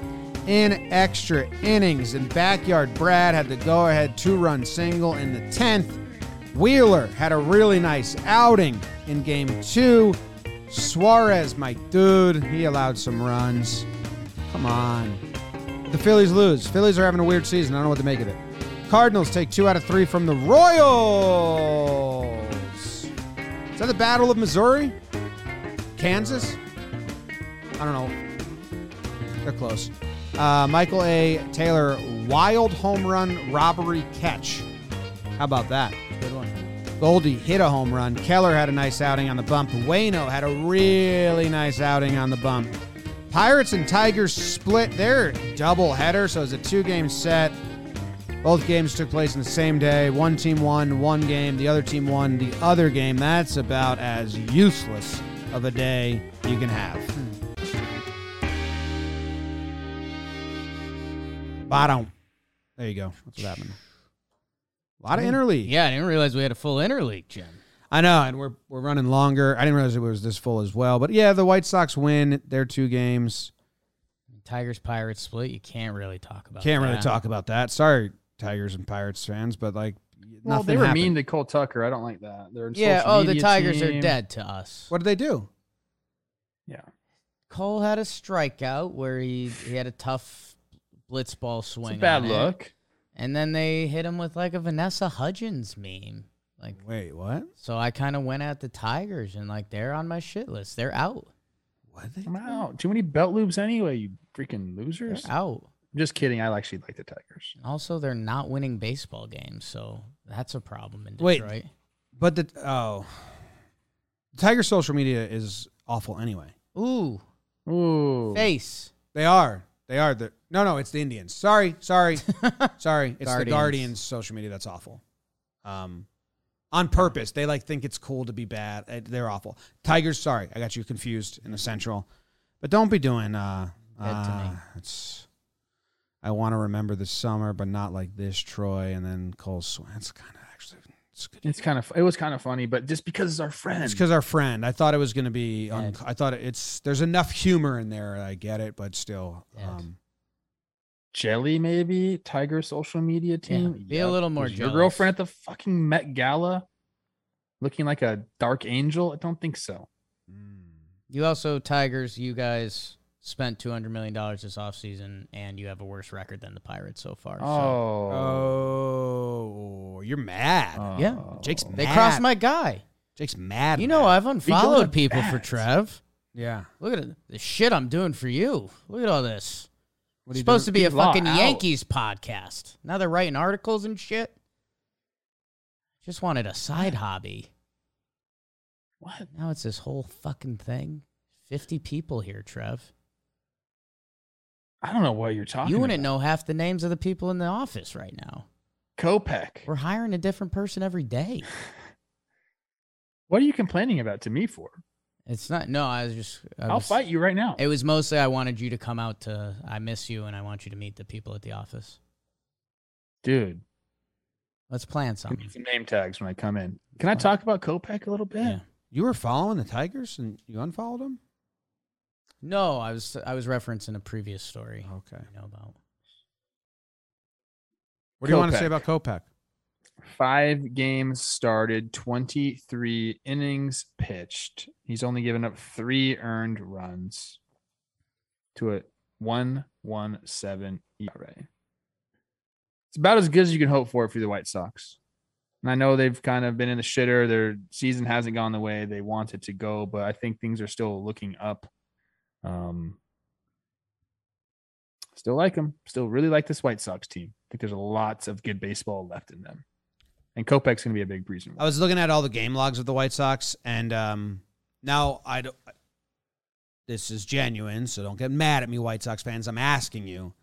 Speaker 1: in extra innings. And Backyard Brad had the go ahead two run single in the 10th. Wheeler had a really nice outing in game two. Suarez, my dude, he allowed some runs. Come on. The Phillies lose. Phillies are having a weird season. I don't know what to make of it. Cardinals take two out of three from the Royals. Is that the Battle of Missouri? Kansas? I don't know. They're close. Uh, Michael A. Taylor, wild home run robbery catch. How about that?
Speaker 2: Good one.
Speaker 1: Goldie hit a home run. Keller had a nice outing on the bump. Waino had a really nice outing on the bump. Pirates and Tigers split their double header, so it was a two game set. Both games took place in the same day. One team won one game, the other team won the other game. That's about as useless of a day you can have. Bottom. There you go. That's what happened. A lot of interleague.
Speaker 2: Yeah, I didn't realize we had a full interleague, Jim.
Speaker 1: I know, and we're we're running longer. I didn't realize it was this full as well. But yeah, the White Sox win their two games.
Speaker 2: Tigers Pirates split. You can't really talk about.
Speaker 1: Can't really
Speaker 2: that.
Speaker 1: talk about that. Sorry, Tigers and Pirates fans, but like,
Speaker 3: Well, they were
Speaker 1: happened.
Speaker 3: mean to Cole Tucker. I don't like that. They're in
Speaker 2: Yeah.
Speaker 3: social
Speaker 2: Oh, the
Speaker 3: media
Speaker 2: Tigers are dead to us.
Speaker 1: What did they do?
Speaker 3: Yeah.
Speaker 2: Cole had a strikeout where he he had a tough blitz ball swing.
Speaker 3: It's a bad
Speaker 2: on it.
Speaker 3: look.
Speaker 2: And then they hit him with like a Vanessa Hudgens meme. Like,
Speaker 1: Wait, what?
Speaker 2: so I kind of went at the Tigers and like they're on my shit list. They're out.
Speaker 1: What? They
Speaker 3: I'm out. Too many belt loops anyway, you freaking losers.
Speaker 2: They're out.
Speaker 3: I'm just kidding. I actually like the Tigers.
Speaker 2: Also, they're not winning baseball games, so that's a problem in
Speaker 1: Wait.
Speaker 2: Detroit.
Speaker 1: But the oh, Tiger social media is awful anyway.
Speaker 2: Ooh,
Speaker 3: Ooh.
Speaker 2: face.
Speaker 1: They are. They are. The, no, no, it's the Indians. Sorry, sorry, sorry. It's the
Speaker 2: Guardians.
Speaker 1: Guardians social media that's awful. Um, on purpose, they like think it's cool to be bad. Uh, They're awful. Tigers. Sorry, I got you confused in the Central, but don't be doing. Uh,
Speaker 2: Dead to me.
Speaker 1: uh, It's. I want to remember the summer, but not like this, Troy. And then Cole Swan. It's kind of. It's good.
Speaker 3: It's kind of it was kind of funny, but just because it's our friend.
Speaker 1: It's because our friend. I thought it was going to be. Un- I thought it's. There's enough humor in there. I get it, but still. Um,
Speaker 3: Jelly, maybe Tiger social media team.
Speaker 2: be a little more
Speaker 3: Your girlfriend at the fucking Met Gala, looking like a dark angel. I don't think so.
Speaker 2: You also Tigers. You guys spent two hundred million dollars this offseason, and you have a worse record than the Pirates so far. so-
Speaker 3: Oh,
Speaker 1: Oh, you're mad. Oh.
Speaker 2: Yeah.
Speaker 1: Jake's
Speaker 2: they crossed my guy.
Speaker 1: Jake's mad.
Speaker 2: You know
Speaker 1: mad.
Speaker 2: I've unfollowed people for. Trev.
Speaker 1: Yeah.
Speaker 2: Look at the shit I'm doing for you. Look at all this.
Speaker 1: What
Speaker 2: It's
Speaker 1: are you
Speaker 2: supposed to
Speaker 1: doing?
Speaker 2: be a
Speaker 3: People are
Speaker 2: fucking
Speaker 3: out.
Speaker 2: Yankees podcast. Now they're writing articles and shit. Just wanted a side hobby.
Speaker 3: What?
Speaker 2: Now it's this whole fucking thing. Fifty people here, Trev.
Speaker 3: I don't know what you're talking.
Speaker 2: You wouldn't
Speaker 3: about.
Speaker 2: know half the names of the people in the office right now.
Speaker 3: Kopech.
Speaker 2: We're hiring a different person every day.
Speaker 3: What are you complaining about to me for?
Speaker 2: It's not. No, I was just. I
Speaker 3: I'll
Speaker 2: was-
Speaker 3: fight you right now.
Speaker 2: It was mostly I wanted you to come out to. I miss you, and I want you to meet the people at the office.
Speaker 3: Dude,
Speaker 2: Let's plan
Speaker 3: give
Speaker 2: something.
Speaker 3: me some name tags when I come in. Can I talk about Kopech a little bit?
Speaker 2: Yeah.
Speaker 1: You were following the Tigers and you unfollowed them?
Speaker 2: No, I was. I was referencing a previous story.
Speaker 1: Okay.
Speaker 2: You know about.
Speaker 1: What do you want to say about Kopech?
Speaker 3: Five games started, 23 innings pitched. He's only given up three earned runs to a 117 ERA. It's about as good as you can hope for for the White Sox. And I know they've kind of been in the shitter. Their season hasn't gone the way they wanted to go, but I think things are still looking up. Um, still like them. Still really like this White Sox team. I think there's lots of good baseball left in them. And Kopech's going to be a big reason.
Speaker 1: I was looking at all the game logs of the White Sox, and um, now I don't. This is genuine, so don't get mad at me, White Sox fans. I'm asking you.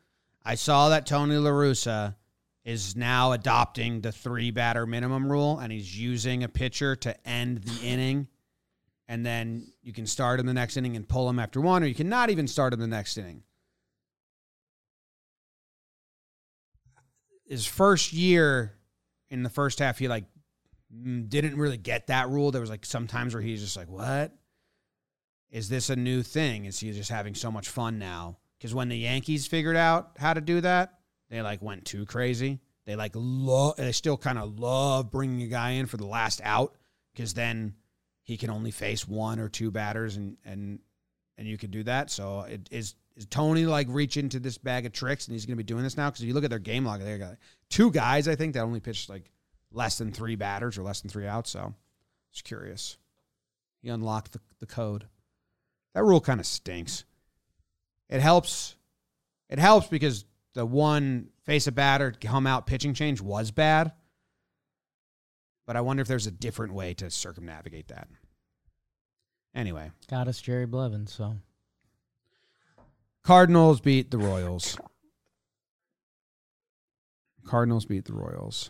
Speaker 1: I saw that Tony La Russa is now adopting the three batter minimum rule, and he's using a pitcher to end the inning, and then you can start in the next inning and pull him after one, or you cannot even start in the next inning. His first year in the first half, he like mm, didn't really get that rule. There was like some times where he's just like, "What is this a new thing? Is he just having so much fun now?" Because when the Yankees figured out how to do that, they like went too crazy. They like love. They still kind of love bringing a guy in for the last out because then he can only face one or two batters, and and and you can do that. So it is. Is Tony like reach into this bag of tricks and he's going to be doing this now? Because if you look at their game log, they got two guys I think that only pitched like less than three batters or less than three outs. So it's curious. He unlocked the, the code. That rule kind of stinks. It helps. It helps because the one face a batter, come out pitching change was bad. But I wonder if there's a different way to circumnavigate that. Anyway,
Speaker 2: Got us Jerry Blevins. So
Speaker 1: Cardinals beat the Royals. Cardinals beat the Royals.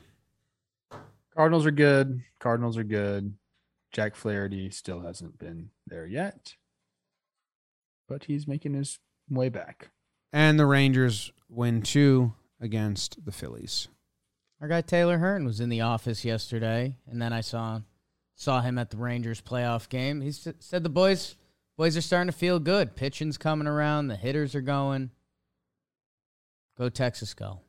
Speaker 3: Cardinals are good. Cardinals are good. Jack Flaherty still hasn't been there yet, but he's making his way back.
Speaker 1: And the Rangers win two against the Phillies.
Speaker 2: Our guy Taylor Hearn was in the office yesterday, and then I saw saw him at the Rangers playoff game. He said the boys boys are starting to feel good. Pitching's coming around. The hitters are going. Go Texas, go.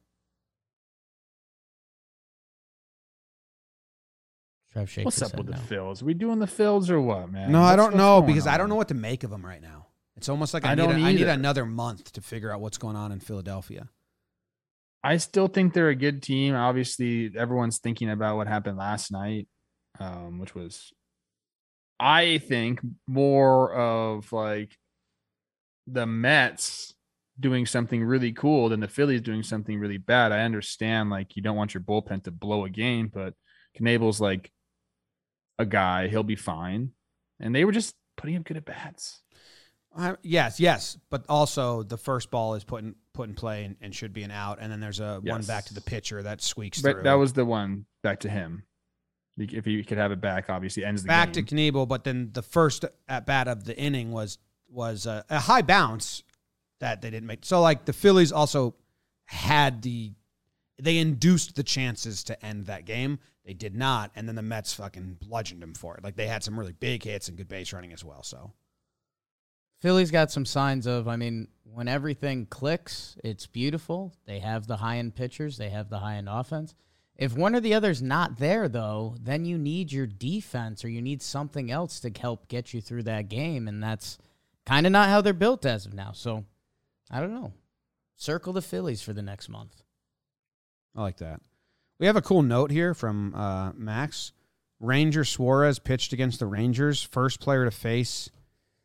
Speaker 3: What's up
Speaker 2: head
Speaker 3: with the
Speaker 2: no.
Speaker 3: Phils? Are we doing the Phils or what, man?
Speaker 1: No, I don't know
Speaker 3: going
Speaker 1: because I don't know what to make of them right now. It's almost like I,
Speaker 3: I
Speaker 1: need
Speaker 3: don't
Speaker 1: a, I need another month to figure out what's going on in Philadelphia.
Speaker 3: I still think they're a good team. Obviously, everyone's thinking about what happened last night, um, which was, I think, more of like the Mets doing something really cool than the Phillies doing something really bad. I understand, like, you don't want your bullpen to blow a game, but Knebel's like a guy, he'll be fine. And they were just putting up good at bats.
Speaker 1: Uh, yes, yes, but also the first ball is put in put in play and, and should be an out, and then there's a one back to the pitcher that squeaks
Speaker 3: But
Speaker 1: through.
Speaker 3: that was the one back to him. If he could have it back, obviously ends the
Speaker 1: back
Speaker 3: game.
Speaker 1: to Knebel, but then the first at bat of the inning was was a, a high bounce that they didn't make. So like the Phillies also had the they induced the chances to end that game. They did not, and then the Mets fucking bludgeoned them for it. Like they had some really big hits and good base running as well. So
Speaker 2: Philly's got some signs of, I mean, when everything clicks, it's beautiful. They have the high end pitchers, they have the high end offense. If one or the other's not there, though, then you need your defense or you need something else to help get you through that game. And that's kind of not how they're built as of now. So I don't know. Circle the Phillies for the next month.
Speaker 1: I like that. We have a cool note here from uh, Max. Ranger Suarez pitched against the Rangers, first player to face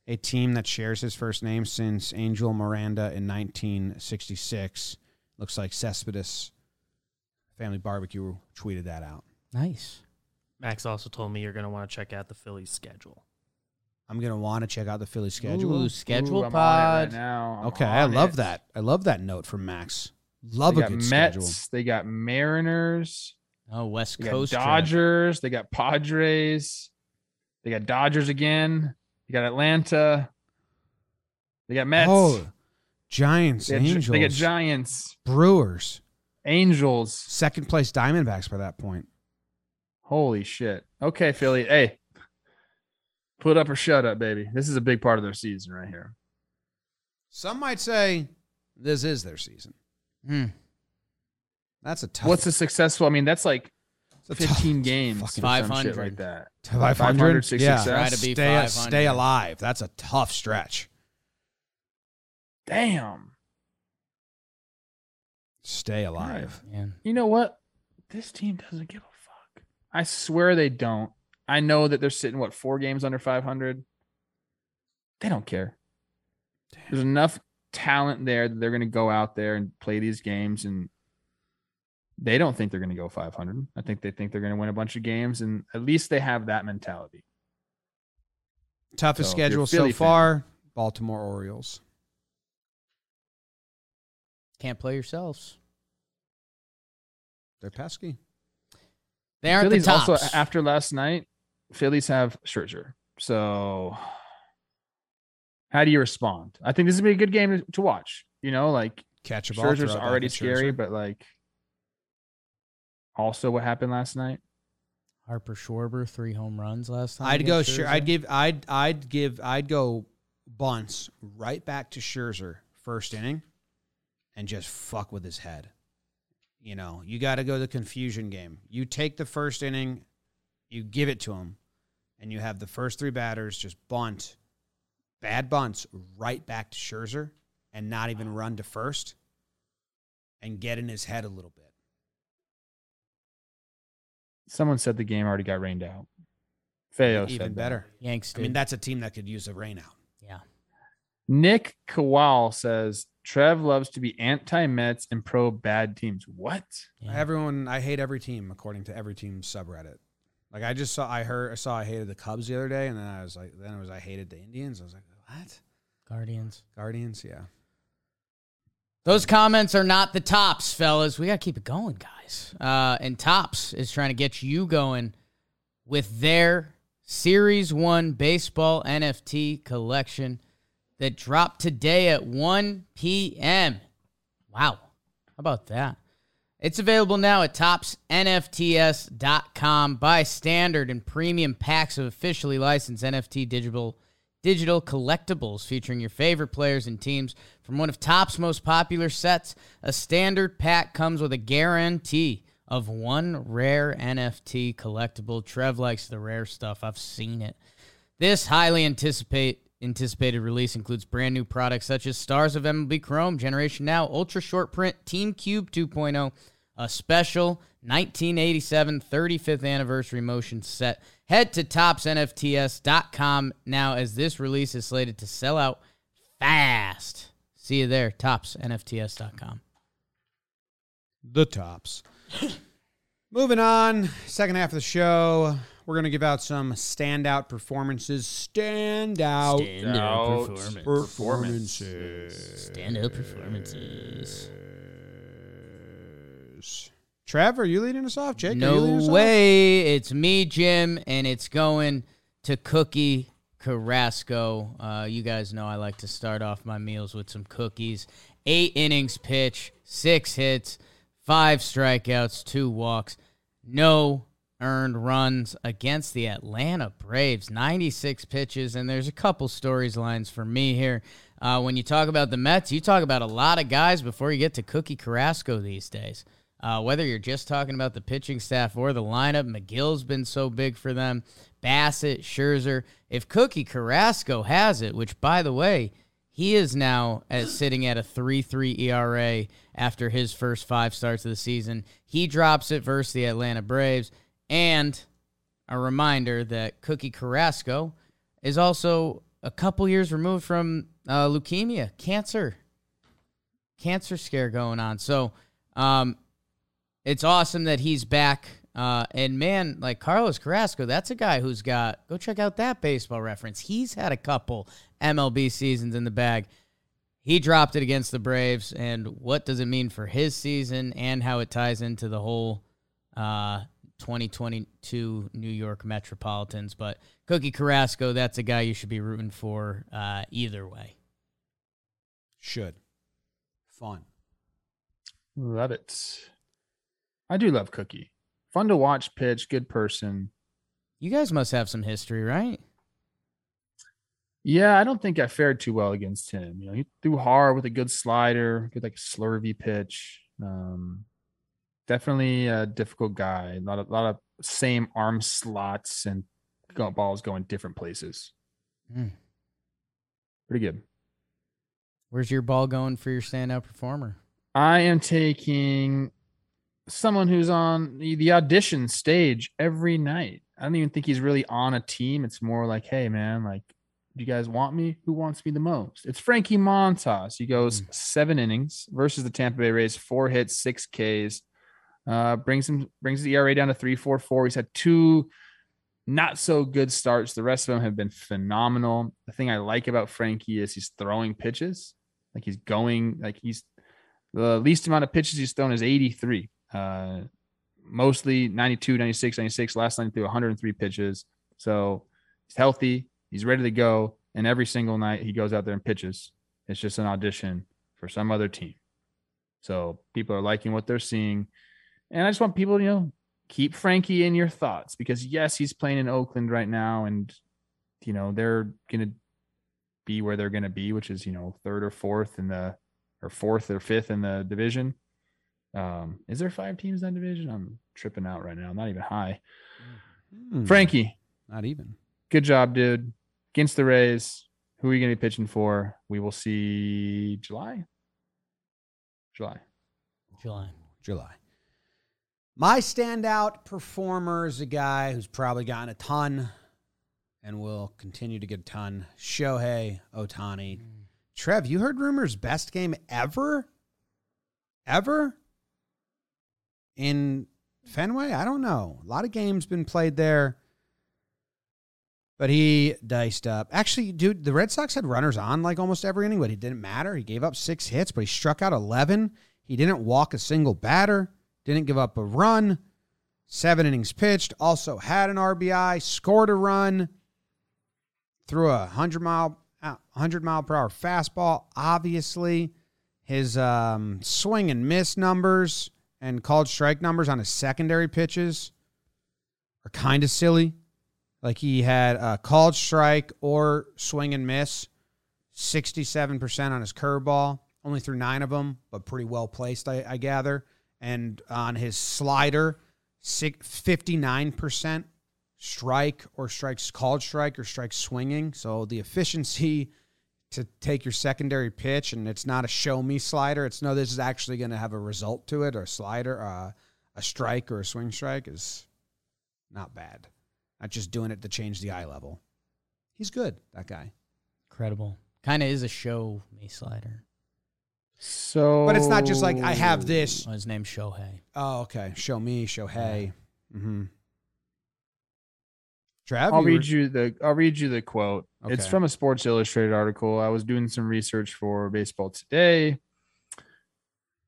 Speaker 1: a team that shares his first name since Angel Miranda in 1966. Looks like Cespedes Family Barbecue tweeted that out.
Speaker 2: Nice.
Speaker 4: Max also told me you're going to want to check out the Phillies schedule.
Speaker 1: I'm gonna want to check out the Philly schedule.
Speaker 2: Ooh, schedule
Speaker 3: Ooh, I'm on it
Speaker 2: pod.
Speaker 3: right now. I'm
Speaker 1: okay, I love
Speaker 3: it.
Speaker 1: that. I love that note from Max. Love
Speaker 3: They
Speaker 1: a
Speaker 3: got
Speaker 1: good
Speaker 3: Mets.
Speaker 1: schedule.
Speaker 3: They got Mariners.
Speaker 2: Oh, West
Speaker 3: They got
Speaker 2: Coast. trip.
Speaker 3: Dodgers. They got Padres. They got Dodgers again. They got Atlanta. They got Mets.
Speaker 1: Oh, Giants,
Speaker 3: they, got,
Speaker 1: Angels,
Speaker 3: they got Giants,
Speaker 1: Brewers,
Speaker 3: Angels.
Speaker 1: second place Diamondbacks by that point.
Speaker 3: Holy shit. Okay, Philly. Hey, put up or shut up, baby. This is a big part of their season right here.
Speaker 1: Some might say this is their season.
Speaker 2: Hmm.
Speaker 1: That's a tough.
Speaker 3: What's a successful? I mean, that's like
Speaker 1: it's
Speaker 3: 15 games,
Speaker 1: fucking
Speaker 2: 500.
Speaker 3: shit like that.
Speaker 1: 500?
Speaker 3: 500
Speaker 1: Yeah.
Speaker 2: Try to be
Speaker 1: stay,
Speaker 2: 500.
Speaker 1: stay alive. That's a tough stretch.
Speaker 3: Damn.
Speaker 1: Stay alive.
Speaker 2: Man.
Speaker 3: You know what? This team doesn't give a fuck. I swear they don't. I know that they're sitting what four games under 500. They don't care. There's enough talent there that they're going to go out there and play these games, and they don't think they're going to go 500. I think they think they're going to win a bunch of games, and at least they have that mentality.
Speaker 1: Toughest
Speaker 3: So, if you're a
Speaker 1: schedule so
Speaker 3: Philly fan-
Speaker 1: far: Baltimore Orioles.
Speaker 2: Can't play yourselves.
Speaker 1: They're pesky.
Speaker 2: They aren't
Speaker 3: Phillies
Speaker 2: the tops.
Speaker 3: also after last night. Phillies have Scherzer, so how do you respond? I think this would be a good game to- to watch. You know, like
Speaker 1: Catch a ball.
Speaker 3: Scherzer's
Speaker 1: throw it back
Speaker 3: already scary,
Speaker 1: Scherzer.
Speaker 3: but like also what happened last night.
Speaker 2: Harper Schwarber, three home runs last time.
Speaker 1: I'd go.
Speaker 2: against
Speaker 1: Scher-
Speaker 2: Scherzer.
Speaker 1: I'd give. I'd. I'd give. I'd go bunts right back to Scherzer first inning, and just fuck with his head. You know, you got to go the confusion game. You take the first inning, you give it to him, and you have the first three batters just bunt, bad bunts right back to Scherzer, and not even run to first, and get in his head a little bit.
Speaker 3: Someone said the game already got rained out. Feo
Speaker 1: even
Speaker 3: said that.
Speaker 1: better.
Speaker 2: Yanks.
Speaker 1: I mean, that's a team that could use a rain out.
Speaker 2: yeah.
Speaker 3: Nick Kowal says Trev loves to be anti-Mets and pro bad teams. What?
Speaker 2: yeah.
Speaker 1: Everyone, I hate every team according to every team subreddit. Like I just saw, I heard, I saw, I hated the Cubs the other day, and then I was like, then it was I hated the Indians. I was like, what?
Speaker 2: Guardians.
Speaker 1: Guardians? Yeah.
Speaker 2: Those comments are not the tops, fellas. We got to keep it going, guys. Uh, and Topps is trying to get you going with their Series 1 baseball NFT collection that dropped today at 1 p.m. Wow. How about that? It's available now at toppsnfts.com. Buy standard and premium packs of officially licensed NFT digital digital collectibles featuring your favorite players and teams from one of Topps' most popular sets. A standard pack comes with a guarantee of one rare NFT collectible. Trev likes the rare stuff. I've seen it. This highly anticipate anticipated release includes brand new products such as Stars of MLB Chrome, Generation Now, Ultra Short Print, Team Cube 2.0, a special 1987 35th anniversary motion set. Head to toppsnfts.com now as this release is slated to sell out fast. See you there, toppsnfts.com.
Speaker 1: The tops. Moving on, second half of the show, we're going to give out some standout performances. Standout
Speaker 3: Out
Speaker 2: performance.
Speaker 1: performances.
Speaker 2: Stand up performances.
Speaker 1: Trev, are you leading us off? Jake, are you leading
Speaker 2: No
Speaker 1: us off?
Speaker 2: way. It's me, Jim, and it's going to Cookie Carrasco. Uh, you guys know I like to start off my meals with some cookies. Eight innings pitch, six hits, five strikeouts, two walks, no earned runs against the Atlanta Braves. 96 pitches, and there's a couple stories lines for me here. Uh, when you talk about the Mets, you talk about a lot of guys before you get to Cookie Carrasco these days. Uh, whether you're just talking about the pitching staff or the lineup, Megill's been so big for them. Bassitt, Scherzer. If Cookie Carrasco has it, which by the way, he is now at, sitting at a 3-3 ERA after his first five starts of the season. He drops it versus the Atlanta Braves. And a reminder that Cookie Carrasco is also a couple years removed from uh, leukemia, cancer, cancer scare going on. So, um, it's awesome that he's back. Uh, and man, like Carlos Carrasco, that's a guy who's got go check out that baseball reference. He's had a couple MLB seasons in the bag. He dropped it against the Braves, and what does it mean for his season and how it ties into the whole uh, 2022 New York Metropolitans? But Cookie Carrasco, that's a guy you should be rooting for uh, either way.
Speaker 1: Should. Fun.
Speaker 3: Love it. I do love Cookie. Fun to watch pitch, good person.
Speaker 2: You guys must have some history, right?
Speaker 3: Yeah, I don't think I fared too well against him. You know, he threw hard with a good slider, good like a slurvy pitch. Um, definitely a difficult guy. A lot of lot of same arm slots and balls going different places.
Speaker 2: Hmm.
Speaker 3: Pretty good.
Speaker 2: Where's your ball going for your standout performer?
Speaker 3: I am taking someone who's on the, the audition stage every night. I don't even think he's really on a team. It's more like, hey man, like, do you guys want me? Who wants me the most? It's Frankie Montas. He goes seven innings versus the Tampa Bay Rays, four hits, six Ks. Uh, brings him brings the ERA down to three four four. He's had two not so good starts. The rest of them have been phenomenal. The thing I like about Frankie is he's throwing pitches. Like he's going, like he's the least amount of pitches he's thrown is 83. Uh, mostly 92, 96, 96. Last night through 103 pitches. So he's healthy. He's ready to go. And every single night he goes out there and pitches. It's just an audition for some other team. So people are liking what they're seeing. And I just want people, you know, keep Frankie in your thoughts because yes, he's playing in Oakland right now, and you know they're gonna be where they're gonna be, which is you know third or fourth in the or fourth or fifth in the division. Um, is there five teams in that division? I'm tripping out right now. I'm not even high.
Speaker 1: Hmm,
Speaker 3: Frankie,
Speaker 1: Not even.
Speaker 3: good job, dude. Against the Rays. Who are you gonna be pitching for? We will see July. July.
Speaker 2: July.
Speaker 1: July. My standout performer is a guy who's probably gotten a ton and will continue to get a ton. Shohei Ohtani. Trev, you heard rumors best game ever? Ever? In Fenway? I don't know. A lot of games been played there. But he diced up. Actually, dude, the Red Sox had runners on like almost every inning, but it didn't matter. He gave up six hits, but he struck out 11. He didn't walk a single batter, didn't give up a run. Seven innings pitched, also had an RBI, scored a run, threw a 100 mile, uh, 100 mile per hour fastball, obviously. his um, swing and miss numbers and called strike numbers on his secondary pitches are kind of silly. Like he had a called strike or swing and miss, 67% on his curveball, only threw nine of them, but pretty well placed, I, I gather. And on his slider, six, 59% strike or strikes called strike or strike swinging. So the efficiency to take your secondary pitch and it's not a show me slider. It's no, this is actually going to have a result to it or a slider, uh, a strike or a swing strike is not bad. Not just doing it to change the eye level. He's good, that guy.
Speaker 2: Incredible. Kind of is a show me slider.
Speaker 3: So,
Speaker 1: But it's not just like I have this.
Speaker 2: Oh, his name's Shohei.
Speaker 1: Oh, okay. Show me, show hey. Mm-hmm. Trav,
Speaker 3: I'll read
Speaker 1: were-
Speaker 3: you the I'll read you the quote. It's from a Sports Illustrated article. I was doing some research for Baseball Today.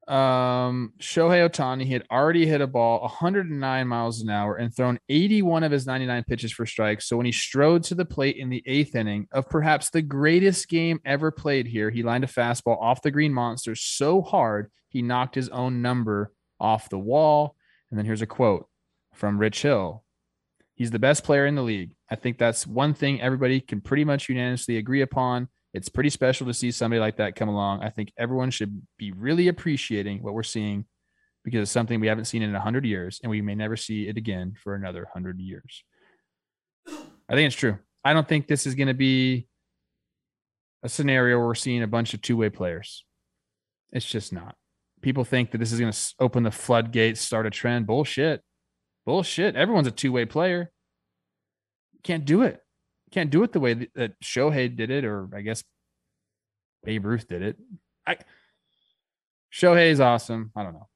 Speaker 3: Um, Shohei Ohtani had already hit a ball 109 miles an hour and thrown 81 of his 99 pitches for strikes. So when he strode to the plate in the eighth inning of perhaps the greatest game ever played here, he lined a fastball off the green monster so hard he knocked his own number off the wall. And then here's a quote from Rich Hill. He's the best player in the league. I think that's one thing everybody can pretty much unanimously agree upon. It's pretty special to see somebody like that come along. I think everyone should be really appreciating what we're seeing because it's something we haven't seen in 100 years and we may never see it again for another 100 years. I think it's true. I don't think this is going to be a scenario where we're seeing a bunch of two way players. It's just not. People think that this is going to open the floodgates, start a trend. Bullshit. Bullshit. Everyone's a two way player. Can't do it. Can't do it the way that, Shohei did it, or I guess Babe Ruth did it. I Shohei is awesome. I don't know.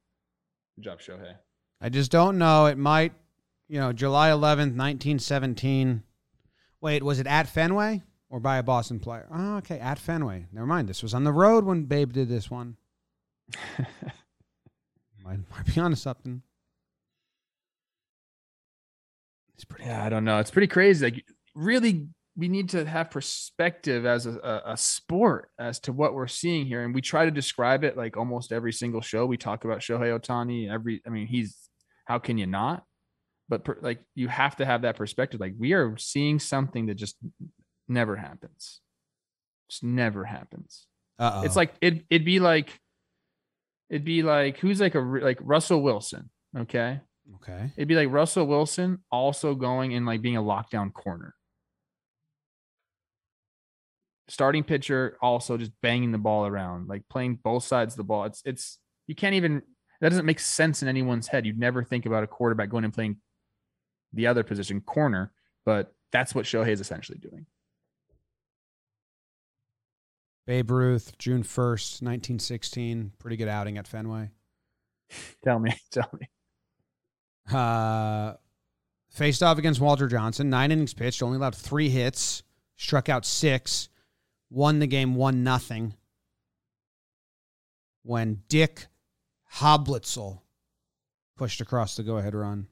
Speaker 3: Good job, Shohei.
Speaker 1: I just don't know. It might, you know, July 11th, 1917. Wait, was it at Fenway or by a Boston player? Oh, okay, at Fenway. Never mind. This was on the road when Babe did this one. might, might be onto something. He's pretty
Speaker 3: Yeah, I don't know. It's pretty crazy. Like, really, we need to have perspective as a, a, a sport as to what we're seeing here, and we try to describe it like almost every single show. We talk about Shohei Ohtani. Every, I mean, he's how can you not? But per, like, you have to have that perspective. Like, we are seeing something that just never happens. Just never happens.
Speaker 1: Uh-oh.
Speaker 3: It's like it. It'd be like, it'd be like who's like a like Russell Wilson. Okay,
Speaker 1: okay.
Speaker 3: It'd be like Russell Wilson also going and like being a lockdown corner. Starting pitcher also just banging the ball around, like playing both sides of the ball. It's it's you can't even that doesn't make sense in anyone's head. You'd never think about a quarterback going and playing the other position, corner, but that's what Shohei is essentially doing.
Speaker 1: Babe Ruth, June 1st, 1916. Pretty good outing at Fenway.
Speaker 3: Tell me, tell me.
Speaker 1: Uh, faced off against Walter Johnson. Nine innings pitched, only allowed three hits, struck out six, won the game one nothing. When Dick Hoblitzell pushed across the go-ahead run.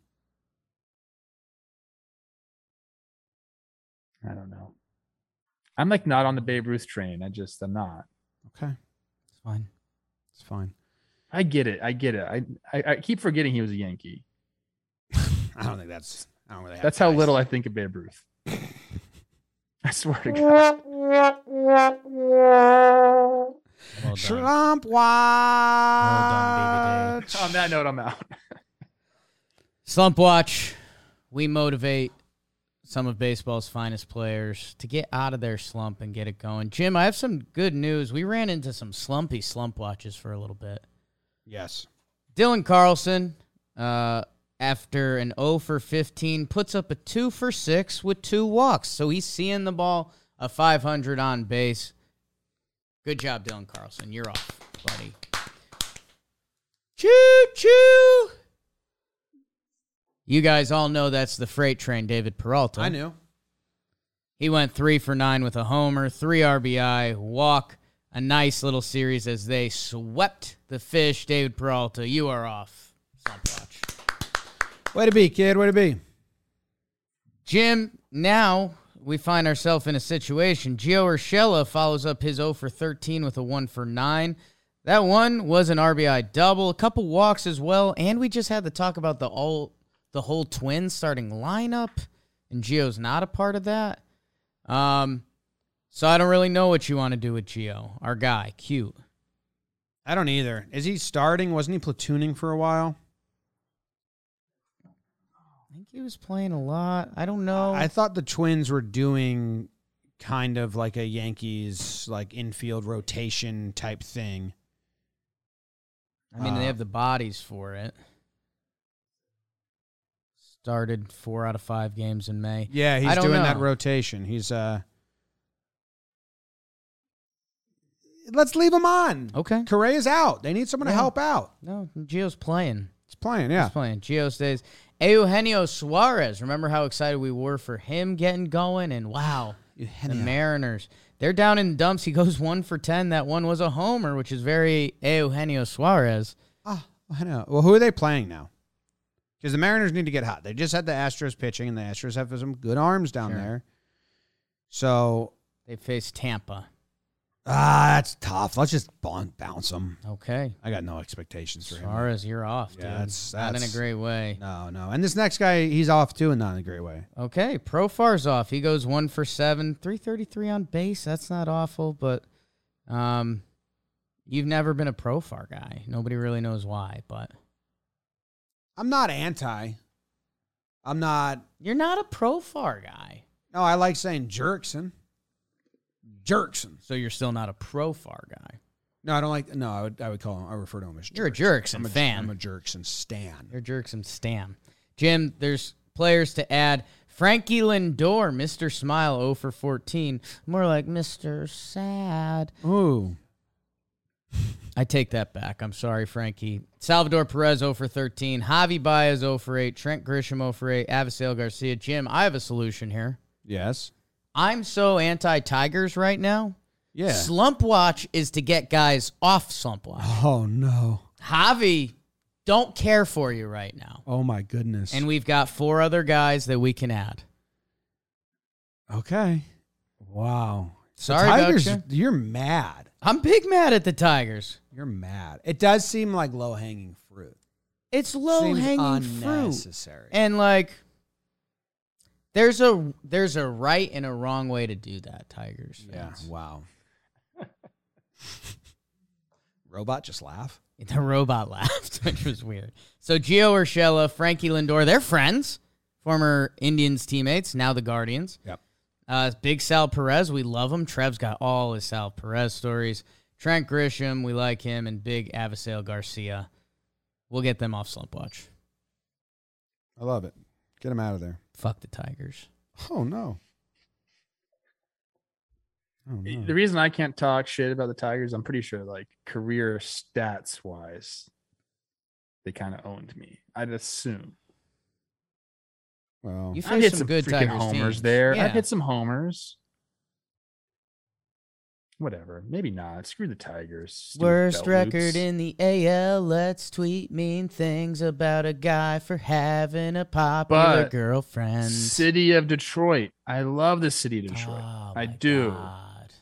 Speaker 3: I don't know. I'm like not on the Babe Ruth train. I just I'm not.
Speaker 1: Okay,
Speaker 2: It's fine.
Speaker 1: it's fine.
Speaker 3: I get it. I get it. I I, I keep forgetting he was a Yankee.
Speaker 1: I don't think that's. I don't really. Have
Speaker 3: That's how little I think of Babe Ruth. I swear to God.
Speaker 2: Well done.
Speaker 1: Slump
Speaker 2: Well done,
Speaker 1: watch.
Speaker 3: On that note, I'm out.
Speaker 2: Slump Watch. We motivate some of baseball's finest players to get out of their slump and get it going. Jim, I have some good news. We ran into some slumpy slump watches for a little bit.
Speaker 1: Yes.
Speaker 2: Dylan Carlson, uh, after an 0 for 15, puts up a 2 for 6 with two walks. So he's seeing the ball a 500 on base. Good job, Dylan Carlson. You're off, buddy. Choo choo. You guys all know that's the freight train, David Peralta.
Speaker 1: I knew.
Speaker 2: He went three for nine with a homer, three RBI, walk, a nice little series as they swept the fish. David Peralta, you are off. Slump watch.
Speaker 1: Way to be, kid. Way to be.
Speaker 2: Jim, now we find ourselves in a situation. Gio Urshela follows up his 0 for 13 with a 1 for 9. That one was an RBI double, a couple walks as well, and we just had to talk about the all the whole Twins starting lineup, and Gio's not a part of that. Um, so I don't really know what you want to do with Gio, our guy, cute.
Speaker 1: I don't either. Is he starting? Wasn't he platooning for a while?
Speaker 2: I think he was playing a lot. I don't know.
Speaker 1: I thought the Twins were doing kind of like a Yankees like infield rotation type thing.
Speaker 2: I mean, they
Speaker 1: Uh,
Speaker 2: have the bodies for it. Started four out of five games in May.
Speaker 1: Yeah, he's
Speaker 2: don't
Speaker 1: doing that rotation. He's uh Let's leave him on.
Speaker 2: Okay.
Speaker 1: Correa's out. They need someone to help out.
Speaker 2: No, Gio's playing.
Speaker 1: He's playing, yeah.
Speaker 2: He's playing. Gio stays. Eugenio Suarez. Remember how excited we were for him getting going? And wow, the Mariners. They're down in dumps. He goes one for 10. That one was a homer, which is very Eugenio Suarez.
Speaker 1: Ah, I know. Well, who are they playing now? Because the Mariners need to get hot. They just had the Astros pitching, and the Astros have some good arms down
Speaker 2: Sure.
Speaker 1: there. So
Speaker 2: They face Tampa.
Speaker 1: Ah, that's tough. Let's just bon- bounce them.
Speaker 2: Okay.
Speaker 1: I got no expectations for him.
Speaker 2: Suarez, you're off, dude.
Speaker 1: Yeah, that's-
Speaker 2: Not in a great way.
Speaker 1: No, no. And this next guy, he's off too, and not in a great way.
Speaker 2: Okay, Profar's off. He goes one for seven, three thirty three on base. That's not awful, but um, you've never been a Profar guy. Nobody really knows why, but
Speaker 1: I'm not anti. I'm not.
Speaker 2: you're not a Profar guy,
Speaker 1: No, I like saying Jerkson. Jerkson.
Speaker 2: so you're still not a Profar guy.
Speaker 1: No, I don't like. No, I would. I would call him. I refer to him as.
Speaker 2: You're a
Speaker 1: Jerkson. I'm a,
Speaker 2: fan.
Speaker 1: I'm a Jerkson stan.
Speaker 2: You're Jerkson Stam. Jim, there's players to add. Frankie Lindor, Mr. Smile, 0 for 14. More like Mr. Sad.
Speaker 1: Ooh.
Speaker 2: I take that back. I'm sorry, Frankie. Salvador Perez 0 for 13. Javi Baez 0 for 8. Trent Grisham 0 for 8. Avisail Garcia. Jim, I have a solution here.
Speaker 1: Yes.
Speaker 2: I'm so anti Tigers right now.
Speaker 1: Yeah.
Speaker 2: Slump watch is to get guys off slump watch.
Speaker 1: Oh no.
Speaker 2: Javi, don't care for you right now.
Speaker 1: Oh my goodness.
Speaker 2: And we've got four other guys that we can add.
Speaker 1: okay. Wow. The
Speaker 2: Sorry about
Speaker 1: Tigers,
Speaker 2: you.
Speaker 1: You're mad.
Speaker 2: I'm big mad at the Tigers.
Speaker 1: You're mad. It does seem like low hanging fruit.
Speaker 2: It's low
Speaker 1: Seems
Speaker 2: hanging fruit.
Speaker 1: unnecessary.
Speaker 2: And like there's a there's a right and a wrong way to do that, Tigers.
Speaker 1: yeah. Wow. Robot just laugh.
Speaker 2: The robot laughed, which was weird. So Gio Urshela, Frankie Lindor, they're friends, former Indians teammates, now the Guardians.
Speaker 1: Yep.
Speaker 2: Uh, Big Sal Perez, we love him. Trev's got all his Sal Perez stories. Trent Grisham, we like him, and Big Avisail Garcia. We'll get them off slump watch.
Speaker 1: I love it. Get him out of there.
Speaker 2: Fuck the Tigers.
Speaker 1: Oh no. Oh no.
Speaker 3: The reason I can't talk shit about the Tigers, I'm pretty sure, like career stats wise, they kind of owned me. I'd assume.
Speaker 1: Well,
Speaker 2: You
Speaker 3: I hit
Speaker 2: some
Speaker 3: some
Speaker 2: good Tigers
Speaker 3: homers
Speaker 2: teams.
Speaker 3: there.
Speaker 2: Yeah.
Speaker 3: I hit some homers. Whatever. Maybe not. Screw the Tigers. Stupid
Speaker 2: Worst
Speaker 3: belt
Speaker 2: record
Speaker 3: loops.
Speaker 2: in the AL. Let's tweet mean things about a guy for having a popular
Speaker 3: But
Speaker 2: girlfriend.
Speaker 3: City of Detroit. I love the city of Detroit.
Speaker 2: Oh,
Speaker 3: I
Speaker 2: my
Speaker 3: do.
Speaker 2: God.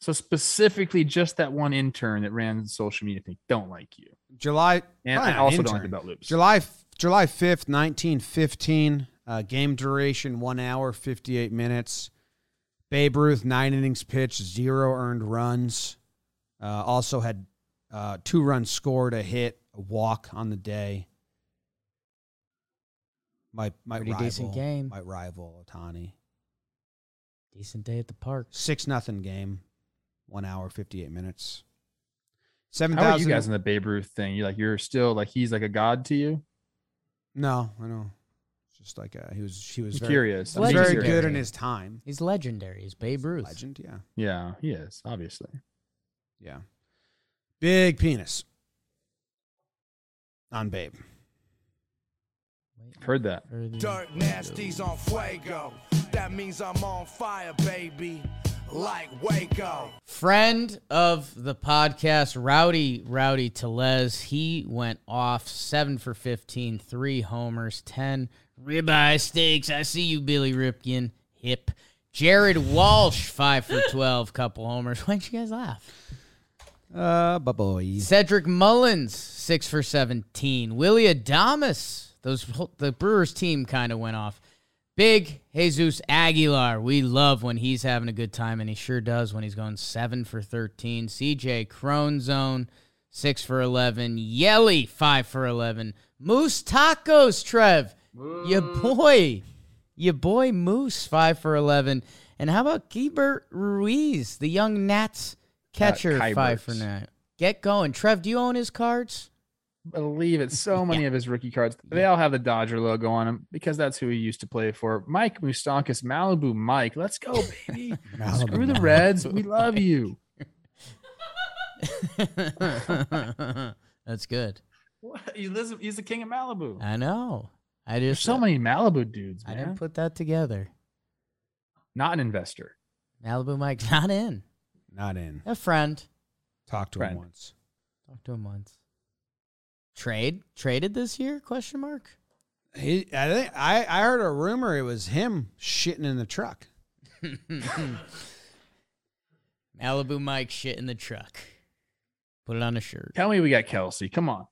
Speaker 3: So specifically, just that one intern that ran social media thing don't like you,
Speaker 1: July
Speaker 3: and
Speaker 1: probably
Speaker 3: I
Speaker 1: not
Speaker 3: also don't like the
Speaker 1: intern.
Speaker 3: belt loops.
Speaker 1: July July fifth, nineteen fifteen. Uh, game duration one hour fifty eight minutes. Babe Ruth nine innings pitched, zero earned runs. Uh, also had uh, two runs scored, a hit, a walk on the day. My my
Speaker 2: Pretty
Speaker 1: rival,
Speaker 2: decent game.
Speaker 1: My rival Ohtani.
Speaker 2: Decent day at the park.
Speaker 1: Six nothing game, one hour fifty eight minutes. Seven
Speaker 3: How are you guys in the Babe Ruth thing? You like you're still like he's like a god to you?
Speaker 1: No, I know. It's just like uh, he was. He was very,
Speaker 3: curious.
Speaker 1: he was very
Speaker 3: curious.
Speaker 1: good in his time.
Speaker 2: He's legendary. He's Babe Ruth.
Speaker 1: Legend, yeah,
Speaker 3: Yeah, he is obviously.
Speaker 1: yeah. Big penis on Babe.
Speaker 3: I've heard that.
Speaker 2: For the-
Speaker 5: Dirt nasties on fuego. That means I'm on fire, baby. Like Waco.
Speaker 2: Friend of the podcast, Rowdy Rowdy Tellez. He went off seven for 15, three homers, 10 ribeye steaks. I see you, Billy Ripken. Hip. Jared Walsh, five for 12, couple homers. Why'd you guys laugh?
Speaker 1: Uh, but boys.
Speaker 2: Cedric Mullins, six for 17. Willy Adames, those the Brewers team kind of went off. Big Jesus Aguilar, we love when he's having a good time, and he sure does when he's going seven for 13. CJ Cronzone, six for 11. Yelly, five for 11. Moose Tacos, Trev, your mm. boy, your boy Moose, five for 11. And how about Keibert Ruiz, the young Nats catcher,
Speaker 3: Kybert.
Speaker 2: five for nine. Get going. Trev, do you own his cards?
Speaker 3: believe it. So many of his rookie cards, they all have the Dodger logo on them because that's who he used to play for. Mike Moustakas, Malibu Mike. Let's go, baby.
Speaker 1: Malibu
Speaker 3: Screw the Reds. We love you.
Speaker 2: That's good.
Speaker 3: What? He lives, he's the king of Malibu.
Speaker 2: I know. I
Speaker 3: There's
Speaker 2: just
Speaker 3: so many Malibu dudes,
Speaker 2: I
Speaker 3: man.
Speaker 2: didn't put that together.
Speaker 3: Not an investor.
Speaker 2: Malibu Mike not in.
Speaker 1: Not in.
Speaker 2: A friend.
Speaker 1: Talk to him once.
Speaker 2: Talk to him once. Trade traded this year? Question mark.
Speaker 1: He, I think I, I heard a rumor it was him shitting in the truck.
Speaker 2: Malibu Mike shit in the truck. Put it on a shirt.
Speaker 3: Tell me we got Kelsey. Come on.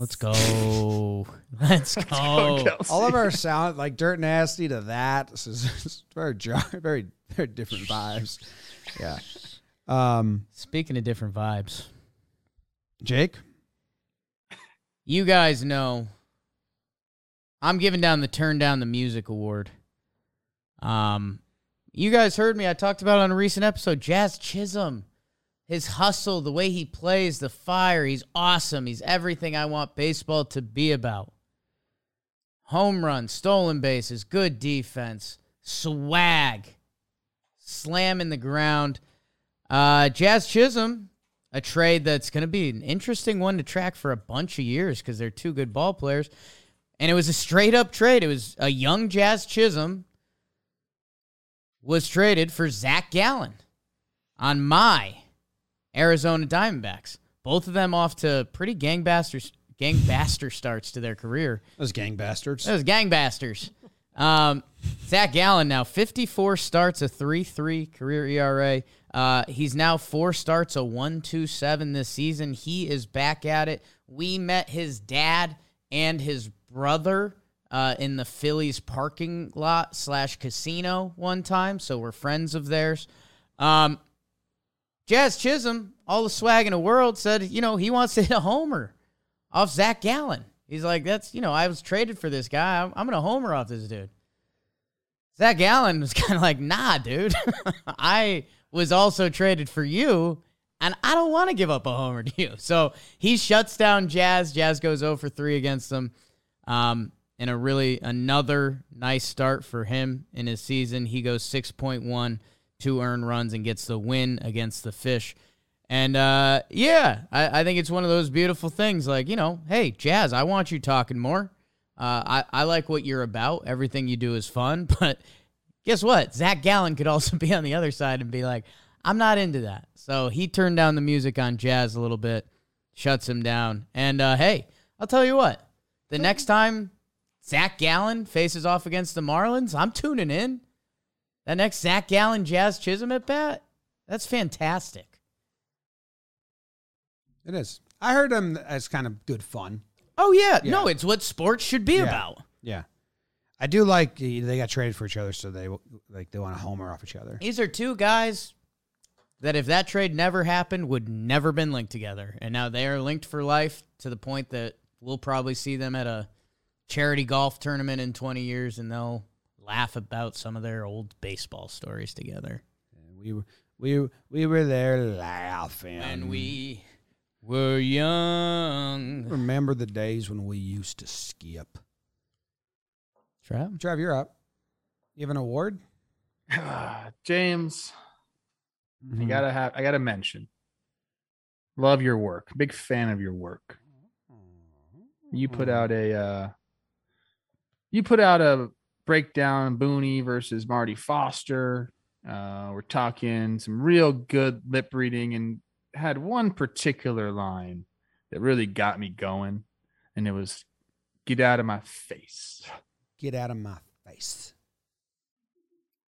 Speaker 2: Let's go. Let's
Speaker 3: Go,
Speaker 2: go.
Speaker 1: All of our sound like dirt nasty to that. This is it's very jar, very very different vibes. Yeah. Um,
Speaker 2: Speaking of different vibes,
Speaker 1: Jake,
Speaker 2: you guys know I'm giving down the turn down the music award. Um, you guys heard me. I talked about it on a recent episode. Jazz Chisholm, his hustle, the way he plays, the fire. He's awesome. He's everything I want baseball to be about. Home runs, stolen bases, good defense, swag, slam in the ground. Uh, Jazz Chisholm, a trade that's going to be an interesting one to track for a bunch of years because they're two good ball players. And it was a straight up trade. It was a young Jazz Chisholm was traded for Zach Gallen on my Arizona Diamondbacks. Both of them off to pretty gangbusters, gangbaster starts to their career.
Speaker 1: those gang bastards.
Speaker 2: Those gangbusters. Um, Zach Gallen now 54 starts, a 3-3 career ERA. Uh, he's now four starts, a 1-2-7 this season. He is back at it. We met his dad and his brother uh, in the Phillies parking lot slash casino one time, so we're friends of theirs. Um, Jazz Chisholm, all the swag in the world, said, you know, he wants to hit a homer off Zach Gallen. He's like, that's, you know, I was traded for this guy. I'm, I'm going to homer off this dude. Zach Gallen was kind of like, nah, dude. I was also traded for you, and I don't want to give up a homer to you. So he shuts down Jazz. Jazz goes 0 for 3 against them. Um, and a really another nice start for him in his season. He goes 6.1, two earned runs, and gets the win against the Fish. And uh, yeah, I, I think it's one of those beautiful things. Like, you know, hey, Jazz, I want you talking more. Uh, I, I like what you're about. Everything you do is fun. But guess what? Zach Gallen could also be on the other side and be like, I'm not into that. So he turned down the music on Jazz a little bit, shuts him down. And uh, hey, I'll tell you what, the next time Zach Gallen faces off against the Marlins, I'm tuning in. That next Zach Gallen Jazz Chisholm at bat, that's fantastic.
Speaker 1: It is. I heard him as kind of good fun.
Speaker 2: Oh yeah,
Speaker 1: Yeah.
Speaker 2: no, it's what sports should be
Speaker 1: Yeah.
Speaker 2: about.
Speaker 1: Yeah. I do like eh, they got traded for each other, so they like they want to homer off each other.
Speaker 2: These are two guys that if that trade never happened would never been linked together. And now they are linked for life to the point that we'll probably see them at a charity golf tournament in 20 years and they'll laugh about some of their old baseball stories together.
Speaker 1: We were we we were there laughing,
Speaker 2: And we were young.
Speaker 1: remember the days when we used to skip.
Speaker 2: Trav?
Speaker 1: Trav, you're up. You have an award?
Speaker 3: James,
Speaker 1: Mm-hmm.
Speaker 3: I gotta have I gotta mention. Love your work. Big fan of your work. You put
Speaker 1: Mm-hmm.
Speaker 3: out a uh you put out a breakdown Booney versus Marty Foster. Uh we're talking some real good lip reading and had one particular line that really got me going and it was get out of my face.
Speaker 1: Get out of my face.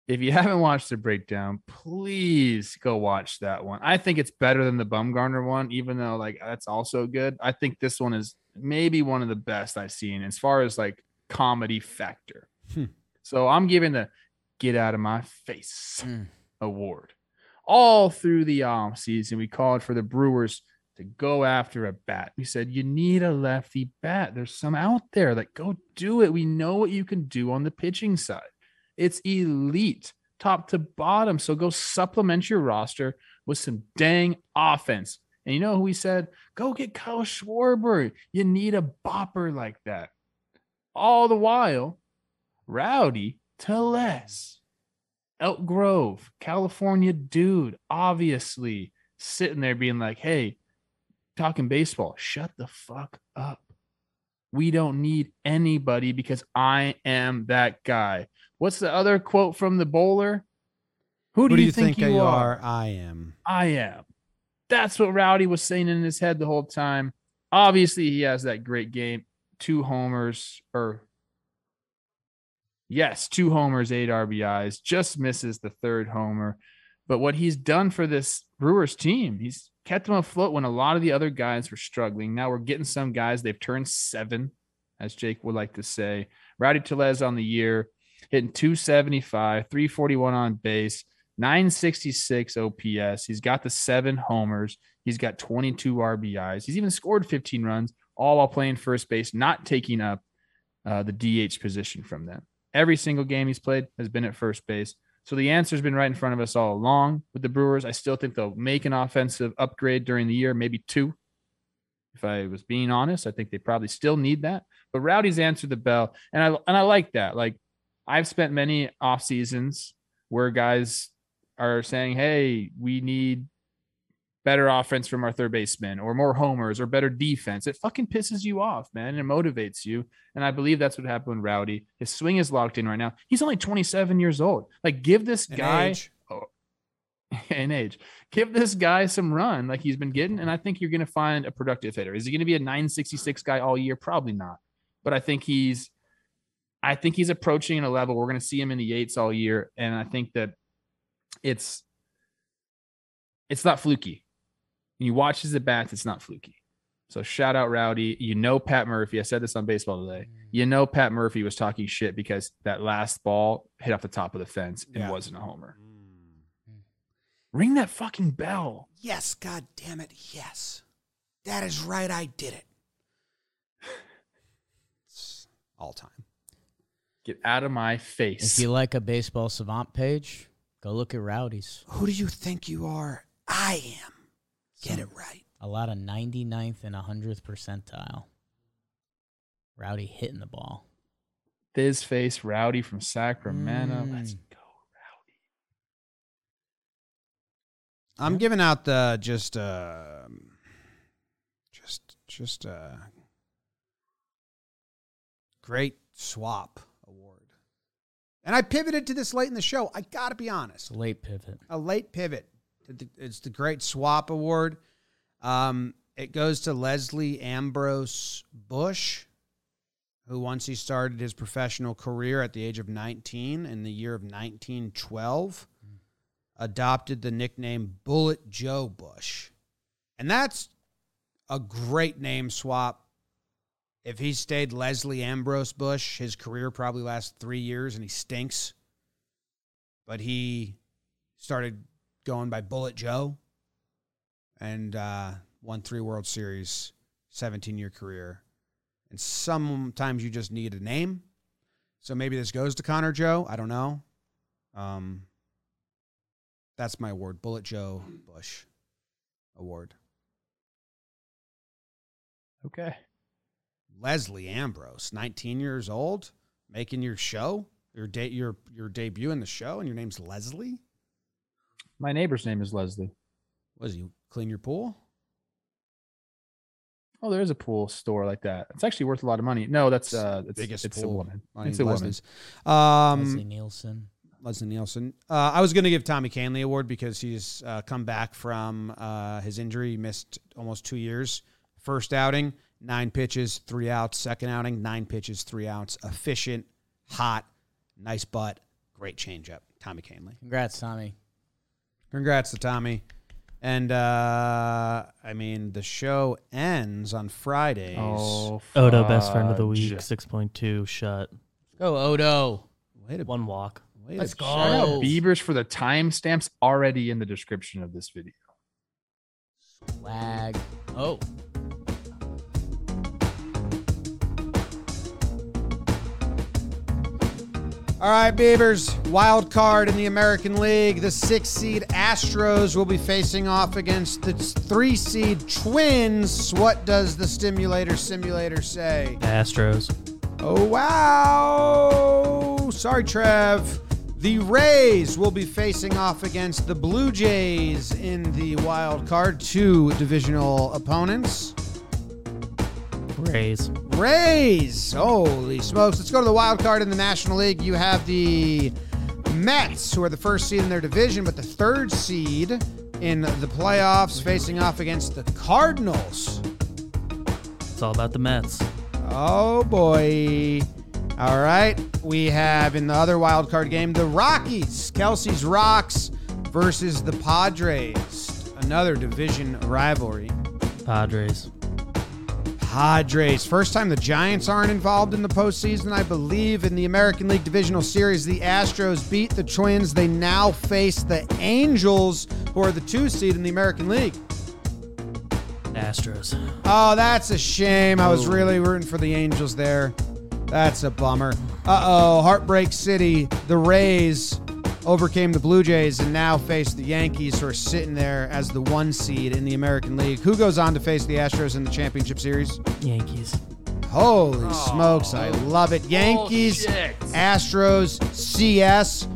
Speaker 3: If you haven't watched the breakdown, please go watch that one. I think it's better than the Bumgarner one, even though like that's also good. I think this one is maybe one of the best I've seen as far as like comedy factor.
Speaker 1: Hmm.
Speaker 3: So I'm giving the "Get Out of My Face"
Speaker 2: Mm.
Speaker 3: award. All through the off season, we called for the Brewers to go after a bat. We said you need a lefty bat. There's some out there. Like go do it. We know what you can do on the pitching side. It's elite, top to bottom. So go supplement your roster with some dang offense. And you know who we said? Go get Kyle Schwarber. You need a bopper like that. All the while, Rowdy Tellez, Elk Grove, California dude, obviously sitting there being like, hey, talking baseball, shut the fuck up. We don't need anybody because I am that guy. What's the other quote from the bowler? Who do, you, think, you are?
Speaker 1: I am.
Speaker 3: I am. That's what Rowdy was saying in his head the whole time. Obviously, he has that great game. Two homers, or yes, two homers, eight RBIs, just misses the third homer. But what he's done for this Brewers team, he's kept them afloat when a lot of the other guys were struggling. Now we're getting some guys, they've turned seven, as Jake would like to say. Rowdy Tellez on the year, hitting 275, 341 on base, 966 OPS. He's got the seven homers. He's got 22 RBIs. He's even scored 15 runs, all while playing first base, not taking up uh, the DH position from them. Every single game he's played has been at first base. So the answer's been right in front of us all along with the Brewers. I still think they'll make an offensive upgrade during the year, maybe two. If I was being honest, I think they probably still need that. But Rowdy's answered the bell, and I and I like that. Like I've spent many off seasons where guys are saying, "Hey, we need better offense from our third baseman, or more homers, or better defense." It fucking pisses you off, man, and it motivates you. And I believe that's what happened with Rowdy. His swing is locked in right now. He's only 27 years old. Like, give this
Speaker 1: In
Speaker 3: guy
Speaker 1: age.
Speaker 3: in age. Give this guy some run like he's been getting, and I think you're going to find a productive hitter. Is he going to be a 966 guy all year? Probably not. But I think he's, I think he's approaching a level. We're going to see him in the eights all year, and I think that it's, it's not fluky. When you watch his at bats, it's not fluky. So shout out Rowdy. You know Pat Murphy. I said this on baseball today. Mm. You know Pat Murphy was talking shit because that last ball hit off the top of the fence and
Speaker 1: Yeah.
Speaker 3: wasn't a homer. Mm. Ring that fucking bell.
Speaker 1: Yes, god damn it. Yes. That is right. I did it. It's all time.
Speaker 3: Get out of my face.
Speaker 2: If you like a baseball savant page, go look at Rowdy's.
Speaker 1: Who do you think you are? I am. Get it right.
Speaker 2: A lot of 99th and 100th percentile. Rowdy hitting the ball.
Speaker 3: This face Rowdy from Sacramento. Let's
Speaker 2: Mm.
Speaker 3: go, Rowdy.
Speaker 1: I'm giving out the just uh just just uh great swap award. And I pivoted to this late in the show. I got to be honest.
Speaker 2: A late pivot.
Speaker 1: a late pivot. It's the Great Swap Award. Um, it goes to Leslie Ambrose Bush, who once he started his professional career at the age of 19 in the year of 1912, adopted the nickname Bullet Joe Bush. And that's a great name swap. If he stayed Leslie Ambrose Bush, his career probably lasts three years and he stinks. But he started going by Bullet Joe and uh, won three World Series, 17 year career. And sometimes you just need a name. So maybe this goes to Connor Joe. I don't know. Um, that's my award Bullet Joe Bush Award.
Speaker 3: Okay.
Speaker 1: Leslie Ambrose, 19 years old, making your show, your date, your your debut in the show, and your name's Leslie.
Speaker 3: My neighbor's name is Leslie.
Speaker 1: What is you clean your pool?
Speaker 3: Oh, there is a pool store like that. It's actually worth a lot of money. No, that's uh, it's,
Speaker 1: Biggest
Speaker 3: it's a
Speaker 1: pool.
Speaker 3: woman.
Speaker 1: I
Speaker 3: It's
Speaker 1: mean,
Speaker 3: a woman.
Speaker 1: Um,
Speaker 2: Leslie Nielsen.
Speaker 1: Leslie Nielsen. Uh, I was going to give Tommy Kahnle award because he's uh, come back from uh, his injury. He missed almost two years. First outing, nine pitches, three outs. Second outing, nine pitches, three outs. Efficient, hot, nice butt, great changeup. Tommy Kahnle.
Speaker 2: Congrats, Tommy.
Speaker 1: Congrats to Tommy. And uh I mean the show ends on Fridays.
Speaker 3: Oh,
Speaker 4: Odo, best friend of the
Speaker 3: fudge.
Speaker 4: week, six point two shut,
Speaker 2: Go Odo.
Speaker 1: Wait a
Speaker 4: one walk.
Speaker 1: wait
Speaker 2: Let's go.
Speaker 3: Shout out. Beavers for the timestamps already in the description of this video.
Speaker 2: Lag. Oh.
Speaker 1: All right, Beavers. Wild card in the American League. The six seed Astros will be facing off against the three seed Twins. What does the stimulator simulator say?
Speaker 4: Astros.
Speaker 1: Oh, wow. Sorry, Trev. The Rays will be facing off against the Blue Jays in the wild card. Two divisional opponents.
Speaker 4: Rays.
Speaker 1: Rays. Holy smokes. Let's go to the wild card in the National League. You have the Mets, who are the first seed in their division, but the third seed in the playoffs, facing off against the Cardinals.
Speaker 4: It's all about the Mets.
Speaker 1: Oh boy. All right. We have in the other wild card game the Rockies, Kelsey's Rocks versus the Padres. Another division rivalry.
Speaker 4: Padres.
Speaker 1: Padres. First time the Giants aren't involved in the postseason, I believe. In the American League Divisional Series, the Astros beat the Twins. They now face the Angels, who are the two seed in the American League.
Speaker 4: Astros.
Speaker 1: Oh, that's a shame. I was really rooting for the Angels there. That's a bummer. Uh oh, Heartbreak City. The Rays overcame the Blue Jays and now face the Yankees, who are sitting there as the one seed in the American League. Who goes on to face the Astros in the championship series?
Speaker 4: Yankees.
Speaker 1: Holy oh. smokes, I love it. Yankees, Astros, CS.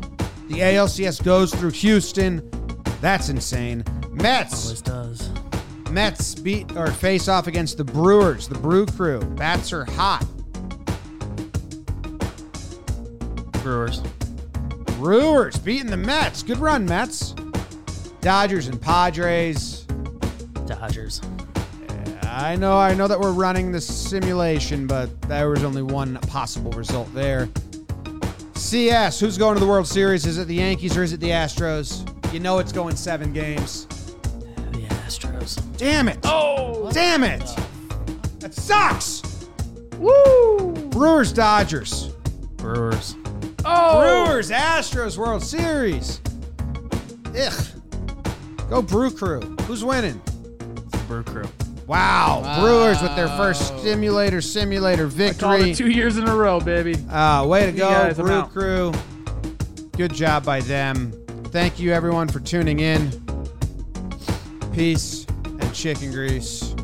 Speaker 1: The ALCS goes through Houston. That's insane. Mets.
Speaker 4: Always does.
Speaker 1: Mets beat or face off against the Brewers, the Brew Crew. Bats are hot.
Speaker 4: Brewers.
Speaker 1: Brewers beating the Mets. Good run, Mets. Dodgers and Padres.
Speaker 4: Dodgers.
Speaker 1: I know, I know that we're running the simulation, but there was only one possible result there. CS, who's going to the World Series? Is it the Yankees or is it the Astros? You know it's going seven games.
Speaker 4: The Astros.
Speaker 1: Damn it! Oh, damn it! That sucks. Woo! Brewers, Dodgers.
Speaker 4: Brewers.
Speaker 1: Brewers, Astros World Series. Ugh. Go Brew Crew. Who's winning?
Speaker 4: It's the Brew Crew.
Speaker 1: Wow. Brewers with their first stimulator simulator
Speaker 3: Called
Speaker 1: victory.
Speaker 3: it two years in a row, baby.
Speaker 1: Uh, way to go,
Speaker 3: guys,
Speaker 1: Brew. Crew. Good job by them. Thank you, everyone, for tuning in. Peace and chicken grease.